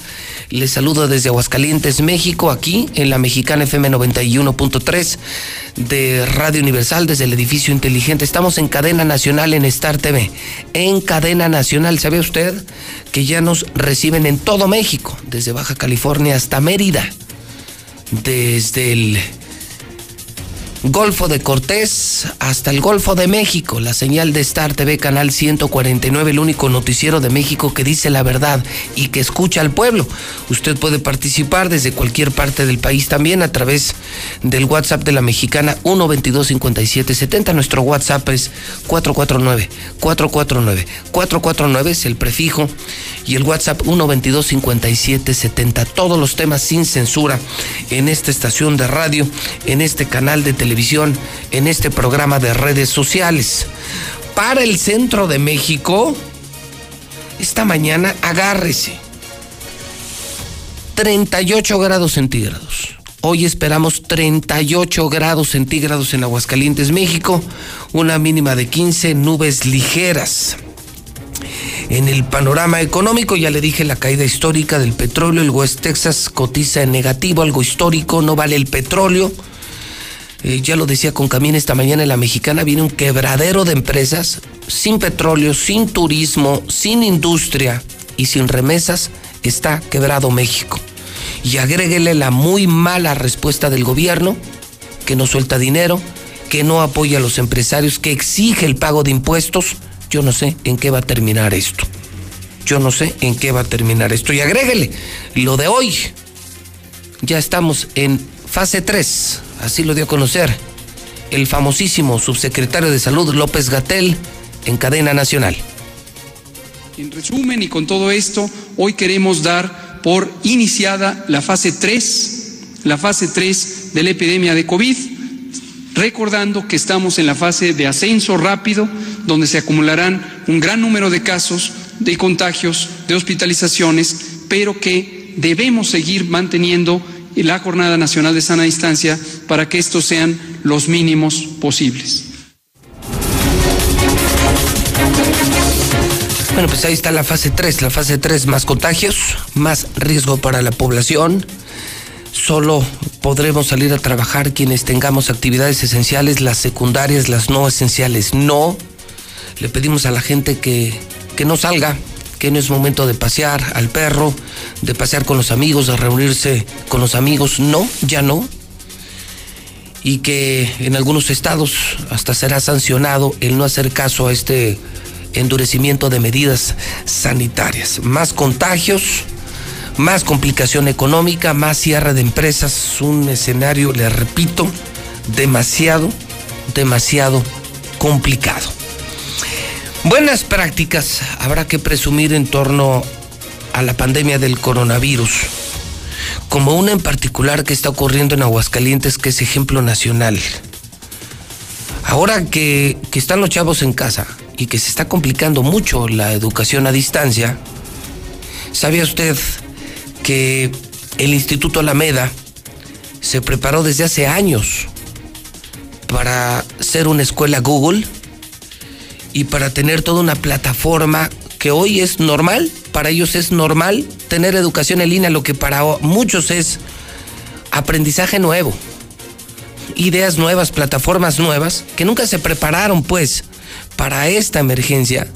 Les saludo desde Aguascalientes, México, aquí en la Mexicana FM 91.3 de Radio Universal, desde el edificio inteligente. Estamos en cadena nacional en Star TV. En cadena nacional, ¿sabe usted que ya nos reciben en todo México, desde Baja California hasta Mérida? Desde el Golfo de Cortés hasta el Golfo de México, la señal de Star TV Canal 149, el único noticiero de México que dice la verdad y que escucha al pueblo. Usted puede participar desde cualquier parte del país también a través del WhatsApp de la mexicana 1225770. Nuestro WhatsApp es 449 449 449 es el prefijo y el WhatsApp 1225770. Todos los temas sin censura en esta estación de radio, en este canal de televisión televisión en este programa de redes sociales. Para el centro de México, esta mañana agárrese. 38 grados centígrados. Hoy esperamos 38 grados centígrados en Aguascalientes, México, una mínima de 15 nubes ligeras. En el panorama económico, ya le dije la caída histórica del petróleo, el West Texas cotiza en negativo, algo histórico, no vale el petróleo. Eh, ya lo decía con Camín esta mañana en la mexicana, viene un quebradero de empresas sin petróleo, sin turismo, sin industria y sin remesas, está quebrado México. Y agréguele la muy mala respuesta del gobierno, que no suelta dinero, que no apoya a los empresarios, que exige el pago de impuestos. Yo no sé en qué va a terminar esto. Yo no sé en qué va a terminar esto. Y agréguele lo de hoy. Ya estamos en fase 3 así lo dio a conocer el famosísimo subsecretario de Salud López Gatel en cadena nacional. En resumen y con todo esto, hoy queremos dar por iniciada la fase 3, la fase 3 de la epidemia de COVID, recordando que estamos en la fase de ascenso rápido, donde se acumularán un gran número de casos, de contagios, de hospitalizaciones, pero que debemos seguir manteniendo la Jornada Nacional de Sana Distancia para que estos sean los mínimos posibles. Bueno, pues ahí está la fase 3, la fase 3 más contagios, más riesgo para la población. Solo podremos salir a trabajar quienes tengamos actividades esenciales, las secundarias, las no esenciales no. Le pedimos a la gente que, que no salga, que no es momento de pasear al perro, de pasear con los amigos, de reunirse con los amigos. No, ya no. Y que en algunos estados hasta será sancionado el no hacer caso a este endurecimiento de medidas sanitarias. Más contagios, más complicación económica, más cierre de empresas, un escenario, le repito, demasiado, demasiado complicado. Buenas prácticas habrá que presumir en torno a la pandemia del coronavirus, como una en particular que está ocurriendo en Aguascalientes, que es ejemplo nacional. Ahora que, están los chavos en casa y que se está complicando mucho la educación a distancia, ¿sabía usted que el Instituto Alameda se preparó desde hace años para ser una escuela Google y para tener toda una plataforma que hoy es normal, para ellos es normal tener educación en línea, lo que para muchos es aprendizaje nuevo, ideas nuevas, plataformas nuevas, que nunca se prepararon pues para esta emergencia.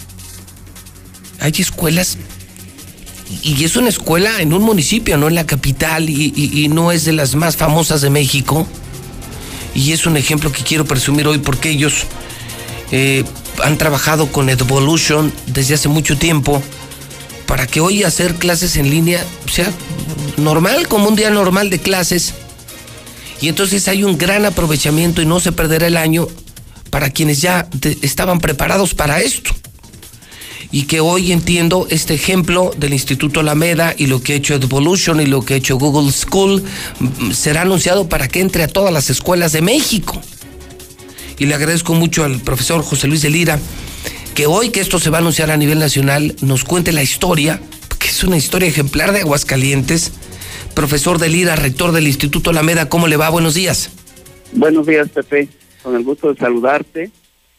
Hay escuelas y es una escuela en un municipio, no en la capital, y, no es de las más famosas de México. Y es un ejemplo que quiero presumir hoy porque ellos eh, han trabajado con Evolution desde hace mucho tiempo para que hoy hacer clases en línea sea normal, como un día normal de clases. Y entonces hay un gran aprovechamiento y no se perderá el año para quienes ya estaban preparados para esto y que hoy entiendo este ejemplo del Instituto Alameda y lo que ha hecho Evolution y lo que ha hecho Google School será anunciado para que entre a todas las escuelas de México. Y le agradezco mucho al profesor José Luis de Lira que hoy que esto se va a anunciar a nivel nacional nos cuente la historia, que es una historia ejemplar de Aguascalientes. Profesor de Lira, rector del Instituto Alameda, ¿cómo le va? Buenos días. Buenos días, Pepe. Con el gusto de saludarte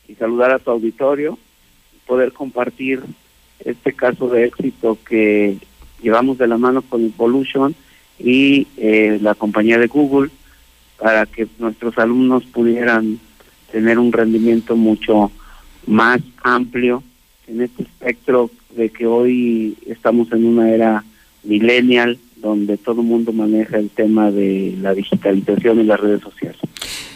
y saludar a tu auditorio poder compartir este caso de éxito que llevamos de la mano con Evolution y eh, la compañía de Google para que nuestros alumnos pudieran tener un rendimiento mucho más amplio en este espectro de que hoy estamos en una era millennial donde todo el mundo maneja el tema de la digitalización y las redes sociales.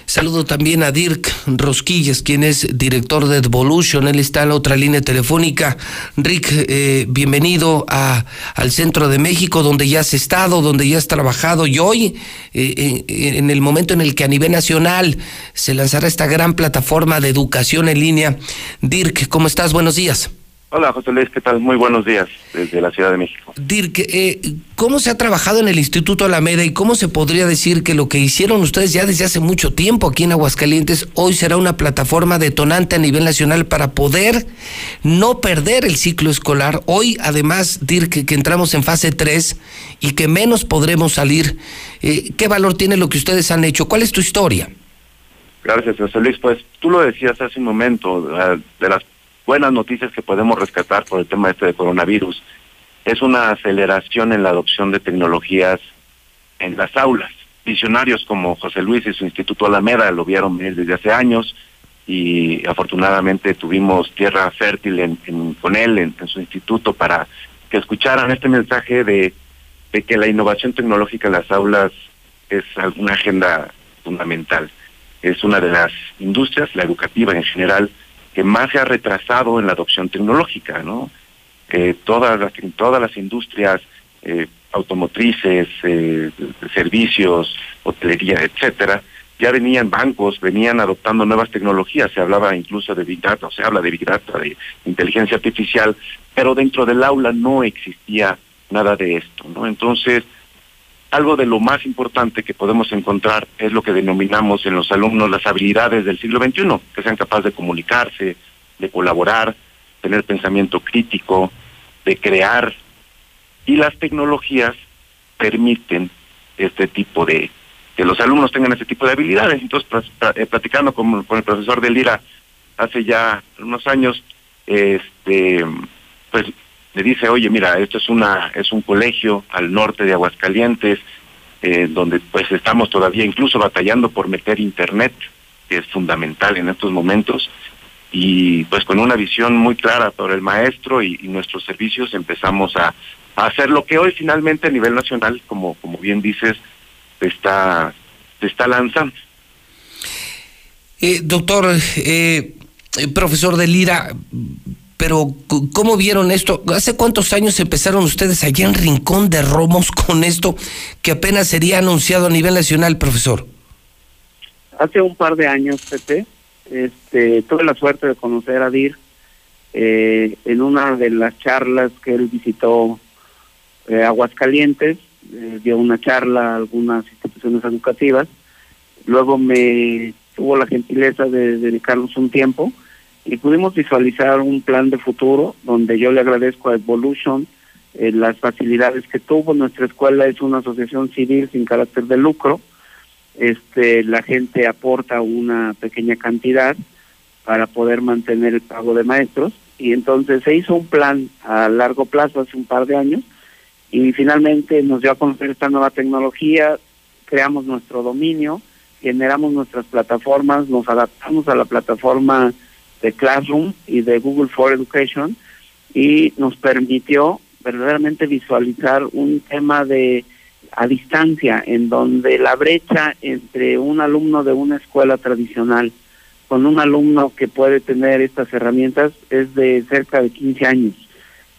Saludo también a Dirk Rosquillas, quien es director de Evolution. Él está en la otra línea telefónica. Rick, eh, bienvenido a, al centro de México, donde ya has estado, donde ya has trabajado. Y hoy, eh, en, en el momento en el que a nivel nacional se lanzará esta gran plataforma de educación en línea. Dirk, ¿cómo estás? Buenos días. Hola, José Luis, ¿qué tal? Muy buenos días desde la Ciudad de México. Dirk, eh, ¿cómo se ha trabajado en el Instituto Alameda y cómo se podría decir que lo que hicieron ustedes ya desde hace mucho tiempo aquí en Aguascalientes hoy será una plataforma detonante a nivel nacional para poder no perder el ciclo escolar? Hoy, además, Dirk, que entramos en fase 3 y que menos podremos salir, eh, ¿qué valor tiene lo que ustedes han hecho? ¿Cuál es tu historia? Gracias, José Luis. Pues tú lo decías hace un momento, de las buenas noticias que podemos rescatar por el tema este de coronavirus es una aceleración en la adopción de tecnologías en las aulas. Visionarios como José Luis y su Instituto Alameda lo vieron desde hace años y afortunadamente tuvimos tierra fértil en, con él en, en, su instituto para que escucharan este mensaje de, de que la innovación tecnológica en las aulas es una agenda fundamental. Es una de las industrias, la educativa en general, que más se ha retrasado en la adopción tecnológica, ¿no? Todas las todas las industrias eh, automotrices, eh, servicios, hotelería, etcétera, ya venían bancos, venían adoptando nuevas tecnologías, se hablaba incluso de Big Data, o se habla de Big Data, de inteligencia artificial, pero dentro del aula no existía nada de esto, ¿no? Entonces, algo de lo más importante que podemos encontrar es lo que denominamos en los alumnos las habilidades del siglo XXI, que sean capaces de comunicarse, de colaborar, tener pensamiento crítico, de crear. Y las tecnologías permiten este tipo de, que los alumnos tengan este tipo de habilidades. Entonces, platicando con, con el profesor de Lira hace ya unos años, este, pues le dice, oye, mira, esto es una es un colegio al norte de Aguascalientes, eh, donde pues estamos todavía incluso batallando por meter internet, que es fundamental en estos momentos, y pues con una visión muy clara por el maestro y, nuestros servicios empezamos a, hacer lo que hoy finalmente a nivel nacional, como, como bien dices, está, está lanzando. Eh, doctor, eh, profesor de Lira, pero ¿cómo vieron esto? ¿Hace cuántos años empezaron ustedes allá en Rincón de Romos con esto que apenas sería anunciado a nivel nacional, profesor? Hace un par de años, Pepe, este, tuve la suerte de conocer a Dir eh, en una de las charlas que él visitó eh, Aguascalientes, eh, dio una charla a algunas instituciones educativas, luego me tuvo la gentileza de dedicarnos un tiempo y pudimos visualizar un plan de futuro donde yo le agradezco a Evolution eh, las facilidades que tuvo. Nuestra escuela es una asociación civil sin carácter de lucro. Este, la gente aporta una pequeña cantidad para poder mantener el pago de maestros y entonces se hizo un plan a largo plazo hace un par de años y finalmente nos dio a conocer esta nueva tecnología, creamos nuestro dominio, generamos nuestras plataformas, nos adaptamos a la plataforma de Classroom y de Google for Education y nos permitió verdaderamente visualizar un tema de a distancia en donde la brecha entre un alumno de una escuela tradicional con un alumno que puede tener estas herramientas es de cerca de 15 años.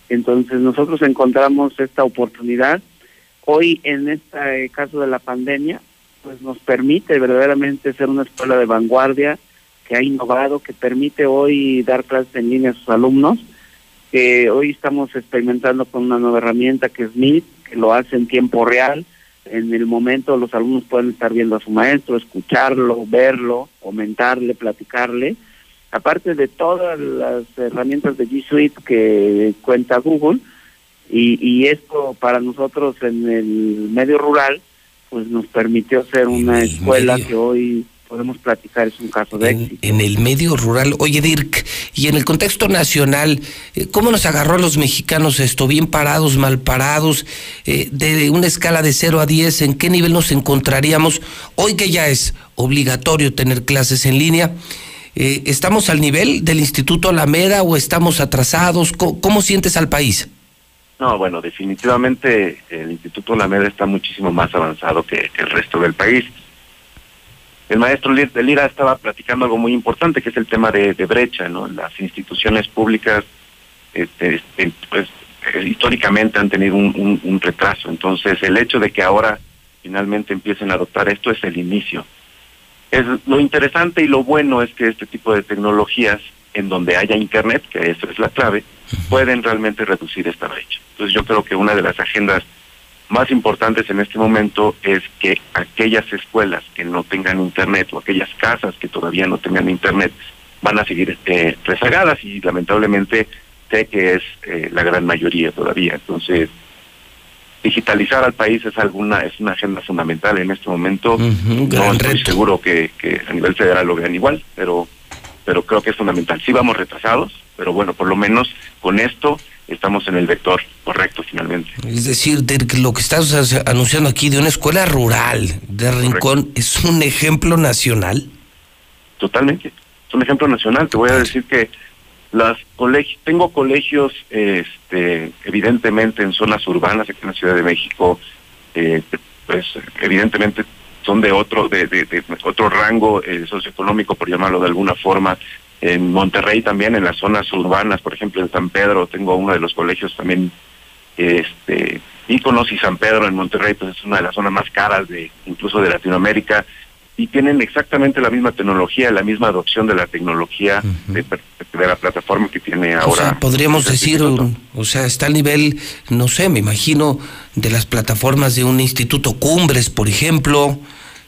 Entonces nosotros encontramos esta oportunidad. Hoy en este caso de la pandemia, pues nos permite verdaderamente ser una escuela de vanguardia que ha innovado, que permite hoy dar clases en línea a sus alumnos, que hoy estamos experimentando con una nueva herramienta que es Meet, que lo hace en tiempo real. En el momento los alumnos pueden estar viendo a su maestro, escucharlo, verlo, comentarle, platicarle. Aparte de todas las herramientas de G Suite que cuenta Google, y, y esto para nosotros en el medio rural, pues nos permitió ser una escuela que hoy podemos platicar, es un caso de éxito. En el medio rural, oye Dirk, y en el contexto nacional, eh, ¿cómo nos agarró a los mexicanos esto? ¿Bien parados, mal parados? Eh, de una escala de 0 a 10, ¿en qué nivel nos encontraríamos? Hoy que ya es obligatorio tener clases en línea, eh, ¿estamos al nivel del Instituto Alameda o estamos atrasados? ¿Cómo, cómo sientes al país? No, bueno, definitivamente el Instituto Alameda está muchísimo más avanzado que el resto del país. El maestro Lira estaba platicando algo muy importante, que es el tema de, de brecha, ¿no? Las instituciones públicas, este, este, pues, eh, históricamente han tenido un, un- un retraso. Entonces, el hecho de que ahora finalmente empiecen a adoptar esto es el inicio. Es lo interesante y lo bueno es que este tipo de tecnologías, en donde haya internet, que eso es la clave, pueden realmente reducir esta brecha. Entonces, yo creo que una de las agendas más importantes en este momento es que aquellas escuelas que no tengan internet o aquellas casas que todavía no tengan internet van a seguir eh, rezagadas y lamentablemente sé que es eh, la gran mayoría todavía. Entonces, digitalizar al país es alguna es una agenda fundamental en este momento. no estoy seguro que, que a nivel federal lo vean igual, pero pero creo que es fundamental. Sí vamos retrasados, pero bueno, por lo menos con esto estamos en el vector correcto finalmente. Es decir, Dirk, lo que estás anunciando aquí de una escuela rural de Rincón es un ejemplo nacional. Totalmente. Es un ejemplo nacional. Te voy a decir que las colegios, tengo colegios, este, evidentemente en zonas urbanas aquí en la Ciudad de México, eh, pues evidentemente son de otro, de, de- de otro rango eh, socioeconómico, por llamarlo de alguna forma. En Monterrey también, en las zonas urbanas, por ejemplo en San Pedro, tengo uno de los colegios también, este, Íconos y San Pedro en Monterrey, pues es una de las zonas más caras de, incluso de Latinoamérica y tienen exactamente la misma tecnología, la misma adopción de la tecnología de, de la plataforma que tiene O ahora. sea, podríamos decir, o sea, está al nivel, no sé, me imagino, de las plataformas de un instituto Cumbres, por ejemplo,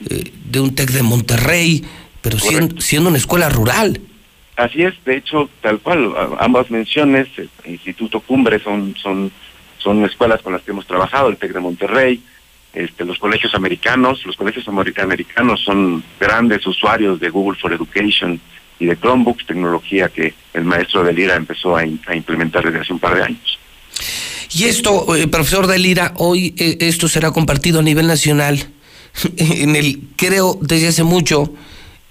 eh, de un TEC de Monterrey, pero siendo, siendo una escuela rural. Así es, de hecho, tal cual, ambas menciones, el Instituto Cumbre son, son, son escuelas con las que hemos trabajado, el TEC de Monterrey, este, los colegios americanos, los colegios ameri- americanos son grandes usuarios de Google for Education y de Chromebooks, tecnología que el maestro de Lira empezó a, implementar desde hace un par de años. Y esto, eh, profesor Delira, hoy eh, esto será compartido a nivel nacional. en el, creo, desde hace mucho,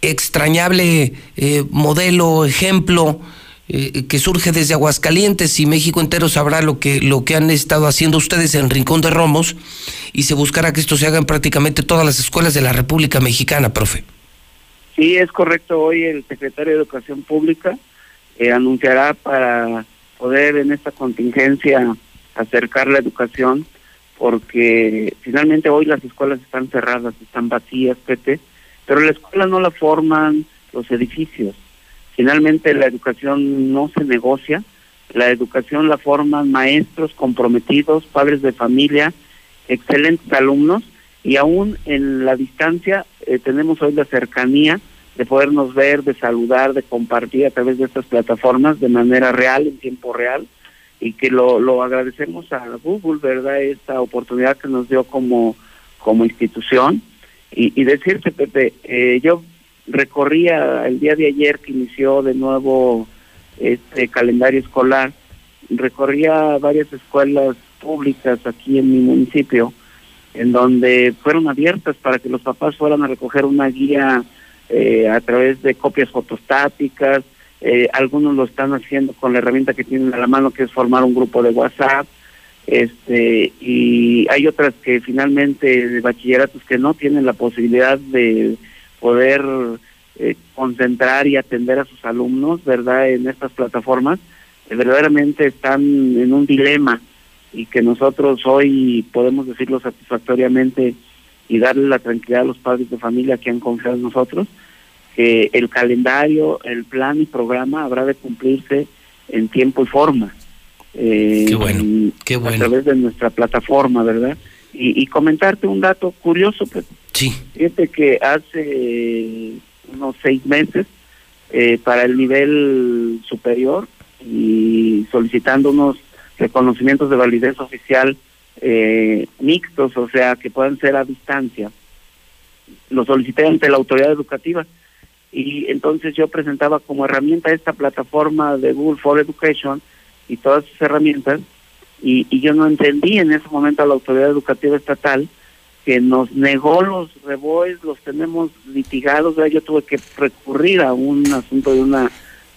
extrañable eh, modelo, ejemplo eh, que surge desde Aguascalientes y México entero sabrá lo que, lo que han estado haciendo ustedes en Rincón de Romos y se buscará que esto se haga en prácticamente todas las escuelas de la República Mexicana, profe. Sí, es correcto. Hoy el secretario de Educación Pública eh, anunciará para poder en esta contingencia acercar la educación, porque finalmente hoy las escuelas están cerradas, están vacías, Pepe, pero la escuela no la forman los edificios. Finalmente la educación no se negocia, la educación la forman maestros comprometidos, padres de familia, excelentes alumnos y aún en la distancia eh, tenemos hoy la cercanía de podernos ver, de saludar, de compartir a través de estas plataformas de manera real, en tiempo real, y que lo, lo agradecemos a Google, ¿verdad? Esta oportunidad que nos dio como, como institución. Y, y decirte, Pepe, eh, yo recorría el día de ayer que inició de nuevo este calendario escolar, recorría varias escuelas públicas aquí en mi municipio, en donde fueron abiertas para que los papás fueran a recoger una guía eh, a través de copias fotostáticas, eh, algunos lo están haciendo con la herramienta que tienen a la mano, que es formar un grupo de WhatsApp, este y hay otras que finalmente de bachilleratos que no tienen la posibilidad de poder eh, concentrar y atender a sus alumnos, ¿verdad? En estas plataformas, eh, verdaderamente están en un dilema y que nosotros hoy podemos decirlo satisfactoriamente y darle la tranquilidad a los padres de familia que han confiado en nosotros, que el calendario, el plan y programa habrá de cumplirse en tiempo y forma. Eh, Qué bueno, y qué bueno. A través de nuestra plataforma, ¿verdad? Y, y comentarte un dato curioso, pues. Sí. Fíjate que hace unos seis meses, eh, para el nivel superior y solicitando unos reconocimientos de validez oficial eh, mixtos, o sea, que puedan ser a distancia. Lo solicité ante la autoridad educativa y entonces yo presentaba como herramienta esta plataforma de Google for Education y todas sus herramientas y, y yo no entendí en ese momento a la autoridad educativa estatal que nos negó los reboes, los tenemos litigados, ¿verdad? yo tuve que recurrir a un asunto de una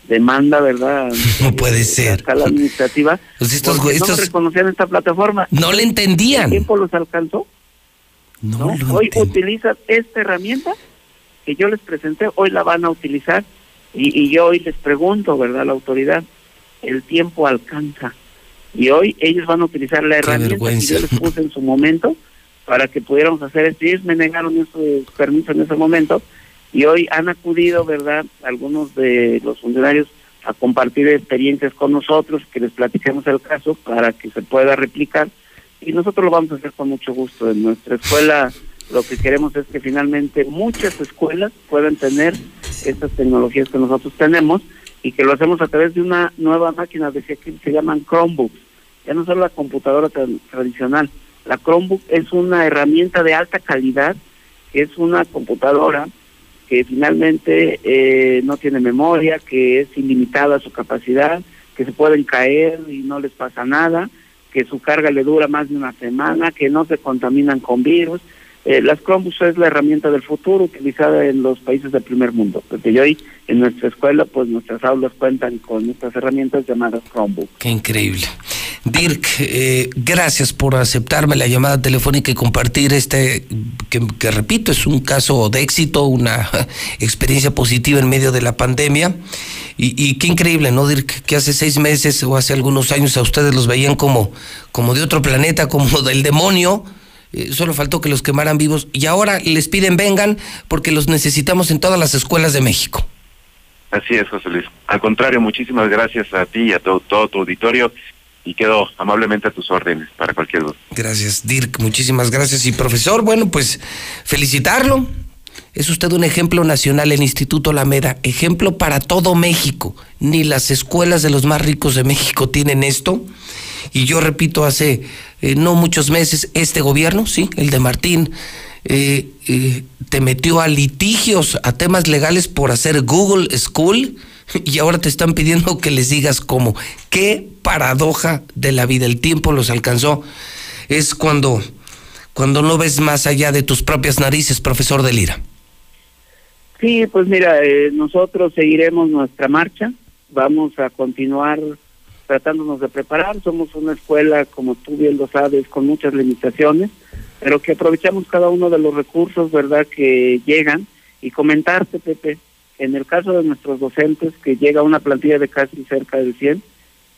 demanda, ¿verdad? No puede ser. A escala administrativa. Pues estos porque güey- no reconocían esta plataforma. No le entendían. ¿El tiempo los alcanzó? No, lo Hoy utilizan esta herramienta que yo les presenté, hoy la van a utilizar y, y yo hoy les pregunto, ¿verdad? La autoridad, el tiempo alcanza. Y hoy ellos van a utilizar la herramienta que yo les puse en su momento para que pudiéramos hacer esto. Ellos me negaron ese permiso en ese momento y hoy han acudido, ¿verdad? Algunos de los funcionarios a compartir experiencias con nosotros, que les platiquemos el caso para que se pueda replicar y nosotros lo vamos a hacer con mucho gusto. En nuestra escuela lo que queremos es que finalmente muchas escuelas puedan tener estas tecnologías que nosotros tenemos y que lo hacemos a través de una nueva máquina, decía que se llaman Chromebooks. Ya no solo la computadora tra- tradicional, la Chromebook es una herramienta de alta calidad, que es una computadora que finalmente eh, no tiene memoria, que es ilimitada su capacidad, que se pueden caer y no les pasa nada, que su carga le dura más de una semana, que no se contaminan con virus. Eh, las Chromebooks es la herramienta del futuro utilizada en los países del primer mundo, porque hoy en nuestra escuela, pues nuestras aulas cuentan con estas herramientas llamadas Chromebook. Qué increíble. Dirk, eh, gracias por aceptarme la llamada telefónica y compartir este, que, que repito, es un caso de éxito, una experiencia positiva en medio de la pandemia. Y, y qué increíble, ¿no, Dirk? Que hace seis meses o hace algunos años a ustedes los veían como, como de otro planeta, como del demonio. Eh, solo faltó que los quemaran vivos. Y ahora les piden vengan porque los necesitamos en todas las escuelas de México. Así es, José Luis. Al contrario, muchísimas gracias a ti y a todo, todo tu auditorio y quedo amablemente a tus órdenes para cualquier duda. Gracias, Dirk. Muchísimas gracias. Y profesor, bueno, pues felicitarlo. Es usted un ejemplo nacional, el Instituto Alameda, ejemplo para todo México. Ni las escuelas de los más ricos de México tienen esto. Y yo repito, hace eh, no muchos meses, este gobierno, sí, el de Martín, eh, eh, te metió a litigios, a temas legales por hacer Google School. Y ahora te están pidiendo que les digas cómo. Qué paradoja de la vida. El tiempo los alcanzó. Es cuando, cuando no ves más allá de tus propias narices, profesor de Lira. Sí, pues mira, eh, nosotros seguiremos nuestra marcha, vamos a continuar tratándonos de preparar, somos una escuela, como tú bien lo sabes, con muchas limitaciones, pero que aprovechamos cada uno de los recursos, ¿verdad?, que llegan y comentarte, Pepe, en el caso de nuestros docentes, que llega una plantilla de casi cerca del 100,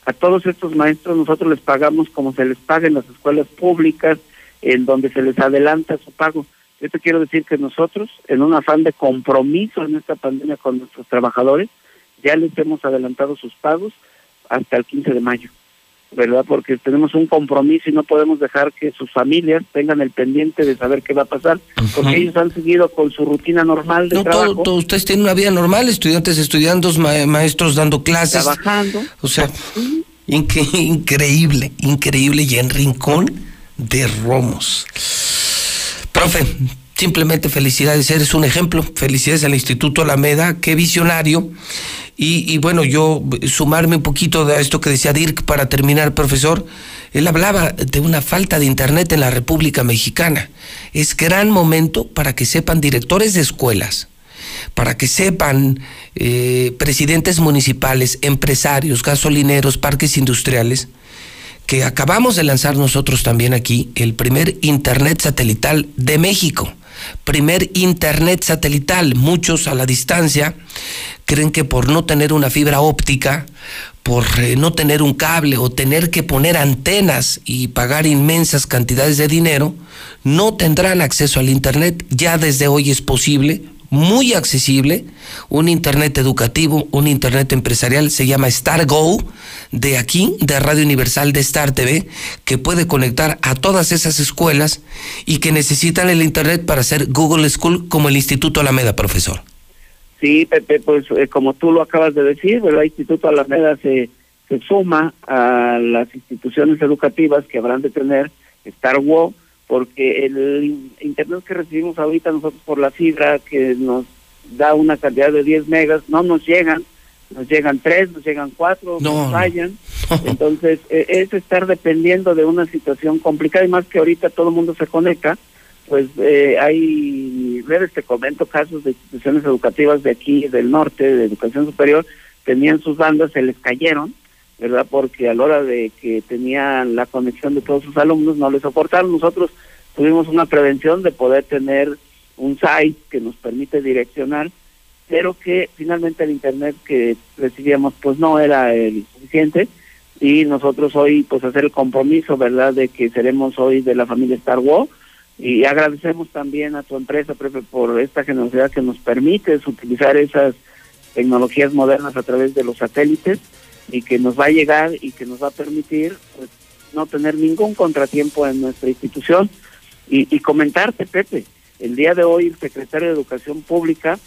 a todos estos maestros nosotros les pagamos como se les paga en las escuelas públicas, en donde se les adelanta su pago. Yo te quiero decir que nosotros, en un afán de compromiso en esta pandemia con nuestros trabajadores, ya les hemos adelantado sus pagos hasta el 15 de mayo, ¿verdad? Porque tenemos un compromiso y no podemos dejar que sus familias tengan el pendiente de saber qué va a pasar, porque ellos han seguido con su rutina normal de No, trabajo. todo, todo- ustedes tienen una vida normal, estudiantes estudiando, ma- maestros dando clases. Trabajando. O sea, increíble, increíble. Y en Rincón de Romos. Profe, simplemente felicidades, eres un ejemplo. Felicidades al Instituto Alameda, qué visionario. Y, bueno, yo sumarme un poquito de esto que decía Dirk para terminar, profesor. Él hablaba de una falta de internet en la República Mexicana. Es gran momento para que sepan directores de escuelas, para que sepan eh, presidentes municipales, empresarios, gasolineros, parques industriales, que acabamos de lanzar nosotros también aquí el primer Internet satelital de México. Primer Internet satelital. Muchos a la distancia creen que por no tener una fibra óptica, por eh, no tener un cable o tener que poner antenas y pagar inmensas cantidades de dinero, no tendrán acceso al Internet. Ya desde hoy es posible, muy accesible, un Internet educativo, un Internet empresarial, se llama StarGo, de aquí, de Radio Universal de Star TV, que puede conectar a todas esas escuelas y que necesitan el Internet para hacer Google School como el Instituto Alameda, profesor. Sí, Pepe, pues eh, como tú lo acabas de decir. El Instituto Alameda se, se suma a las instituciones educativas que habrán de tener Star Wo, porque el in- internet que recibimos ahorita nosotros por la fibra, que nos da una cantidad de 10 megas, no nos llegan, nos llegan 3, nos llegan 4, No, nos no. fallan. Entonces, eh, es estar dependiendo de una situación complicada y más que ahorita todo el mundo se conecta, pues eh, hay, redes te comento, casos de instituciones educativas de aquí, del norte, de educación superior, tenían sus bandas, se les cayeron, ¿verdad? Porque a la hora de que tenían la conexión de todos sus alumnos no les soportaron. Nosotros tuvimos una prevención de poder tener un site que nos permite direccionar, pero que finalmente el internet que recibíamos pues no era el suficiente y nosotros hoy pues hacer el compromiso, ¿verdad? De que seremos hoy de la familia Star Wars y agradecemos también a tu empresa, Pepe, por esta generosidad que nos permite utilizar esas tecnologías modernas a través de los satélites y que nos va a llegar y que nos va a permitir pues, no tener ningún contratiempo en nuestra institución. Y, y comentarte, Pepe, el día de hoy el secretario de Educación Pública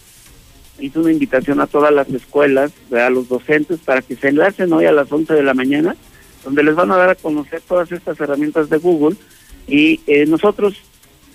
hizo una invitación a todas las escuelas, a los docentes, para que se enlacen hoy a las 11 de la mañana, donde les van a dar a conocer todas estas herramientas de Google. Y eh, nosotros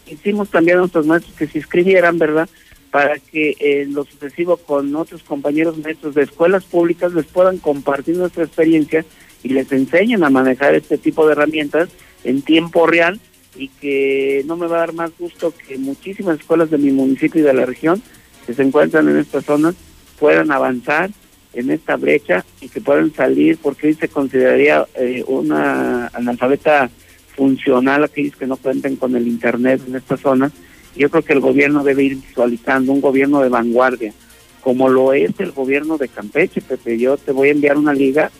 hicimos también a nuestros maestros que se inscribieran, ¿verdad? Para que en lo sucesivo con otros compañeros maestros de escuelas públicas les puedan compartir nuestra experiencia y les enseñen a manejar este tipo de herramientas en tiempo real y que no me va a dar más gusto que muchísimas escuelas de mi municipio y de la región que se encuentran en esta zona puedan avanzar en esta brecha y que puedan salir porque hoy se consideraría eh, una analfabeta funcional aquellos que no cuenten con el internet en esta zona. Yo creo que el gobierno debe ir visualizando un gobierno de vanguardia, como lo es el gobierno de Campeche, Pepe. Yo te voy a enviar una liga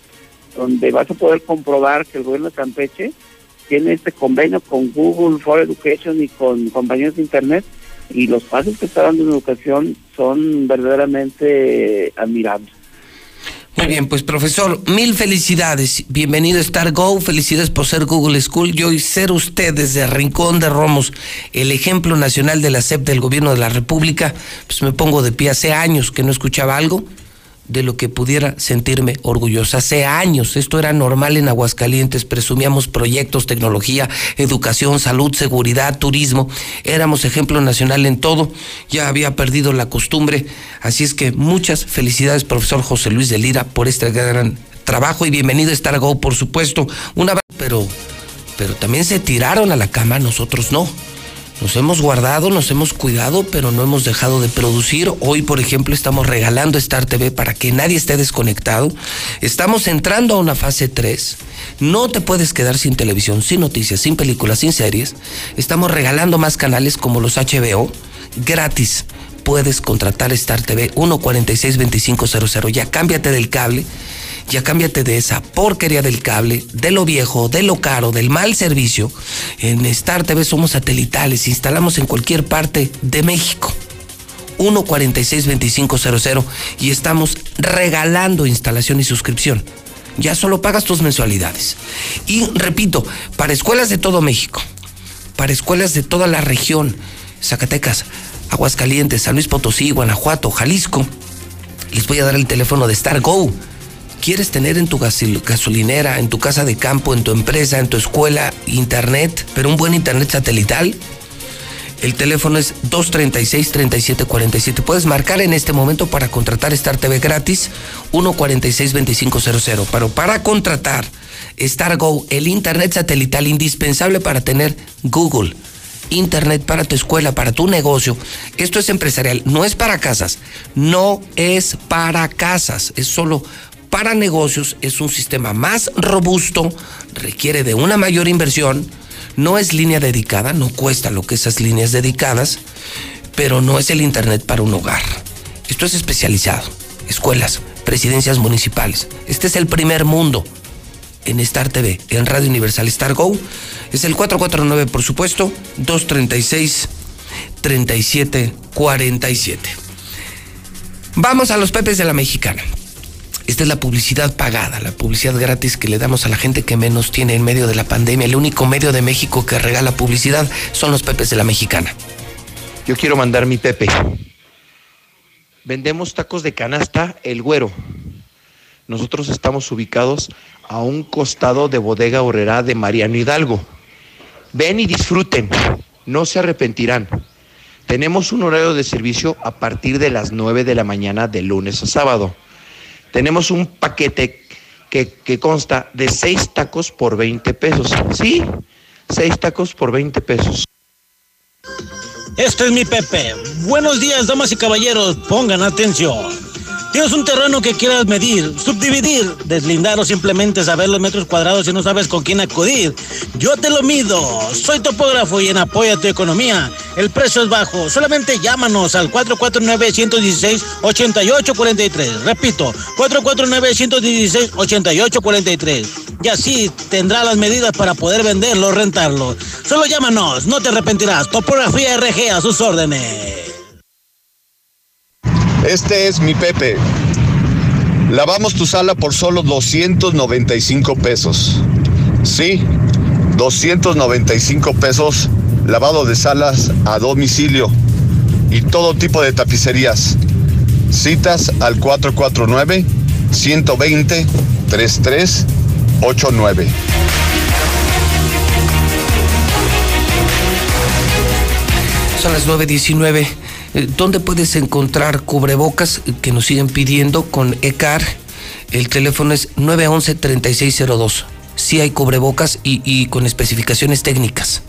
donde vas a poder comprobar que el gobierno de Campeche tiene este convenio con Google for Education y con compañías de internet y los pasos que está dando en educación son verdaderamente admirables. Muy bien, pues profesor, mil felicidades. Bienvenido a Star Go. Felicidades por ser Google School y hoy ser usted desde Rincón de Romos el ejemplo nacional de la SEP del gobierno de la República. Pues me pongo de pie. Hace años que no escuchaba algo de lo que pudiera sentirme orgullosa. Hace años esto era normal en Aguascalientes, presumíamos proyectos, tecnología, educación, salud, seguridad, turismo, éramos ejemplo nacional en todo, ya había perdido la costumbre, así es que muchas felicidades profesor José Luis de Lira por este gran trabajo y bienvenido a Star Go, por supuesto, un abrazo, pero, pero también se tiraron a la cama, nosotros no. Nos hemos guardado, nos hemos cuidado, pero no hemos dejado de producir. Hoy, por ejemplo, estamos regalando Star TV para que nadie esté desconectado. Estamos entrando a una fase 3. No te puedes quedar sin televisión, sin noticias, sin películas, sin series. Estamos regalando más canales como los HBO gratis. Puedes contratar Star TV 1462500. Ya cámbiate del cable. Ya cámbiate de esa porquería del cable, de lo viejo, de lo caro, del mal servicio. En Star TV somos satelitales, instalamos en cualquier parte de México. 1462500 y estamos regalando instalación y suscripción. Ya solo pagas tus mensualidades. Y repito, para escuelas de todo México, para escuelas de toda la región, Zacatecas, Aguascalientes, San Luis Potosí, Guanajuato, Jalisco, les voy a dar el teléfono de Star Go. ¿Quieres tener en tu gasolinera, en tu casa de campo, en tu empresa, en tu escuela, internet, pero un buen internet satelital? El teléfono es 236-3747. Puedes marcar en este momento para contratar Star TV gratis 146-2500. Pero para contratar Star Go, el internet satelital indispensable para tener Google, internet para tu escuela, para tu negocio. Esto es empresarial, no es para casas. No es para casas, es solo para negocios. Es un sistema más robusto, requiere de una mayor inversión. No es línea dedicada, no cuesta lo que esas líneas dedicadas, pero no es el internet para un hogar. Esto es especializado. Escuelas, presidencias municipales. Este es el primer mundo en Star TV, en Radio Universal Star Go. Es el 449, por supuesto, 236 3747. Vamos a los pepes de la mexicana. Esta es la publicidad pagada, la publicidad gratis que le damos a la gente que menos tiene en medio de la pandemia. El único medio de México que regala publicidad son los pepes de la mexicana. Yo quiero mandar mi Pepe. Vendemos tacos de canasta El Güero. Nosotros estamos ubicados a un costado de Bodega Horrera de Mariano Hidalgo. Ven y disfruten, no se arrepentirán. Tenemos un horario de servicio a partir de las 9 de la mañana de lunes a sábado. Tenemos un paquete que, consta de 6 tacos por 20 pesos. Sí, 6 tacos por 20 pesos. Este es mi Pepe. Buenos días, damas y caballeros. Pongan atención. Tienes un terreno que quieras medir, subdividir, deslindar o simplemente saber los metros cuadrados y no sabes con quién acudir. Yo te lo mido. Soy topógrafo y en apoyo a tu economía. El precio es bajo. Solamente llámanos al 449-116-8843. Repito, 449-116-8843. Y así tendrá las medidas para poder venderlo o rentarlo. Solo llámanos, no te arrepentirás. Topografía RG a sus órdenes. Este es mi Pepe. Lavamos tu sala por solo 295 pesos. Sí, 295 pesos lavado de salas a domicilio y todo tipo de tapicerías. Citas al 449 120 3389. Son las 9.19. Eh, ¿Dónde puedes encontrar cubrebocas que nos siguen pidiendo con ECAR? El teléfono es 911-3602. Sí hay cubrebocas y, y con especificaciones técnicas.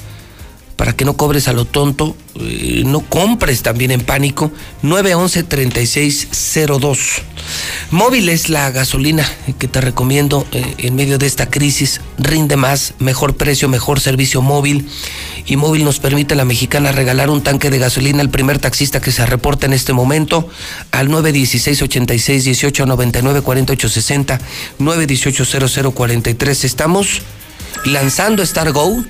Para que no cobres a lo tonto, eh, no compres también en pánico. 911-3602. Móvil es la gasolina que te recomiendo eh, en medio de esta crisis. Rinde más, mejor precio, mejor servicio móvil. Y móvil nos permite a la mexicana regalar un tanque de gasolina al primer taxista que se reporta en este momento al 916-86-1899-4860, 918-0043. Estamos lanzando Star Go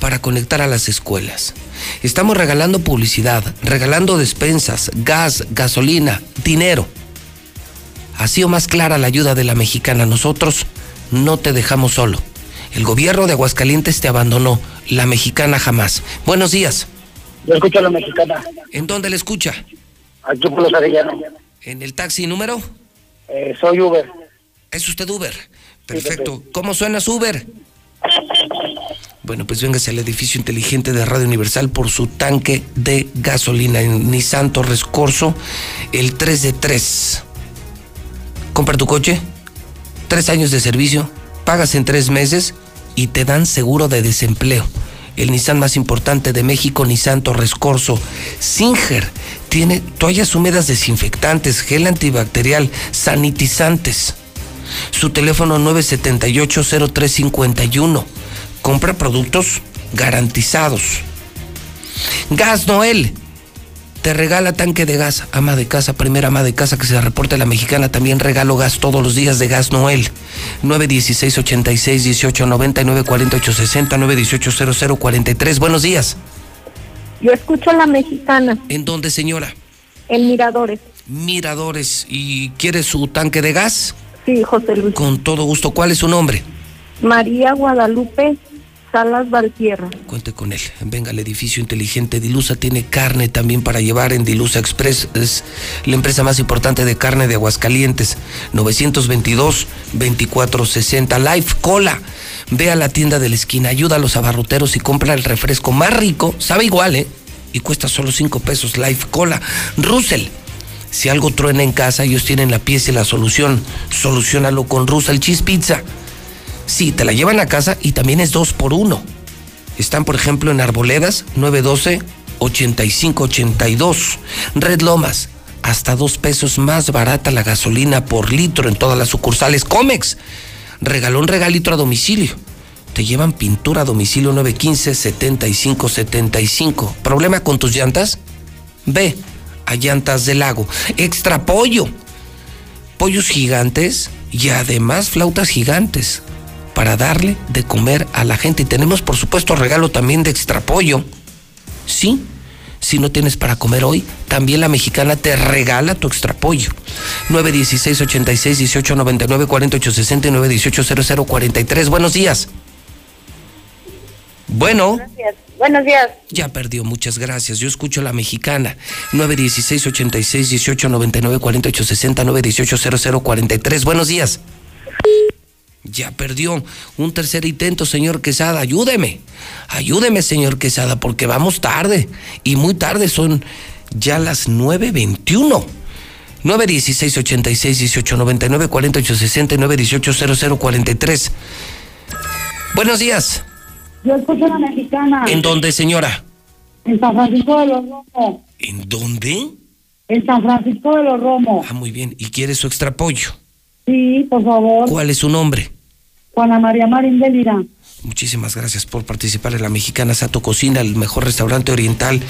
para conectar a las escuelas. Estamos regalando publicidad, regalando despensas, gas, gasolina, dinero. Ha sido más clara la ayuda de la mexicana. Nosotros no te dejamos solo. El gobierno de Aguascalientes te abandonó. La mexicana jamás. Buenos días. Yo escucho a la mexicana. ¿En dónde la escucha? Aquí por los arellanos. ¿En el taxi número? Eh, soy Uber. ¿Es usted Uber? Perfecto. ¿Cómo suena su Uber? Bueno, pues véngase al edificio inteligente de Radio Universal por su tanque de gasolina en Nissan Torres Corso, el 3 de 3. Compra tu coche, tres años de servicio, pagas en tres meses y te dan seguro de desempleo. el Nissan más importante de México, Nissan Torres Corso. Singer tiene toallas húmedas desinfectantes, gel antibacterial, sanitizantes. Su teléfono 978-0351. Compra productos garantizados. Gas Noel. Te regala tanque de gas, ama de casa, primera ama de casa que se reporte la mexicana, también regalo gas todos los días de gas Noel. 916 86 18 99 48 60 918 00 43. Buenos días. Yo escucho la mexicana ¿En dónde, señora? en Miradores. Miradores. ¿Y quiere su tanque de gas? Sí, José Luis. Con todo gusto. ¿Cuál es su nombre? María Guadalupe Salas Valtierra. Cuente con él. Venga al edificio inteligente. Dilusa tiene carne también para llevar en Dilusa Express. Es la empresa más importante de carne de Aguascalientes. 922-2460. Life Cola. Ve a la tienda de la esquina, ayuda a los abarroteros y compra el refresco más rico. Sabe igual, ¿eh? Y cuesta solo 5 pesos. Life Cola. Russell. Si algo truena en casa, ellos tienen la pieza y la solución. Solucionalo con Russell Cheese Pizza. Sí, te la llevan a casa y también es dos por uno. Están, por ejemplo, en Arboledas, 912-8582. Red Lomas, hasta dos pesos más barata la gasolina por litro en todas las sucursales. Comex, regalón regalito a domicilio. Te llevan pintura a domicilio 915-7575. ¿Problema con tus llantas? Ve a Llantas del Lago. Extra pollo. Pollos gigantes y además flautas gigantes para darle de comer a la gente. Y tenemos, por supuesto, regalo también de extra pollo. Sí, si no tienes para comer hoy, también la mexicana te regala tu extra pollo. 916 86 18 99 48 60 y 918 00 43. Buenos días. Bueno. Buenos días. Ya perdió, muchas gracias. Yo escucho la mexicana. 916 86 18 99 48 60 918 00 43. Buenos días. Ya perdió. Un tercer intento, señor Quesada. Ayúdeme. Ayúdeme, señor Quesada, porque vamos tarde. Y muy tarde son ya las 9.21. 916 86 18 99 48 60 y 918 00 43. Buenos días. Yo escucho la mexicana. ¿En dónde, señora? En San Francisco de los Romos. ¿En dónde? En San Francisco de los Romos. Ah, muy bien. ¿Y quiere su extra pollo? Sí, por favor. ¿Cuál es su nombre? Juana María Marín de Lira. Muchísimas gracias por participar en la Mexicana Sato Cocina, el mejor restaurante oriental.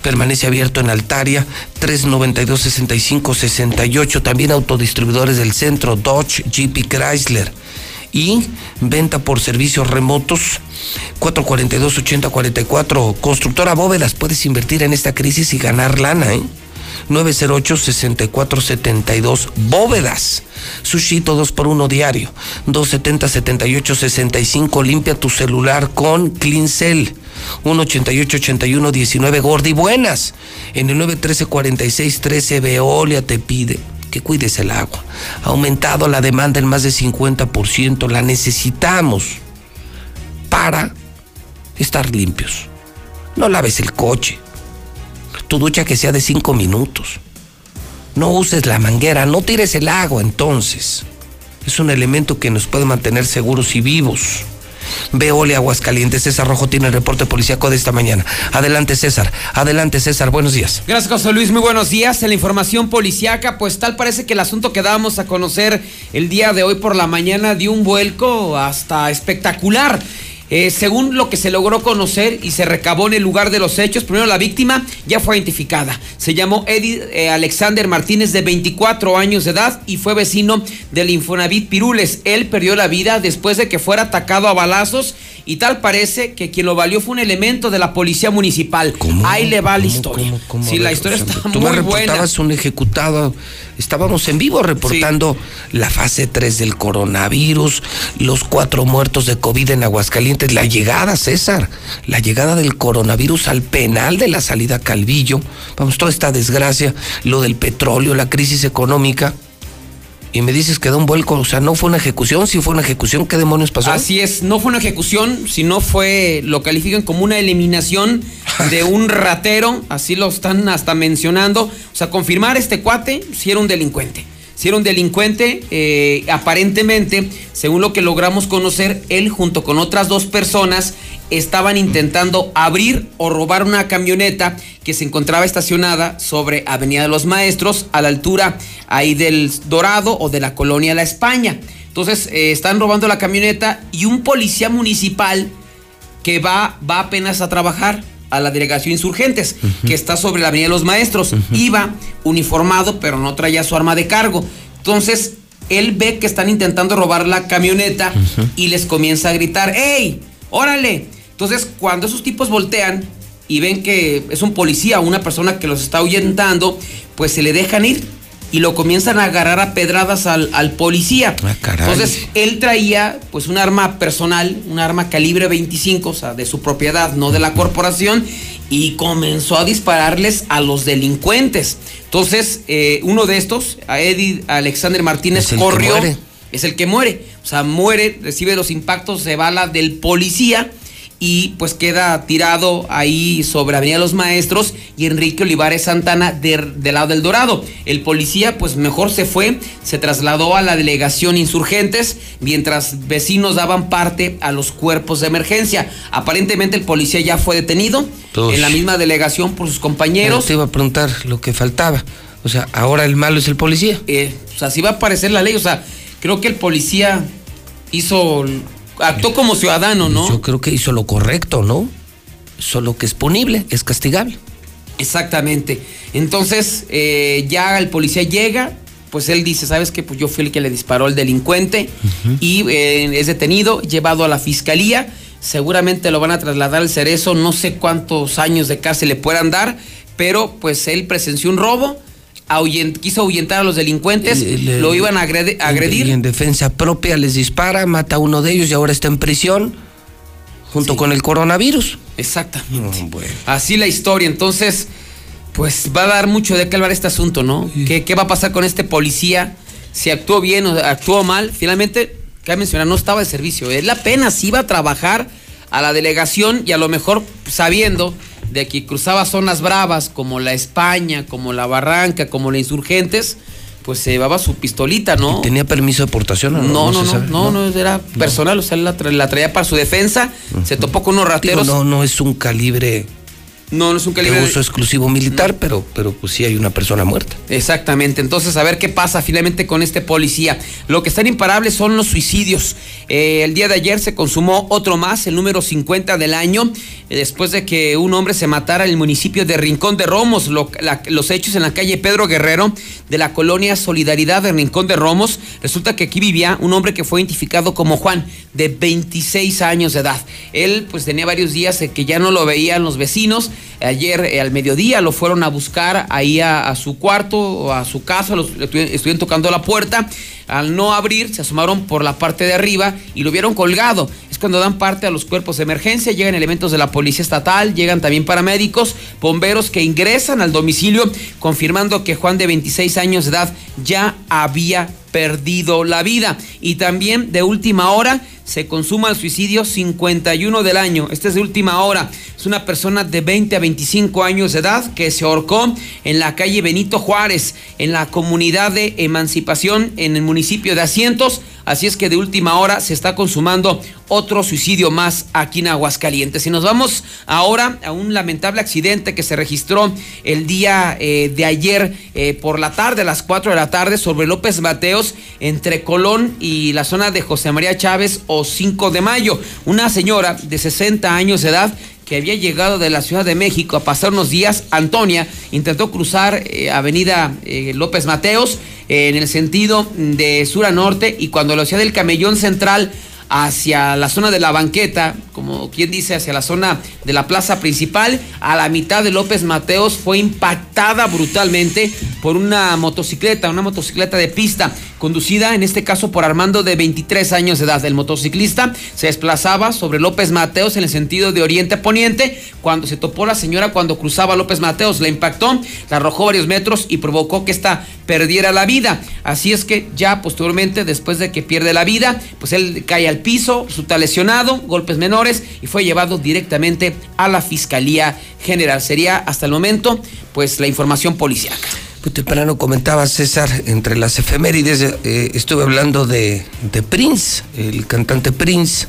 Permanece abierto en Altaria, 392-6568. También autodistribuidores del centro, Dodge, Jeep y Chrysler. Y venta por servicios remotos, 442-8044. Constructora Bóvedas, puedes invertir en esta crisis y ganar lana, ¿eh? 908-6472 Bóvedas. Sushi dos por uno diario. 270-78-65. Limpia tu celular con Cleansel. 188-81-19 Gordi Buenas. En el 913-46-13 Veolia te pide que cuides el agua. Ha aumentado la demanda en más de 50%. La necesitamos para estar limpios. No laves el coche tu ducha que sea de cinco minutos. No uses la manguera, no tires el agua entonces. Es un elemento que nos puede mantener seguros y vivos. Veole Aguascalientes, César Rojo tiene el reporte policíaco de esta mañana. Adelante César, adelante César, buenos días. Gracias José Luis, muy buenos días. En la información policíaca, pues tal parece que el asunto que dábamos a conocer el día de hoy por la mañana dio un vuelco hasta espectacular. Eh, según lo que se logró conocer y se recabó en el lugar de los hechos, primero la víctima ya fue identificada. Se llamó Eddie eh, Alexander Martínez de 24 años de edad y fue vecino del Infonavit Pirules. Él perdió la vida después de que fuera atacado a balazos y tal parece que quien lo valió fue un elemento de la policía municipal. Ahí le va la historia. Sí, A la historia o sea, está tú muy me buena. un ejecutado. Estábamos en vivo reportando la fase 3 del coronavirus, los cuatro muertos de COVID en Aguascalientes, la llegada, César, la llegada del coronavirus al penal de la salida Calvillo. Vamos, toda esta desgracia, lo del petróleo, la crisis económica. Y me dices que da un vuelco, o sea, no fue una ejecución, si fue una ejecución, ¿qué demonios pasó? Así es, no fue una ejecución, sino fue, lo califican como una eliminación de un ratero, así lo están hasta mencionando. O sea, confirmar este cuate si era un delincuente. Si era un delincuente, eh, aparentemente, según lo que logramos conocer, él junto con otras dos personas estaban intentando abrir o robar una camioneta que se encontraba estacionada sobre Avenida de los Maestros, a la altura ahí del Dorado o de la colonia La España. Entonces, eh, están robando la camioneta y un policía municipal que va, va apenas a trabajar a la delegación Insurgentes, que está sobre la Avenida de los Maestros. Iba uniformado, pero no traía su arma de cargo. Entonces, él ve que están intentando robar la camioneta y les comienza a gritar, ¡Ey! ¡Órale! Entonces, cuando esos tipos voltean y ven que es un policía o una persona que los está ahuyentando, pues se le dejan ir y lo comienzan a agarrar a pedradas al, al policía. Entonces, él traía pues un arma personal, un arma calibre 25, o sea, de su propiedad, no de la corporación, y comenzó a dispararles a los delincuentes. Entonces, eh, uno de estos, a Eddie Alexander Martínez, corrió. Es el que muere. O sea, muere, recibe los impactos de bala del policía y pues queda tirado ahí sobre Avenida Los Maestros y Enrique Olivares Santana de- del lado del Dorado. El policía pues mejor se fue, se trasladó a la delegación Insurgentes mientras vecinos daban parte a los cuerpos de emergencia. Aparentemente el policía ya fue detenido en la misma delegación por sus compañeros. Te iba a preguntar lo que faltaba. O sea, ahora el malo es el policía. Eh, o sea, así va a aparecer la ley. O sea, creo que el policía hizo, actuó como ciudadano, ¿no? Yo creo que hizo lo correcto, ¿no? Solo que es punible, es castigable. Exactamente. Entonces, eh, ya el policía llega, pues él dice, ¿sabes qué? Pues yo fui el que le disparó al delincuente y eh, es detenido, llevado a la fiscalía. Seguramente lo van a trasladar al cerezo, no sé cuántos años de cárcel le puedan dar, pero pues él presenció un robo, ahuyent- quiso ahuyentar a los delincuentes, le- lo iban a agredir. Y en defensa propia les dispara, mata a uno de ellos y ahora está en prisión junto con el coronavirus. Exactamente. Así la historia. Entonces, pues va a dar mucho de qué hablar este asunto, ¿no? ¿Qué, qué va a pasar con este policía? Si actuó bien o actuó mal. Finalmente, cabe mencionar, no estaba de servicio. Él apenas iba a trabajar a la delegación y a lo mejor sabiendo de que cruzaba zonas bravas como la España, como la Barranca, como la Insurgentes, pues se llevaba su pistolita, ¿no? ¿Tenía permiso de portación o no? No, no, no, no, no, era personal, o sea, él la, tra- la traía para su defensa, se topó con unos Digo, rateros. no, no es un calibre No, no es un calibre de uso exclusivo militar, pero, pero pues sí hay una persona muerta. Exactamente, entonces a ver qué pasa finalmente con este policía. Lo que están imparables son los suicidios. Eh, el día de ayer se consumó otro más, el número 50 del año, eh, después de que un hombre se matara en el municipio de Rincón de Romos. Lo- la- los hechos en la calle Pedro Guerrero de la colonia Solidaridad de Rincón de Romos. Resulta que aquí vivía un hombre que fue identificado como Juan, de 26 años de edad. Él pues tenía varios días que ya no lo veían los vecinos. Ayer eh, al mediodía lo fueron a buscar ahí a, su cuarto a su casa, los, le estu- estuvieron tocando la puerta. Al no abrir, se asomaron por la parte de arriba y lo vieron colgado. Es cuando dan parte a los cuerpos de emergencia, llegan elementos de la policía estatal, llegan también paramédicos, bomberos que ingresan al domicilio, confirmando que Juan de 26 años de edad ya había perdido la vida. Y también de última hora se consuma el suicidio 51 del año. Este es de última hora. Es una persona de 20 a 25 años de edad que se ahorcó en la calle Benito Juárez, en la comunidad de Emancipación, en el municipio de Asientos. Así es que de última hora se está consumando otro suicidio más aquí en Aguascalientes. Y nos vamos ahora a un lamentable accidente que se registró el día eh, de ayer eh, por la tarde, a las 4 de la tarde, sobre López Entre Colón y la zona de José María Chávez o 5 de mayo. Una señora de 60 años de edad que había llegado de la Ciudad de México a pasar unos días, Antonia, intentó cruzar eh, Avenida eh, López Mateos eh, en el sentido de sur a norte y cuando lo hacía del camellón central hacia la zona de la banqueta, como quien dice, hacia la zona de la plaza principal, a la mitad de López Mateos fue impactada brutalmente por una motocicleta, una motocicleta de pista, conducida en este caso por Armando de 23 años de edad. El motociclista se desplazaba sobre López Mateos en el sentido de oriente a poniente, cuando se topó la señora cuando cruzaba López Mateos, la impactó, la arrojó varios metros y provocó que ésta perdiera la vida. Así es que ya posteriormente, después de que pierde la vida, pues él cae al piso, resulta lesionado, golpes menores y fue llevado directamente a la Fiscalía General. Sería hasta el momento, pues la información policiaca. Muy temprano comentaba César, entre las efemérides eh, estuve hablando de, de Prince, el cantante Prince,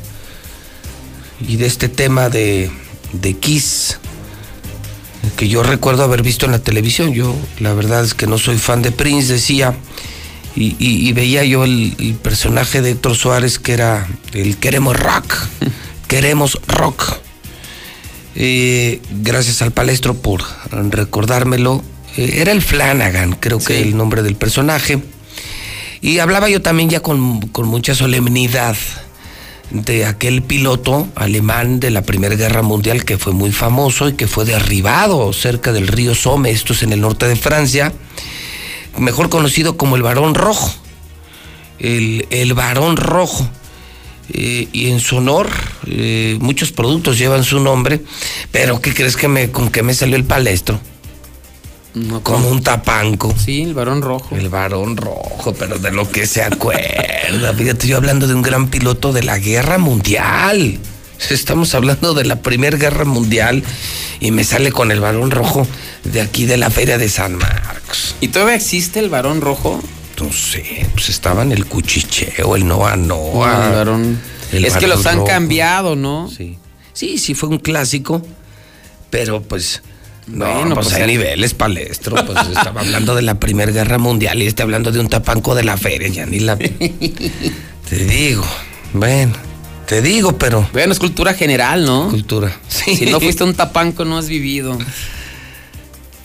y de este tema de, de Kiss, que yo recuerdo haber visto en la televisión. Yo la verdad es que no soy fan de Prince, decía, y, y- y veía yo el, el personaje de Héctor Suárez que era el queremos rock, queremos rock. Eh, gracias al palestro por recordármelo. Eh, era el Flanagan, creo que el nombre del personaje. Y hablaba yo también ya con, con mucha solemnidad de aquel piloto alemán de la Primera Guerra Mundial que fue muy famoso y que fue derribado cerca del río Somme, esto es en el norte de Francia, mejor conocido como el Barón Rojo. El, el Barón Rojo. Eh, y en su honor, eh, muchos productos llevan su nombre, pero ¿qué crees que me, con qué me salió el palestro? Como un tapanco. Sí, el varón rojo. El varón rojo, pero de lo que se acuerda. Fíjate, yo hablando de un gran piloto de la guerra mundial. Estamos hablando de la primera guerra mundial y me sale con el varón rojo de aquí de la feria de San Marcos. ¿Y todavía existe el varón rojo? No sé, pues estaba en el cuchicheo, el Noa Noa. el varón. el es que los han rojo. cambiado, ¿no? Sí. Sí, sí fue un clásico, pero pues. No, Bueno, pues, pues, hay el- niveles, palestro. Pues estaba hablando de la Primera Guerra Mundial y está hablando de un tapanco de la feria, ya ni la. Te digo, bueno, te digo, pero. Bueno, es cultura general, ¿no? Cultura. Si no fuiste un tapanco, no has vivido.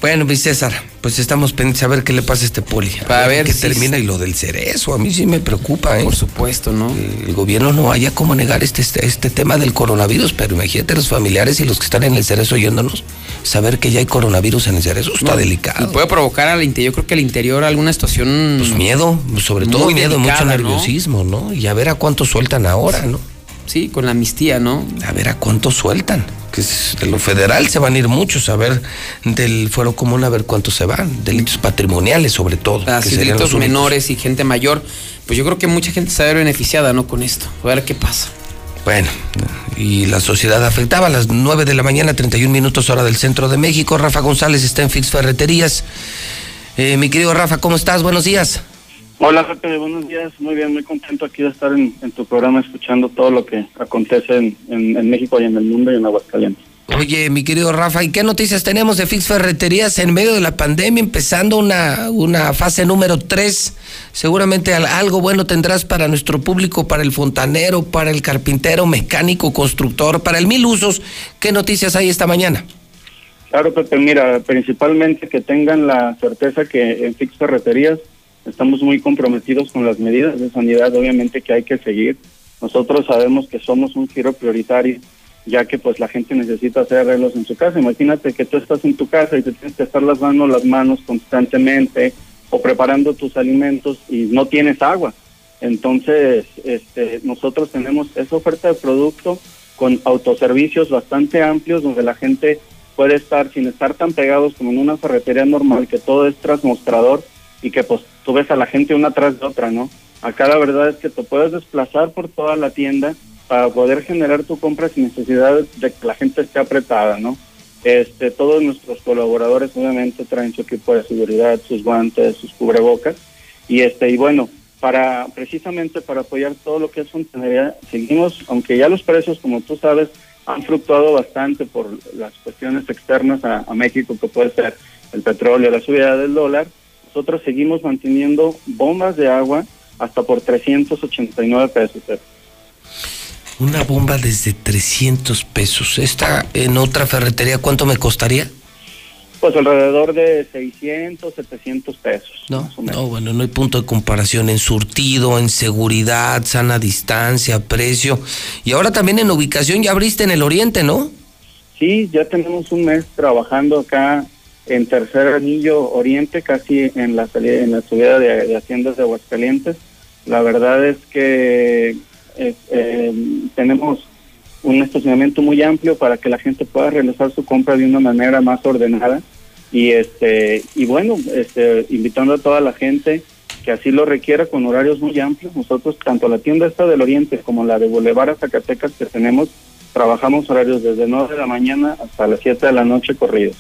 Bueno, mi César, pues estamos pendientes a ver qué le pasa a este poli. A Para ver qué si- termina y lo del cerezo. A mí sí me preocupa, ¿eh? Por supuesto, ¿no? El gobierno no haya cómo negar este, este, este tema del coronavirus, pero imagínate los familiares y los que están en el cerezo oyéndonos, saber que ya hay coronavirus en el cerezo está No, delicado. Y puede provocar al interior, yo creo que al interior alguna situación. Pues miedo, sobre todo miedo, delicada, mucho ¿no? nerviosismo, ¿no? Y a ver a cuánto sueltan ahora, ¿no? Sí, con la amnistía, ¿no? A ver a cuánto sueltan. Que es- de lo federal se van a ir muchos, a ver del fuero común, a ver cuántos se van. Delitos patrimoniales, sobre todo. Así, serían delitos menores y gente mayor. Pues yo creo que mucha gente se va a ver beneficiada, ¿no? Con esto. A ver qué pasa. Bueno, y la sociedad afectaba a las 9 de la mañana, 31 minutos hora del centro de México. Rafa González está en Fix Ferreterías. Eh, mi querido Rafa, ¿cómo estás? Buenos días. Hola, Pepe, buenos días. Muy bien, muy contento aquí de estar en, en tu programa escuchando todo lo que acontece en, en- en México y en el mundo y en Aguascalientes. Oye, mi querido Rafa, ¿y qué noticias tenemos de Fix Ferreterías en medio de la pandemia, empezando una, una fase número 3? Seguramente al- algo bueno tendrás para nuestro público, para el fontanero, para el carpintero, mecánico, constructor, para el mil usos. ¿Qué noticias hay esta mañana? Claro, Pepe, mira, principalmente que tengan la certeza que en Fix Ferreterías estamos muy comprometidos con las medidas de sanidad, obviamente que hay que seguir. Nosotros sabemos que somos un giro prioritario, ya que pues la gente necesita hacer arreglos en su casa. Imagínate que tú estás en tu casa y te tienes que estar lavando las manos constantemente o preparando tus alimentos y no tienes agua. Entonces, este, nosotros tenemos esa oferta de producto con autoservicios bastante amplios donde la gente puede estar sin estar tan pegados como en una ferretería normal, que todo es transmostrador y que pues tú ves a la gente una tras de otra, ¿no? Acá la verdad es que te puedes desplazar por toda la tienda para poder generar tu compra sin necesidad de que la gente esté apretada, ¿no? Este, todos nuestros colaboradores obviamente traen su equipo de seguridad, sus guantes, sus cubrebocas y este y bueno, para precisamente para apoyar todo lo que es fontanería, seguimos, aunque ya los precios como tú sabes han fluctuado bastante por las cuestiones externas a, a México que puede ser el petróleo, la subida del dólar, nosotros seguimos manteniendo bombas de agua hasta por 389 pesos. Una bomba desde 300 pesos. Esta en otra ferretería, ¿cuánto me costaría? Pues alrededor de 600, 700 pesos. No, no, bueno, no hay punto de comparación en surtido, en seguridad, sana distancia, precio. Y ahora también en ubicación, ya abriste en el oriente, ¿no? Sí, ya tenemos un mes trabajando acá en Tercer Anillo Oriente, casi en la salida, en la subida de, de Haciendas de Aguascalientes. La verdad es que eh, tenemos un estacionamiento muy amplio para que la gente pueda realizar su compra de una manera más ordenada y este y bueno, este invitando a toda la gente que así lo requiera con horarios muy amplios. Nosotros tanto la tienda esta del Oriente como la de Boulevard a Zacatecas que tenemos trabajamos horarios desde 9 de la mañana hasta las 7 de la noche corridos.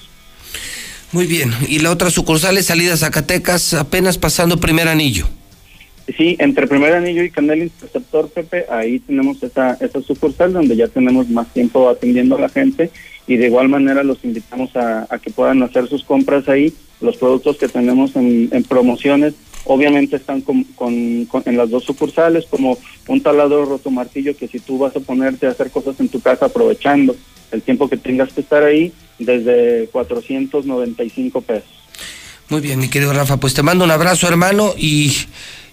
Muy bien. Y la otra sucursal es salida Zacatecas, apenas pasando primer anillo. Sí, entre Primer Anillo y Canal Interceptor, Pepe, ahí tenemos esa, esa sucursal donde ya tenemos más tiempo atendiendo a la gente y de igual manera los invitamos a, que puedan hacer sus compras ahí. Los productos que tenemos en, en promociones obviamente están con, con- en las dos sucursales como un taladro roto martillo que si tú vas a ponerte a hacer cosas en tu casa aprovechando el tiempo que tengas que estar ahí, desde 495 pesos. Muy bien, mi querido Rafa, pues te mando un abrazo, hermano, y,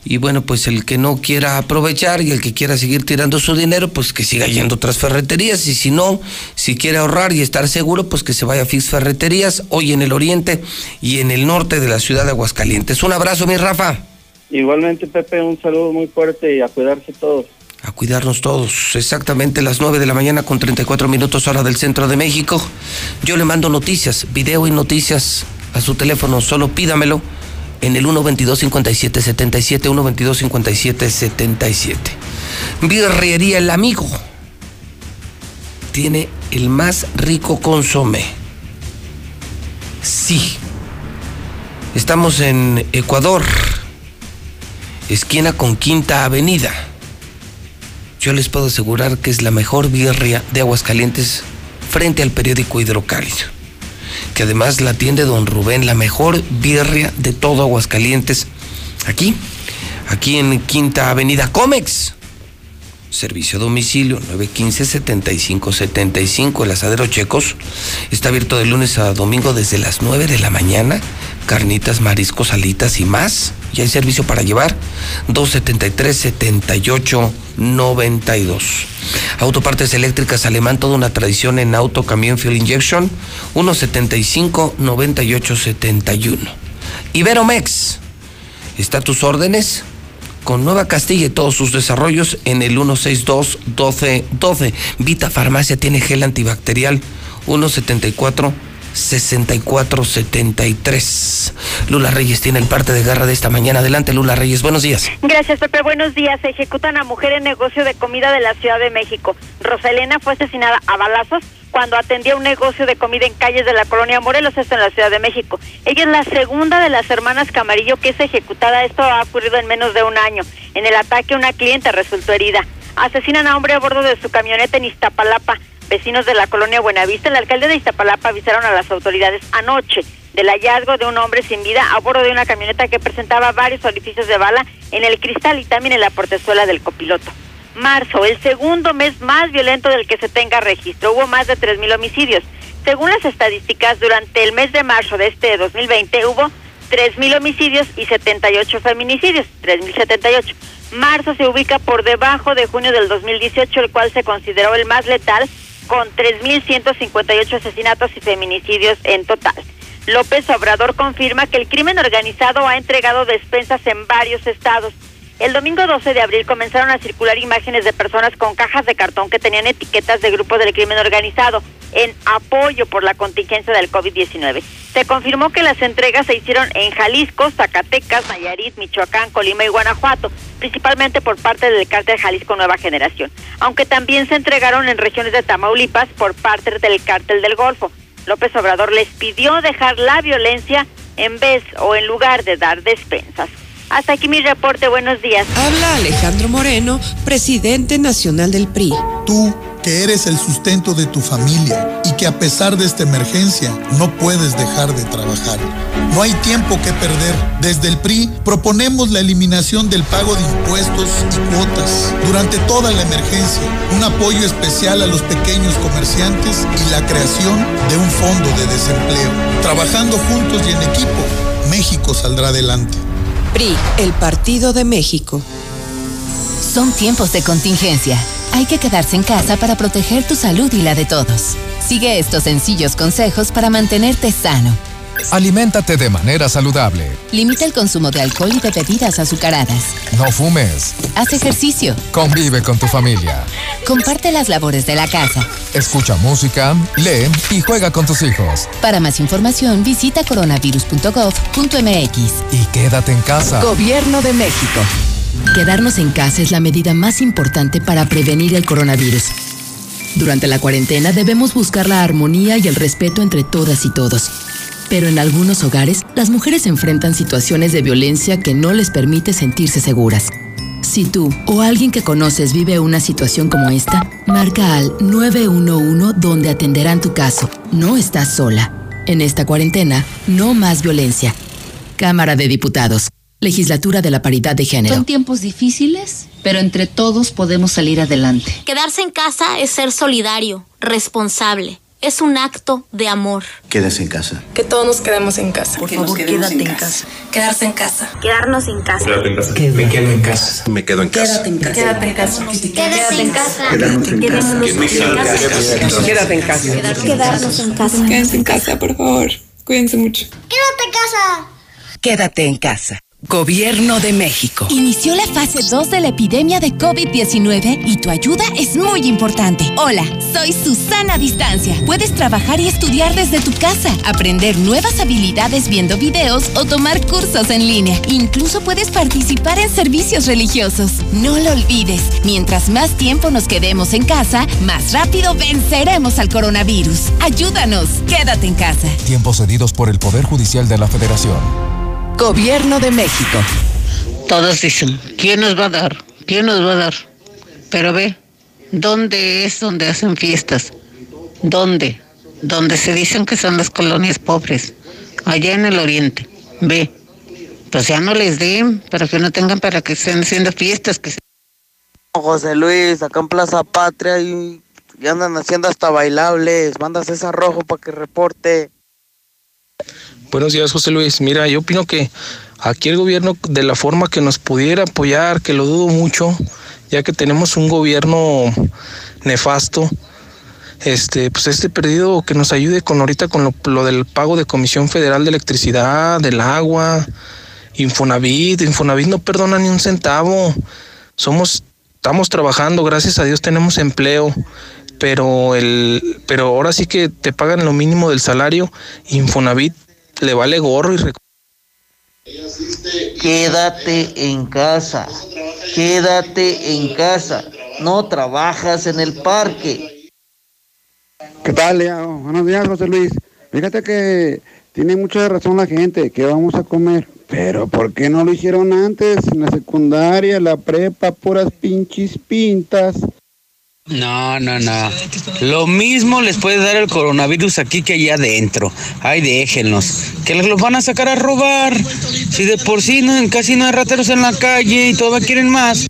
y bueno, pues el que no quiera aprovechar y el que quiera seguir tirando su dinero, pues que siga yendo a otras ferreterías, y si no, si quiere ahorrar y estar seguro, pues que se vaya a Fix Ferreterías, hoy en el oriente y en el norte de la ciudad de Aguascalientes. Un abrazo, mi Rafa. Igualmente, Pepe, un saludo muy fuerte y a cuidarse todos. A cuidarnos todos. Exactamente las 9 de la mañana con 34 minutos hora del centro de México. Yo le mando noticias, video y noticias a su teléfono. Solo pídamelo en el 122-5777, 122-5777. Birrería El Amigo. Tiene el más rico consomé. Sí. Estamos en Ecuador, esquina con Quinta Avenida yo les puedo asegurar que es la mejor birria de Aguascalientes frente al periódico Hidrocálido. Que además la atiende don Rubén, la mejor birria de todo Aguascalientes. Aquí, aquí en Quinta Avenida Comex. Servicio a domicilio 915-7575, el asadero Checos. Está abierto de lunes a domingo desde las 9 de la mañana. Carnitas, mariscos, alitas y más. Y hay servicio para llevar 273-7892. Autopartes eléctricas alemán, toda una tradición en auto, camión, fuel injection. 175-9871. Iberomex. Está a tus órdenes con Nueva Castilla y todos sus desarrollos en el 162-1212. Vita Farmacia tiene gel antibacterial 174 6473. Lula Reyes tiene el parte de garra de esta mañana. Adelante, Lula Reyes. Buenos días. Gracias, Pepe. Buenos días. Se ejecutan a mujer en negocio de comida de la Ciudad de México. Rosalena fue asesinada a balazos cuando atendía un negocio de comida en calles de la colonia Morelos, esto en la Ciudad de México. Ella es la segunda de las hermanas Camarillo que es ejecutada. Esto ha ocurrido en menos de un año. En el ataque, una clienta resultó herida. Asesinan a hombre a bordo de su camioneta en Iztapalapa. Vecinos de la colonia Buenavista, el alcalde de Iztapalapa avisaron a las autoridades anoche del hallazgo de un hombre sin vida a bordo de una camioneta que presentaba varios orificios de bala en el cristal y también en la portezuela del copiloto. Marzo, el segundo mes más violento del que se tenga registro. Hubo más de 3.000 homicidios. Según las estadísticas, durante el mes de marzo de este 2020 hubo 3.000 homicidios y 78 feminicidios. 3.078. Marzo se ubica por debajo de junio del 2018, el cual se consideró el más letal, con 3.158 asesinatos y feminicidios en total. López Obrador confirma que el crimen organizado ha entregado despensas en varios estados. El domingo 12 de abril comenzaron a circular imágenes de personas con cajas de cartón que tenían etiquetas de grupos del crimen organizado en apoyo por la contingencia del COVID-19. Se confirmó que las entregas se hicieron en Jalisco, Zacatecas, Nayarit, Michoacán, Colima y Guanajuato, principalmente por parte del cártel Jalisco Nueva Generación, aunque también se entregaron en regiones de Tamaulipas por parte del cártel del Golfo. López Obrador les pidió dejar la violencia en vez o en lugar de dar despensas. Hasta aquí mi reporte, buenos días. Habla Alejandro Moreno, presidente nacional del PRI. Tú, que eres el sustento de tu familia y que a pesar de esta emergencia no puedes dejar de trabajar. No hay tiempo que perder. Desde el PRI proponemos la eliminación del pago de impuestos y cuotas durante toda la emergencia, un apoyo especial a los pequeños comerciantes y la creación de un fondo de desempleo. Trabajando juntos y en equipo, México saldrá adelante. PRI, el Partido de México. Son tiempos de contingencia. Hay que quedarse en casa para proteger tu salud y la de todos. Sigue estos sencillos consejos para mantenerte sano. Aliméntate de manera saludable. Limita el consumo de alcohol y de bebidas azucaradas. No fumes. Haz ejercicio. Convive con tu familia. Comparte las labores de la casa. Escucha música, lee y juega con tus hijos. Para más información, visita coronavirus.gov.mx. Y quédate en casa. Gobierno de México. Quedarnos en casa es la medida más importante para prevenir el coronavirus. Durante la cuarentena debemos buscar la armonía y el respeto entre todas y todos. Pero en algunos hogares, las mujeres enfrentan situaciones de violencia que no les permite sentirse seguras. Si tú o alguien que conoces vive una situación como esta, marca al 911 donde atenderán tu caso. No estás sola. En esta cuarentena, no más violencia. Cámara de Diputados. Legislatura de la Paridad de Género. Son tiempos difíciles, pero entre todos podemos salir adelante. Quedarse en casa es ser solidario, responsable. Es un acto de amor. Quédese en casa. Que todos nos quedemos en casa. Por favor, quédate en casa. Quedarse en casa. Quedarnos en casa. en casa. Me quedo en casa. Me quedo en casa. en casa. Quédate en casa. Quédate en casa. Quedarnos en casa. Quédate en casa. Quedarnos en casa. Quédense en casa, por favor. Cuídense mucho. Quédate en casa. Quédate en casa. Gobierno de México. Inició la fase 2 de la epidemia de COVID-19 y tu ayuda es muy importante. Hola, soy Susana Distancia. Puedes trabajar y estudiar desde tu casa, aprender nuevas habilidades viendo videos o tomar cursos en línea. Incluso puedes participar en servicios religiosos. No lo olvides, mientras más tiempo nos quedemos en casa, más rápido venceremos al coronavirus. Ayúdanos, quédate en casa. Tiempos cedidos por el Poder Judicial de la Federación. Gobierno de México. Todos dicen, ¿quién nos va a dar? ¿Quién nos va a dar? Pero ve, ¿dónde es donde hacen fiestas? ¿Dónde? Donde se dicen que son las colonias pobres, allá en el oriente. Ve, pues ya no les den, para que no tengan para que estén haciendo fiestas. Que se- José Luis, acá en Plaza Patria y, y andan haciendo hasta bailables. Manda César Rojo para que reporte. Buenos días, José Luis. Mira, yo opino que aquí el gobierno, de la forma que nos pudiera apoyar, que lo dudo mucho, ya que tenemos un gobierno nefasto, este, pues este perdido que nos ayude con ahorita con lo, lo del pago de Comisión Federal de Electricidad, del agua, Infonavit, Infonavit no perdona ni un centavo. Somos, estamos trabajando, gracias a Dios tenemos empleo, pero el, pero ahora sí que te pagan lo mínimo del salario, Infonavit le vale gorro y Quédate en casa. Quédate en casa. No trabajas en el parque. ¿Qué tal, Leo? Buenos días, José Luis. Fíjate que tiene mucha razón la gente, que vamos a comer. Pero ¿por qué no lo hicieron antes? En la secundaria, la prepa, puras pinches pintas. No, no, no. Lo mismo les puede dar el coronavirus aquí que allá adentro. Ay, déjenlos. Que los van a sacar a robar. Si de por sí no, casi no hay rateros en la calle y todavía quieren más.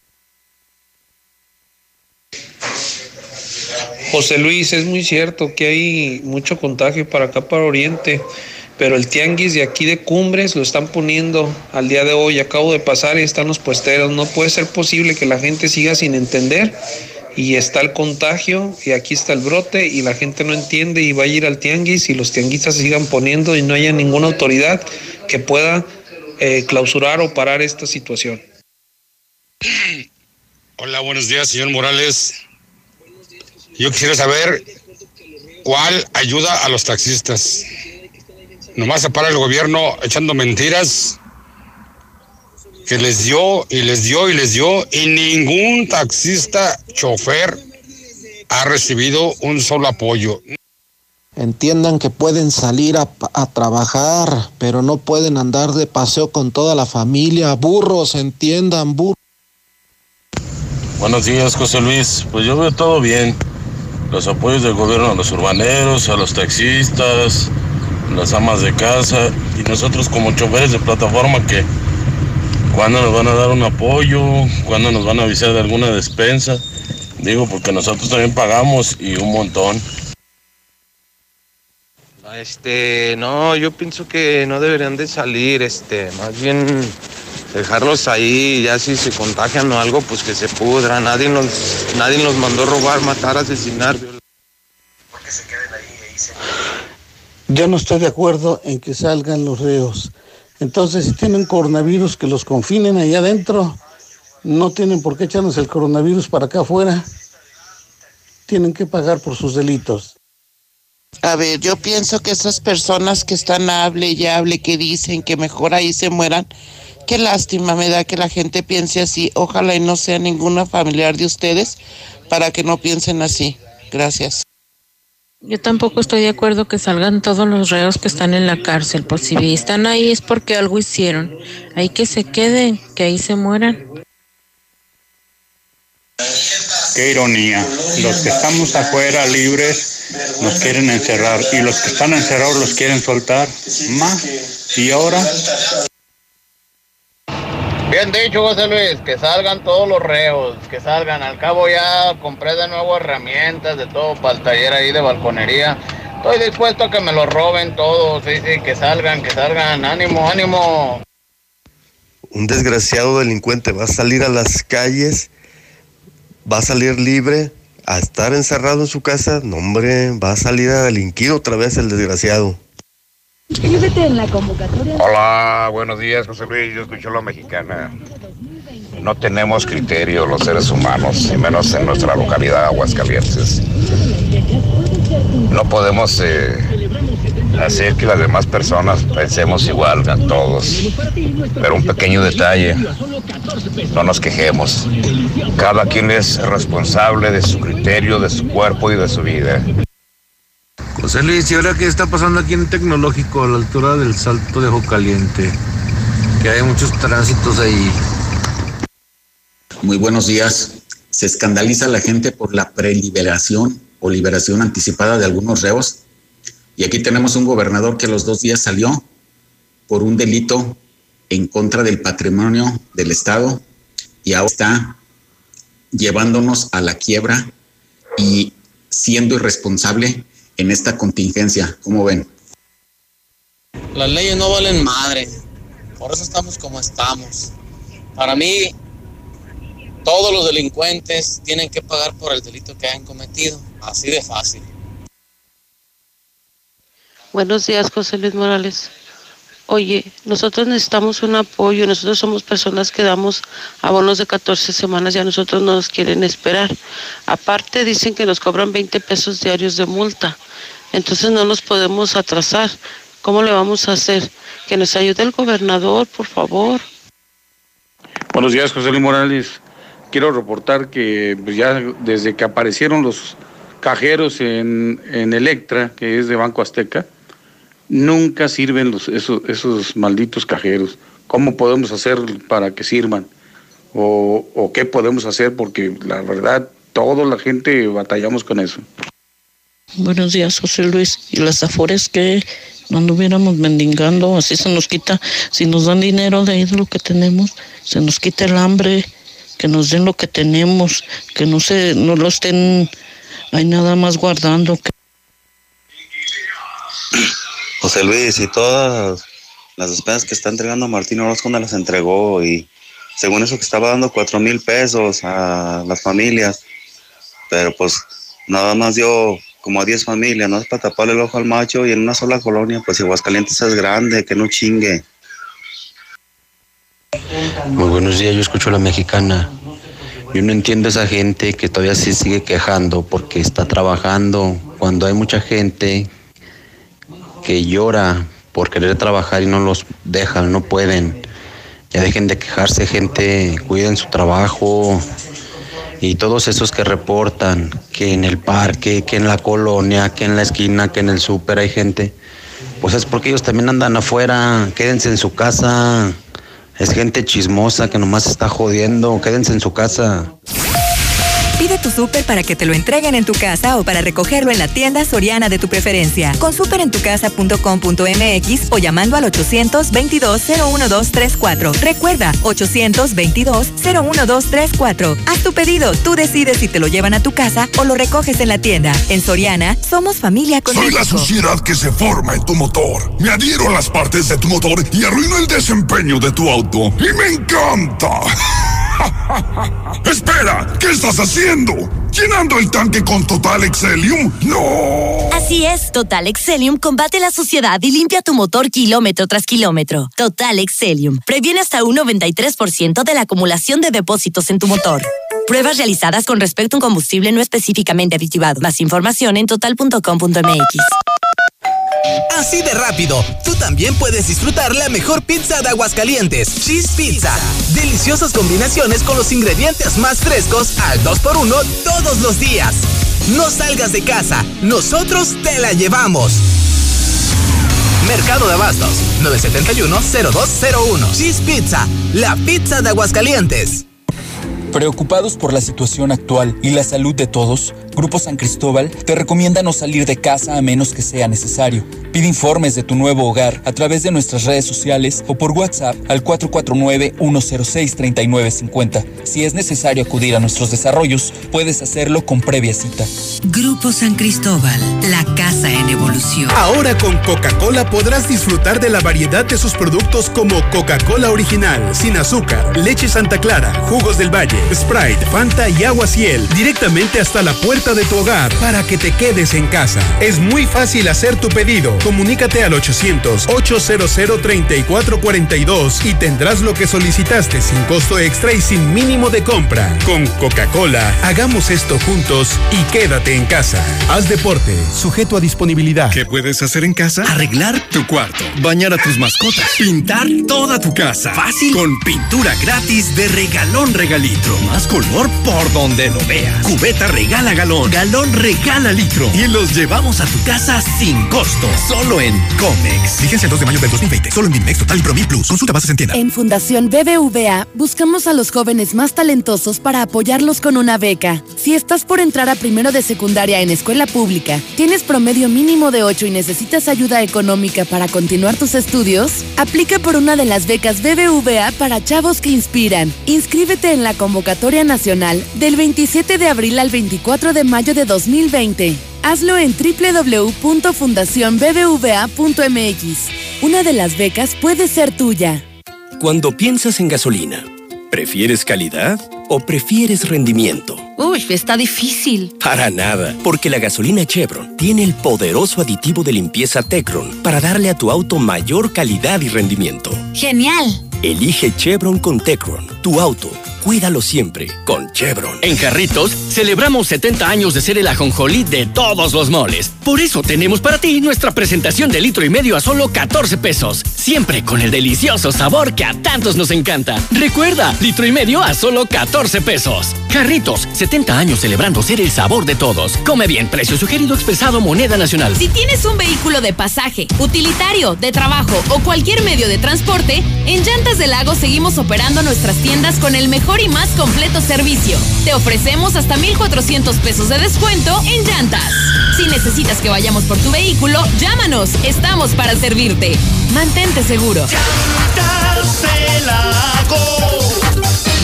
José Luis, es muy cierto que hay mucho contagio para acá, para Oriente, pero el tianguis de aquí de Cumbres lo están poniendo al día de hoy. Acabo de pasar y están los puesteros. No puede ser posible que la gente siga sin entender y está el contagio y aquí está el brote y la gente no entiende y va a ir al tianguis y los tianguistas se sigan poniendo y no haya ninguna autoridad que pueda eh, clausurar o parar esta situación. Hola, buenos días, señor Morales. Yo quisiera saber cuál ayuda a los taxistas. Nomás se para el gobierno echando mentiras que les dio y les dio y les dio y ningún taxista chofer ha recibido un solo apoyo. Entiendan que pueden salir a, a trabajar, pero no pueden andar de paseo con toda la familia. Burros, entiendan, burros. Buenos días, José Luis. Pues yo veo todo bien. Los apoyos del gobierno a los urbaneros, a los taxistas, las amas de casa y nosotros como choferes de plataforma que cuándo nos van a dar un apoyo, cuándo nos van a avisar de alguna despensa. Digo, porque nosotros también pagamos y un montón. Este, no, yo pienso que no deberían de salir, este, más bien dejarlos ahí, ya si se contagian o algo, pues que se pudra. Nadie nos, nadie nos mandó robar, matar, asesinar, violar. Yo no estoy de acuerdo en que salgan los reos. Entonces, si tienen coronavirus, que los confinen allá adentro. No tienen por qué echarnos el coronavirus para acá afuera. Tienen que pagar por sus delitos. A ver, yo pienso que esas personas que están hable y hable, que dicen que mejor ahí se mueran, qué lástima me da que la gente piense así. Ojalá y no sea ninguna familiar de ustedes para que no piensen así. Gracias. Yo tampoco estoy de acuerdo que salgan todos los reos que están en la cárcel. Pues si están ahí es porque algo hicieron. Ahí que se queden, que ahí se mueran. Qué ironía. Los que estamos afuera libres nos quieren encerrar y los que están encerrados los quieren soltar. Más. ¿Y ahora? Bien dicho, José Luis, que salgan todos los reos, que salgan. Al cabo ya compré de nuevo herramientas de todo para el taller ahí de balconería. Estoy dispuesto a que me lo roben todos, sí, sí, que salgan, que salgan. Ánimo, ánimo. Un desgraciado delincuente va a salir a las calles va a salir libre a estar encerrado en su casa, no hombre, va a salir a delinquir otra vez el desgraciado. En la convocatoria. Hola, buenos días, José Luis. Yo escucho la mexicana. No tenemos criterio los seres humanos, y menos en nuestra localidad, Aguascalientes. No podemos eh, hacer que las demás personas pensemos igual a todos. Pero un pequeño detalle, no nos quejemos. Cada quien es responsable de su criterio, de su cuerpo y de su vida. José Luis, ¿y ahora qué está pasando aquí en Tecnológico, a la altura del Salto de Ojo Caliente? Que hay muchos tránsitos ahí. Muy buenos días. Se escandaliza la gente por la preliberación o liberación anticipada de algunos reos y aquí tenemos un gobernador que a los dos días salió por un delito en contra del patrimonio del Estado y ahora está llevándonos a la quiebra y siendo irresponsable en esta contingencia. ¿Cómo ven? Las leyes no valen madre, por eso estamos como estamos. Para mí, todos los delincuentes tienen que pagar por el delito que han cometido, así de fácil. Buenos días, José Luis Morales. Oye, nosotros necesitamos un apoyo, nosotros somos personas que damos abonos de 14 semanas y a nosotros no nos quieren esperar. Aparte dicen que nos cobran 20 pesos diarios de multa, entonces no nos podemos atrasar. ¿Cómo le vamos a hacer? Que nos ayude el gobernador, por favor. Buenos días, José Luis Morales. Quiero reportar que pues, ya desde que aparecieron los cajeros en, en Electra, que es de Banco Azteca, nunca sirven los, esos, esos malditos cajeros. ¿Cómo podemos hacer para que sirvan? O, ¿O qué podemos hacer? Porque la verdad, toda la gente batallamos con eso. Buenos días, José Luis. ¿Y las afores que no anduviéramos mendigando? Así se nos quita, si nos dan dinero de ahí de lo que tenemos, se nos quita el hambre, que nos den lo que tenemos, que no se, no lo estén ahí nada más guardando. José Luis, y todas las despensas que está entregando Martín Orozco no las entregó y según eso que estaba dando cuatro mil pesos a las familias, pero pues nada más dio como a 10 familias, no es para taparle el ojo al macho y en una sola colonia, pues Aguascalientes es grande, que no chingue. Muy buenos días, yo escucho a la mexicana. Yo no entiendo a esa gente que todavía se sigue quejando porque está trabajando cuando hay mucha gente que llora por querer trabajar y no los dejan, no pueden. Ya dejen de quejarse, gente, cuiden su trabajo. Y todos esos que reportan que en el parque, que en la colonia, que en la esquina, que en el súper hay gente, pues es porque ellos también andan afuera, quédense en su casa. Es gente chismosa que nomás está jodiendo, quédense en su casa. Pide tu súper para que te lo entreguen en tu casa o para recogerlo en la tienda soriana de tu preferencia. Con superentucasa.com.mx o llamando al 822-01234. Recuerda, 822-01234. Haz tu pedido, tú decides si te lo llevan a tu casa o lo recoges en la tienda. En Soriana, somos familia con Soy la suciedad que se forma en tu motor. Me adhiero a las partes de tu motor y arruino el desempeño de tu auto. ¡Y me encanta! Espera, ¿qué estás haciendo? ¿Llenando el tanque con Total Excelium? ¡No! Así es, Total Excelium combate la suciedad y limpia tu motor kilómetro tras kilómetro. Total Excelium previene hasta un 93% de la acumulación de depósitos en tu motor. Pruebas realizadas con respecto a un combustible no específicamente aditivado. Más información en total.com.mx. Así de rápido, tú también puedes disfrutar la mejor pizza de Aguascalientes, Cheese Pizza. Deliciosas combinaciones con los ingredientes más frescos al 2x1 todos los días. No salgas de casa, nosotros te la llevamos. Mercado de Abastos, 971-0201. Cheese Pizza, la pizza de Aguascalientes. Preocupados por la situación actual y la salud de todos, Grupo San Cristóbal te recomienda no salir de casa a menos que sea necesario. Pide informes de tu nuevo hogar a través de nuestras redes sociales o por WhatsApp al 449-106-3950. Si es necesario acudir a nuestros desarrollos, puedes hacerlo con previa cita. Grupo San Cristóbal, la casa en evolución. Ahora con Coca-Cola podrás disfrutar de la variedad de sus productos como Coca-Cola original, sin azúcar, leche Santa Clara, jugos del Valle, Sprite, Fanta y agua Ciel, directamente hasta la puerta de tu hogar para que te quedes en casa. Es muy fácil hacer tu pedido. Comunícate al 800-800-3442 y tendrás lo que solicitaste sin costo extra y sin mínimo de compra. Con Coca-Cola, hagamos esto juntos y quédate en casa. Haz deporte, sujeto a disponibilidad. ¿Qué puedes hacer en casa? Arreglar tu cuarto, bañar a tus mascotas, pintar toda tu casa. Fácil. Con pintura gratis de regalón Más color por donde lo veas. Cubeta regala galón galón. regala litro. Y los llevamos a tu casa sin costo. Solo en Comex. Fíjense el 2 de mayo del 2020. Solo en Binmex Total y Pro Plus. Consulta bases en tienda. En Fundación BBVA buscamos a los jóvenes más talentosos para apoyarlos con una beca. Si estás por entrar a primero de secundaria en escuela pública, tienes promedio mínimo de 8 y necesitas ayuda económica para continuar tus estudios, aplica por una de las becas BBVA para chavos que inspiran. Inscríbete en la convocatoria nacional del 27 de abril al 24 de mayo de 2020. Hazlo en www.fundacionbbva.mx. Una de las becas puede ser tuya. Cuando piensas en gasolina, ¿prefieres calidad o prefieres rendimiento? Uy, está difícil. Para nada, porque la gasolina Chevron tiene el poderoso aditivo de limpieza Tecron para darle a tu auto mayor calidad y rendimiento. ¡Genial! Elige Chevron con Tecron, tu auto Cuídalo siempre con Chevron. En Jarritos celebramos 70 años de ser el ajonjolí de todos los moles. Por eso tenemos para ti nuestra presentación de litro y medio a solo 14 pesos. Siempre con el delicioso sabor que a tantos nos encanta. Recuerda, litro y medio a solo 14 pesos. Jarritos, 70 años celebrando ser el sabor de todos. Come bien, precio sugerido expresado moneda nacional. Si tienes un vehículo de pasaje, utilitario, de trabajo o cualquier medio de transporte, en Llantas del Lago seguimos operando nuestras tiendas con el mejor y más completo servicio. Te ofrecemos hasta 1,400 pesos de descuento en llantas. Si necesitas que vayamos por tu vehículo, llámanos. Estamos para servirte. Mantente seguro.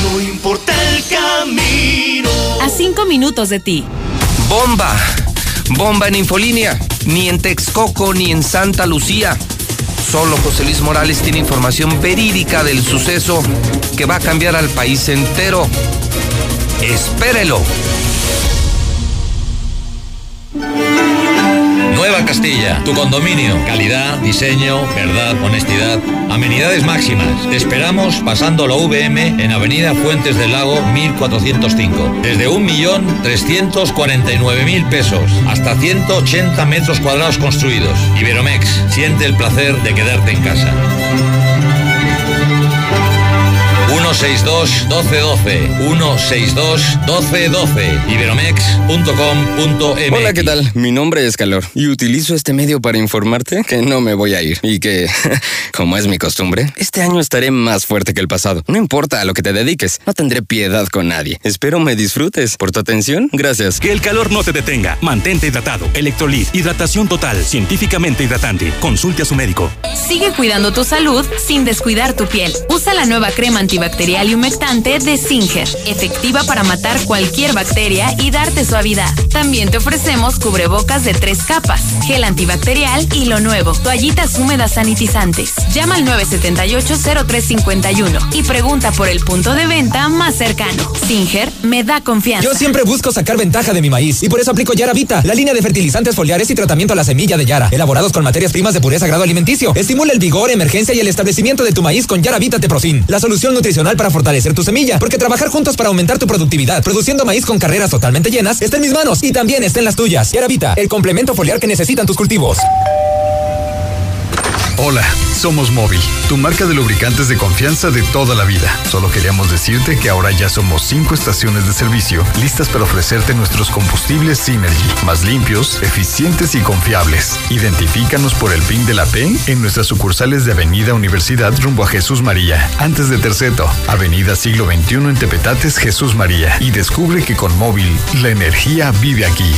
No importa el camino. A cinco minutos de ti. Bomba. Bomba en Infolínea. Ni en Texcoco ni en Santa Lucía. Solo José Luis Morales tiene información verídica del suceso que va a cambiar al país entero. Espérelo. Nueva Castilla, tu condominio. Calidad, diseño, verdad, honestidad, amenidades máximas. Te esperamos pasando la VM en Avenida Fuentes del Lago 1405. Desde 1.349.000 pesos hasta 180 metros cuadrados construidos. Iberomex, siente el placer de quedarte en casa. 162 1212 162 1212 iberomex.com.mx Hola, ¿qué tal? Mi nombre es Calor y utilizo este medio para informarte que no me voy a ir y que, como es mi costumbre, este año estaré más fuerte que el pasado. No importa a lo que te dediques, no tendré piedad con nadie. Espero me disfrutes. Por tu atención, gracias. Que el calor no te detenga. Mantente hidratado. Electrolit, hidratación total, científicamente hidratante. Consulte a su médico. Sigue cuidando tu salud sin descuidar tu piel. Usa la nueva crema antibacterial y humectante de Singer, efectiva para matar cualquier bacteria y darte suavidad. También te ofrecemos cubrebocas de tres capas, gel antibacterial y lo nuevo, toallitas húmedas sanitizantes. Llama al 978-0351 y pregunta por el punto de venta más cercano. Singer me da confianza. Yo siempre busco sacar ventaja de mi maíz y por eso aplico Yara Vita, la línea de fertilizantes foliares y tratamiento a la semilla de Yara, elaborados con materias primas de pureza grado alimenticio. Estimula el vigor, emergencia y el establecimiento de tu maíz con Yara Vita Teprofin, la solución nutricional para fortalecer tu semilla, porque trabajar juntos para aumentar tu productividad, produciendo maíz con carreras totalmente llenas, está en mis manos y también está en las tuyas. Y Vita, el complemento foliar que necesitan tus cultivos. Hola. Somos Móvil, tu marca de lubricantes de confianza de toda la vida. Solo queríamos decirte que ahora ya somos cinco estaciones de servicio listas para ofrecerte nuestros combustibles Synergy, más limpios, eficientes y confiables. Identifícanos por el PIN de la P en nuestras sucursales de Avenida Universidad rumbo a Jesús María, antes de Terceto, Avenida Siglo XXI en Tepetates Jesús María. Y descubre que con Móvil la energía vive aquí.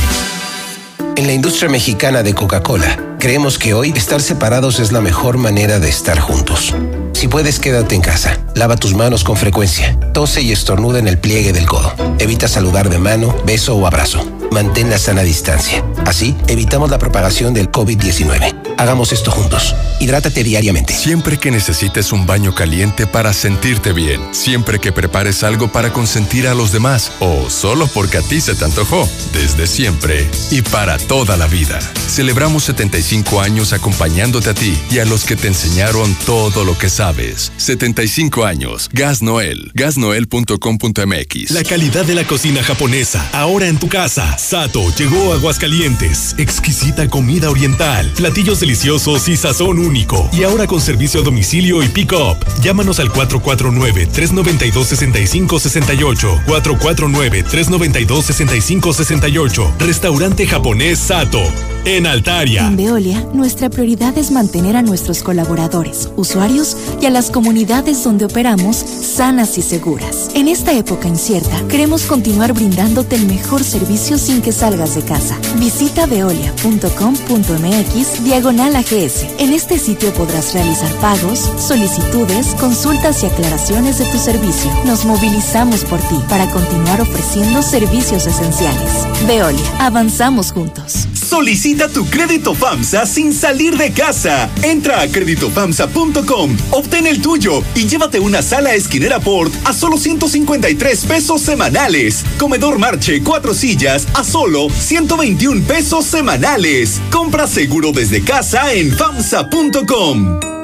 En la industria mexicana de Coca-Cola, creemos que hoy estar separados es la mejor manera de estar juntos. Si puedes, quédate en casa. Lava tus manos con frecuencia. Tose y estornuda en el pliegue del codo. Evita saludar de mano, beso o abrazo. Mantén la sana distancia. Así, evitamos la propagación del COVID-19. Hagamos esto juntos. Hidrátate diariamente. Siempre que necesites un baño caliente para sentirte bien. Siempre que prepares algo para consentir a los demás. O solo porque a ti se te antojó. Desde siempre. Y para toda la vida. Celebramos 75 años acompañándote a ti y a los que te enseñaron todo lo que sabes. 75 años. Gas Noel. Gasnoel.com.mx. La calidad de la cocina japonesa. Ahora en tu casa. Sato llegó a Aguascalientes. Exquisita comida oriental. Platillos deliciosos y sazón único. Y ahora con servicio a domicilio y pick-up. Llámanos al 449-392-6568. 449-392-6568. Restaurante japonés Sato. En Altaria. En Veolia, nuestra prioridad es mantener a nuestros colaboradores, usuarios y a las comunidades donde operamos sanas y seguras. En esta época incierta, queremos continuar brindándote el mejor servicio sin que salgas de casa. Visita veolia.com.mx diagonal AGS. En este sitio podrás realizar pagos, solicitudes, consultas y aclaraciones de tu servicio. Nos movilizamos por ti para continuar ofreciendo servicios esenciales. Veolia, avanzamos juntos. Solicita tu crédito FAMSA sin salir de casa. Entra a creditofamsa.com, obtén el tuyo y llévate una sala esquinera Port a solo 153 pesos semanales. Comedor Marche, cuatro sillas a solo 121 pesos semanales. Compra seguro desde casa en FAMSA.com.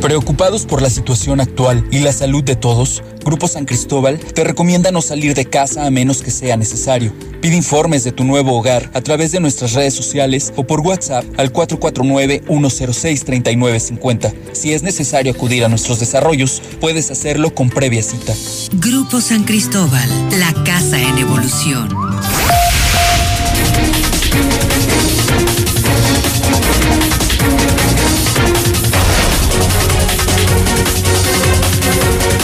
Preocupados por la situación actual y la salud de todos, Grupo San Cristóbal te recomienda no salir de casa a menos que sea necesario. Pide informes de tu nuevo hogar a través de nuestras redes sociales o por WhatsApp al 449-106-3950. Si es necesario acudir a nuestros desarrollos, puedes hacerlo con previa cita. Grupo San Cristóbal, la casa en evolución.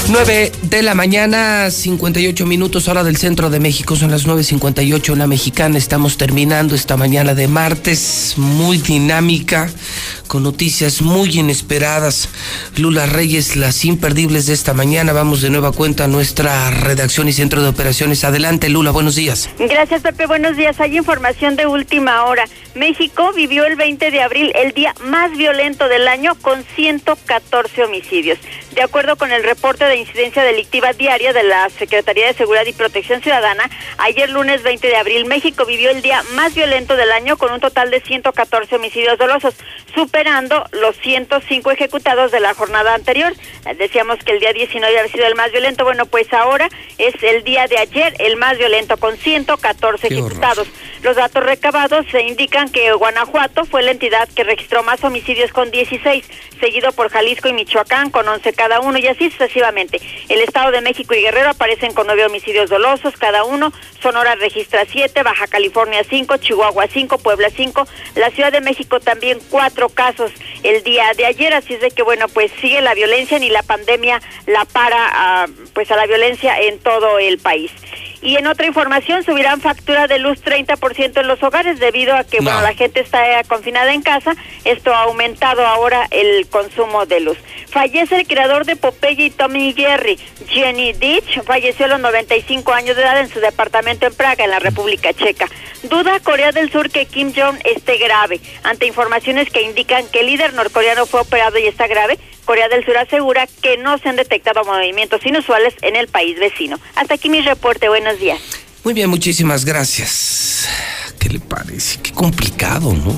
9 de la mañana, 58 minutos hora del centro de México, son las 9.58 en la mexicana. Estamos terminando esta mañana de martes, muy dinámica, con noticias muy inesperadas. Lula Reyes, las imperdibles de esta mañana. Vamos de nueva cuenta a nuestra redacción y centro de operaciones. Adelante, Lula, buenos días. Gracias, Pepe, buenos días. Hay información de última hora. México vivió el 20 de abril el día más violento del año con 114 homicidios. De acuerdo con el reporte de incidencia delictiva diaria de la Secretaría de Seguridad y Protección Ciudadana, ayer lunes 20 de abril México vivió el día más violento del año con un total de 114 homicidios dolosos, superando los 105 ejecutados de la jornada anterior. Decíamos que el día 19 había sido el más violento, bueno, pues ahora es el día de ayer el más violento con 114 ejecutados. Los datos recabados se indican que Guanajuato fue la entidad que registró más homicidios con 16, seguido por Jalisco y Michoacán con 11 cada uno y así sucesivamente. El Estado de México y Guerrero aparecen con nueve homicidios dolosos cada uno. Sonora registra siete, Baja California cinco, Chihuahua cinco, Puebla cinco, la Ciudad de México también cuatro casos el día de ayer. Así es de que bueno, pues sigue la violencia ni la pandemia la para, pues a la violencia en todo el país. Y en otra información, subirán factura de luz 30% en los hogares debido a que la gente está confinada en casa. Esto ha aumentado ahora el consumo de luz. Fallece el creador de Popeye y Tommy Jerry, Jenny Ditch, falleció a los 95 años de edad en su departamento en Praga, en la República Checa. Duda Corea del Sur que Kim Jong esté grave. Ante informaciones que indican que el líder norcoreano fue operado y está grave, Corea del Sur asegura que no se han detectado movimientos inusuales en el país vecino. Hasta aquí mi reporte. Buenos días. Muy bien, muchísimas gracias. ¿Qué le parece? Qué complicado, ¿no?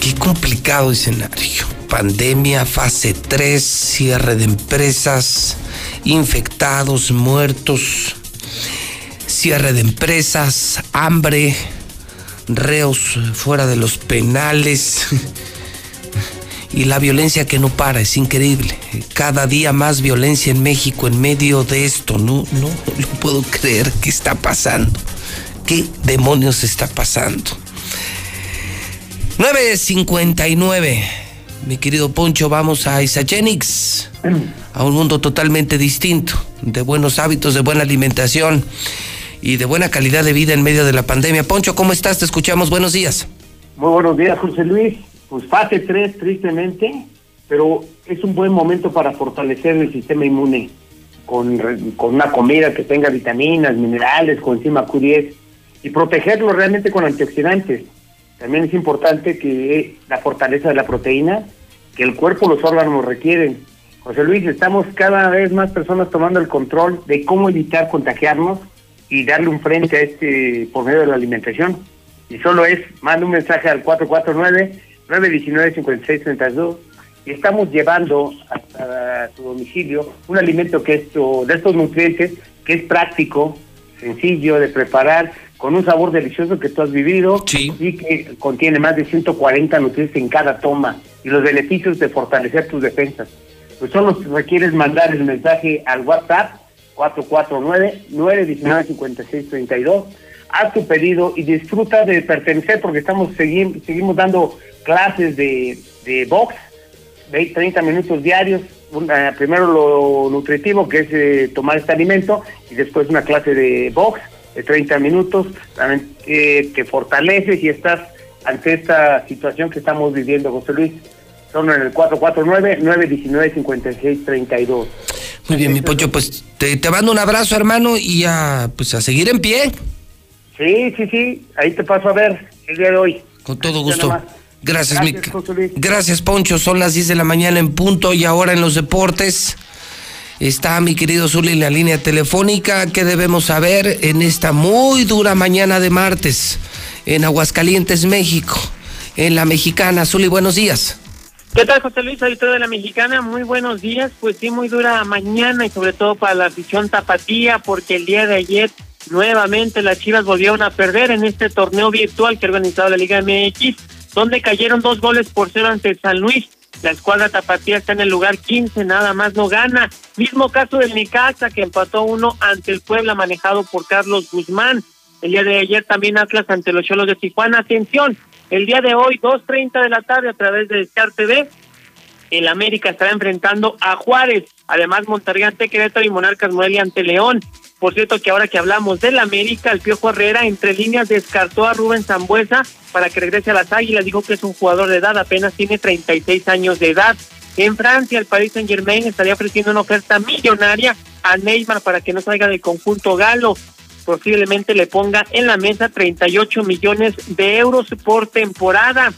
Qué complicado escenario. Pandemia, fase 3, cierre de empresas, infectados, muertos, cierre de empresas, hambre, reos fuera de los penales y la violencia que no para, es increíble. Cada día más violencia en México en medio de esto. No, no, no puedo creer qué está pasando. ¿Qué demonios está pasando? 9.59. Mi querido Poncho, vamos a Isagenix, a un mundo totalmente distinto, de buenos hábitos, de buena alimentación y de buena calidad de vida en medio de la pandemia. Poncho, ¿cómo estás? Te escuchamos. Buenos días. Muy buenos días, José Luis pues fase 3 tristemente, pero es un buen momento para fortalecer el sistema inmune con, con una comida que tenga vitaminas, minerales, encima Q10 y protegerlo realmente con antioxidantes. También es importante que la fortaleza de la proteína, que el cuerpo, los órganos requieren. José Luis, estamos cada vez más personas tomando el control de cómo evitar contagiarnos y darle un frente a este por medio de la alimentación. Y solo es, manda un mensaje al 449 919-5632 y estamos llevando hasta tu domicilio un alimento que es de estos nutrientes que es práctico, sencillo de preparar, con un sabor delicioso que tú has vivido y que contiene más de 140 nutrientes en cada toma y los beneficios de fortalecer tus defensas. Pues solo requieres mandar el mensaje al WhatsApp 449-919-5632 haz tu pedido y disfruta de pertenecer porque estamos seguimos dando clases de, de box, 30 minutos diarios, primero lo nutritivo que es eh, tomar este alimento y después una clase de box de 30 minutos eh, que fortaleces y estás ante esta situación que estamos viviendo, José Luis. Son en el 449-919-5632. Muy bien, mi Pocho, pues te, te mando un abrazo, hermano, y a, pues a seguir en pie. Sí, sí, sí, ahí te paso a ver el día de hoy. Con todo gusto. Gracias, Gracias, Gracias, Poncho. Son las 10 de la mañana en punto y ahora en los deportes. Está mi querido Zuli en la línea telefónica. ¿Qué debemos saber en esta muy dura mañana de martes en Aguascalientes, México? En la mexicana. Zuli, buenos días. ¿Qué tal, José Luis? Auditorio de la Mexicana, muy buenos días. Pues sí, muy dura mañana y sobre todo para la afición tapatía, porque el día de ayer nuevamente las Chivas volvieron a perder en este torneo virtual que ha organizado la Liga MX, donde cayeron dos goles por cero ante San Luis. La escuadra tapatía está en el lugar 15, nada más no gana. Mismo caso del Nicaxa, que empató uno ante el Puebla, manejado por Carlos Guzmán. El día de ayer también Atlas ante los Cholos de Tijuana. Atención, el día de hoy, 2.30 de la tarde, a través de Star TV, el América estará enfrentando a Juárez. Además, Monterrey ante Querétaro y Monarcas Morelia ante León. Por cierto que ahora que hablamos del América, el Piojo Herrera entre líneas descartó a Rubén Zambuesa para que regrese a las Águilas. Dijo que es un jugador de edad, apenas tiene 36 años de edad. En Francia, el Paris Saint Germain estaría ofreciendo una oferta millonaria a Neymar para que no salga del conjunto galo. Posiblemente le ponga en la mesa 38 millones de euros por temporada.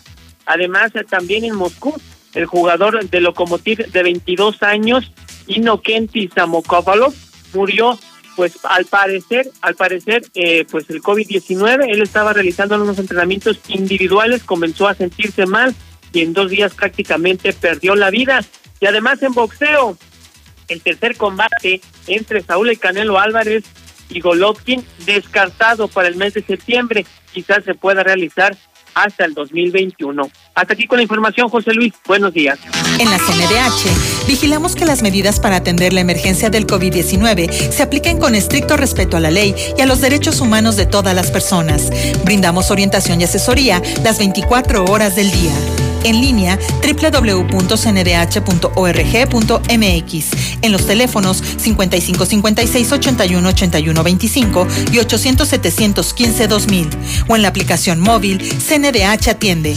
Además, también en Moscú, el jugador de Lokomotiv de 22 años, Inokenti Samokovalov, murió pues al parecer, al parecer, eh, pues el COVID-19, él estaba realizando unos entrenamientos individuales, comenzó a sentirse mal y en dos días prácticamente perdió la vida. Y además en boxeo, el tercer combate entre Saúl y Canelo Álvarez y Golovkin descartado para el mes de septiembre, quizás se pueda realizar hasta el 2021. Hasta aquí con la información, José Luis. Buenos días. En la CNDH, vigilamos que las medidas para atender la emergencia del COVID-19 se apliquen con estricto respeto a la ley y a los derechos humanos de todas las personas. Brindamos orientación y asesoría las 24 horas del día en línea www.cndh.org.mx, en los teléfonos 5556 81 81 25 y 800 715 2000 o en la aplicación móvil CNDH Atiende.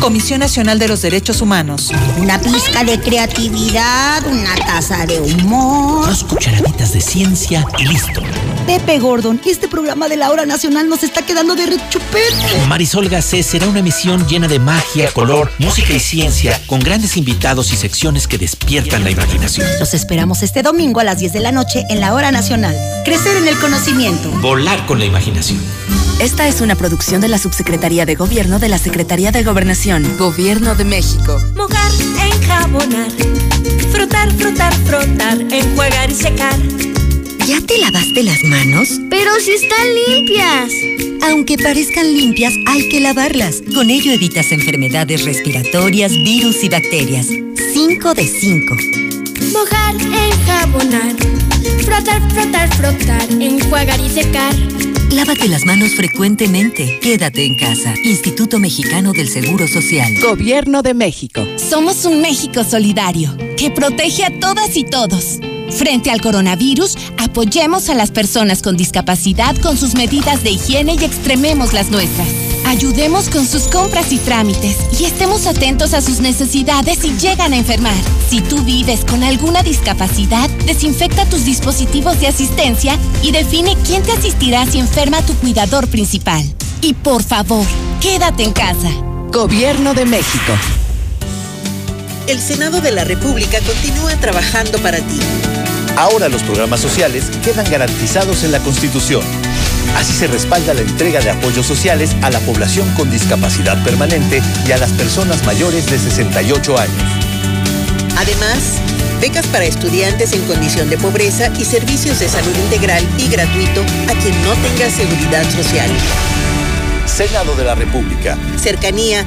Comisión Nacional de los Derechos Humanos. Una pizca de creatividad, una taza de humor. Dos cucharaditas de ciencia y listo. Pepe Gordon, este programa de la hora nacional nos está quedando de rechupete. Marisol Gacé será una emisión llena de magia, color, música y ciencia, con grandes invitados y secciones que despiertan la imaginación. Los esperamos este domingo a las 10 de la noche en la hora nacional. Crecer en el conocimiento. Volar con la imaginación. Esta es una producción de la Subsecretaría de Gobierno de la Secretaría de Gobernación, Gobierno de México. Mojar, enjabonar, frotar, frotar, frotar, enjuagar y secar ¿Ya te lavaste las manos? Pero si están limpias. Aunque parezcan limpias, hay que lavarlas. Con ello evitas enfermedades respiratorias, virus y bacterias. 5 de 5. Mojar, enjabonar. Frotar, frotar, frotar. Enjuagar y secar. Lávate las manos frecuentemente. Quédate en casa. Instituto Mexicano del Seguro Social. Gobierno de México. Somos un México solidario que protege a todas y todos. Frente al coronavirus, apoyemos a las personas con discapacidad con sus medidas de higiene y extrememos las nuestras. Ayudemos con sus compras y trámites y estemos atentos a sus necesidades si llegan a enfermar. Si tú vives con alguna discapacidad, desinfecta tus dispositivos de asistencia y define quién te asistirá si enferma tu cuidador principal. Y por favor, quédate en casa. Gobierno de México. El Senado de la República continúa trabajando para ti. Ahora los programas sociales quedan garantizados en la Constitución. Así se respalda la entrega de apoyos sociales a la población con discapacidad permanente y a las personas mayores de 68 años. Además, becas para estudiantes en condición de pobreza y servicios de salud integral y gratuito a quien no tenga seguridad social. Senado de la República. Cercanía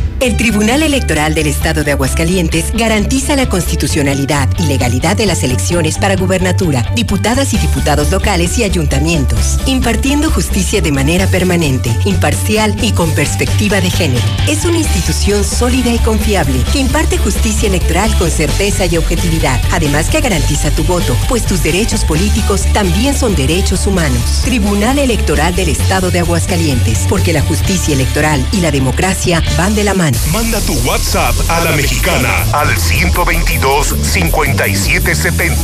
El Tribunal Electoral del Estado de Aguascalientes garantiza la constitucionalidad y legalidad de las elecciones para gubernatura, diputadas y diputados locales y ayuntamientos, impartiendo justicia de manera permanente, imparcial y con perspectiva de género. Es una institución sólida y confiable que imparte justicia electoral con certeza y objetividad, además que garantiza tu voto, pues tus derechos políticos también son derechos humanos. Tribunal Electoral del Estado de Aguascalientes, porque la justicia electoral y la democracia van de la mano. Manda tu WhatsApp a la mexicana al 122-5770.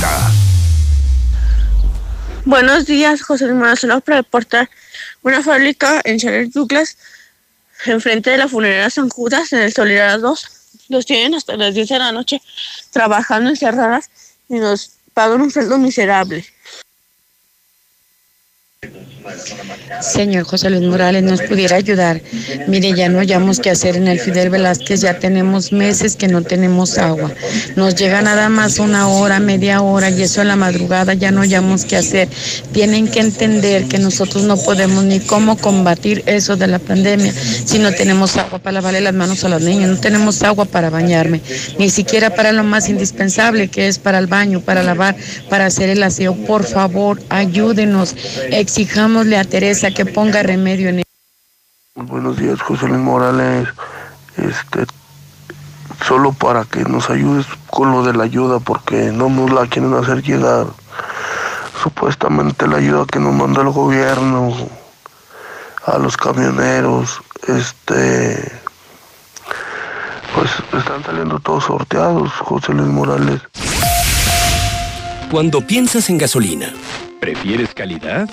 Buenos días, José Luis Morales para reportar una fábrica en Chalet Douglas, enfrente de la funeraria San Judas, en el Soledad 2. Los tienen hasta las 10 de la noche trabajando encerradas y nos pagan un sueldo miserable. Señor José Luis Morales, nos pudiera ayudar. Mire, ya no hayamos qué hacer en el Fidel Velázquez, ya tenemos meses que no tenemos agua. Nos llega nada más una hora, media hora, y eso en la madrugada ya no hayamos qué hacer. Tienen que entender que nosotros no podemos ni cómo combatir eso de la pandemia si no tenemos agua para lavarle las manos a los niños, no tenemos agua para bañarme, ni siquiera para lo más indispensable que es para el baño, para lavar, para hacer el aseo. Por favor, ayúdenos, exijámosle a Teresa que ponga remedio en Buenos días, José Luis Morales. Este, solo para que nos ayudes con lo de la ayuda, porque no nos la quieren hacer llegar. Supuestamente la ayuda que nos manda el gobierno a los camioneros, este, pues están saliendo todos sorteados, José Luis Morales. Cuando piensas en gasolina, ¿prefieres calidad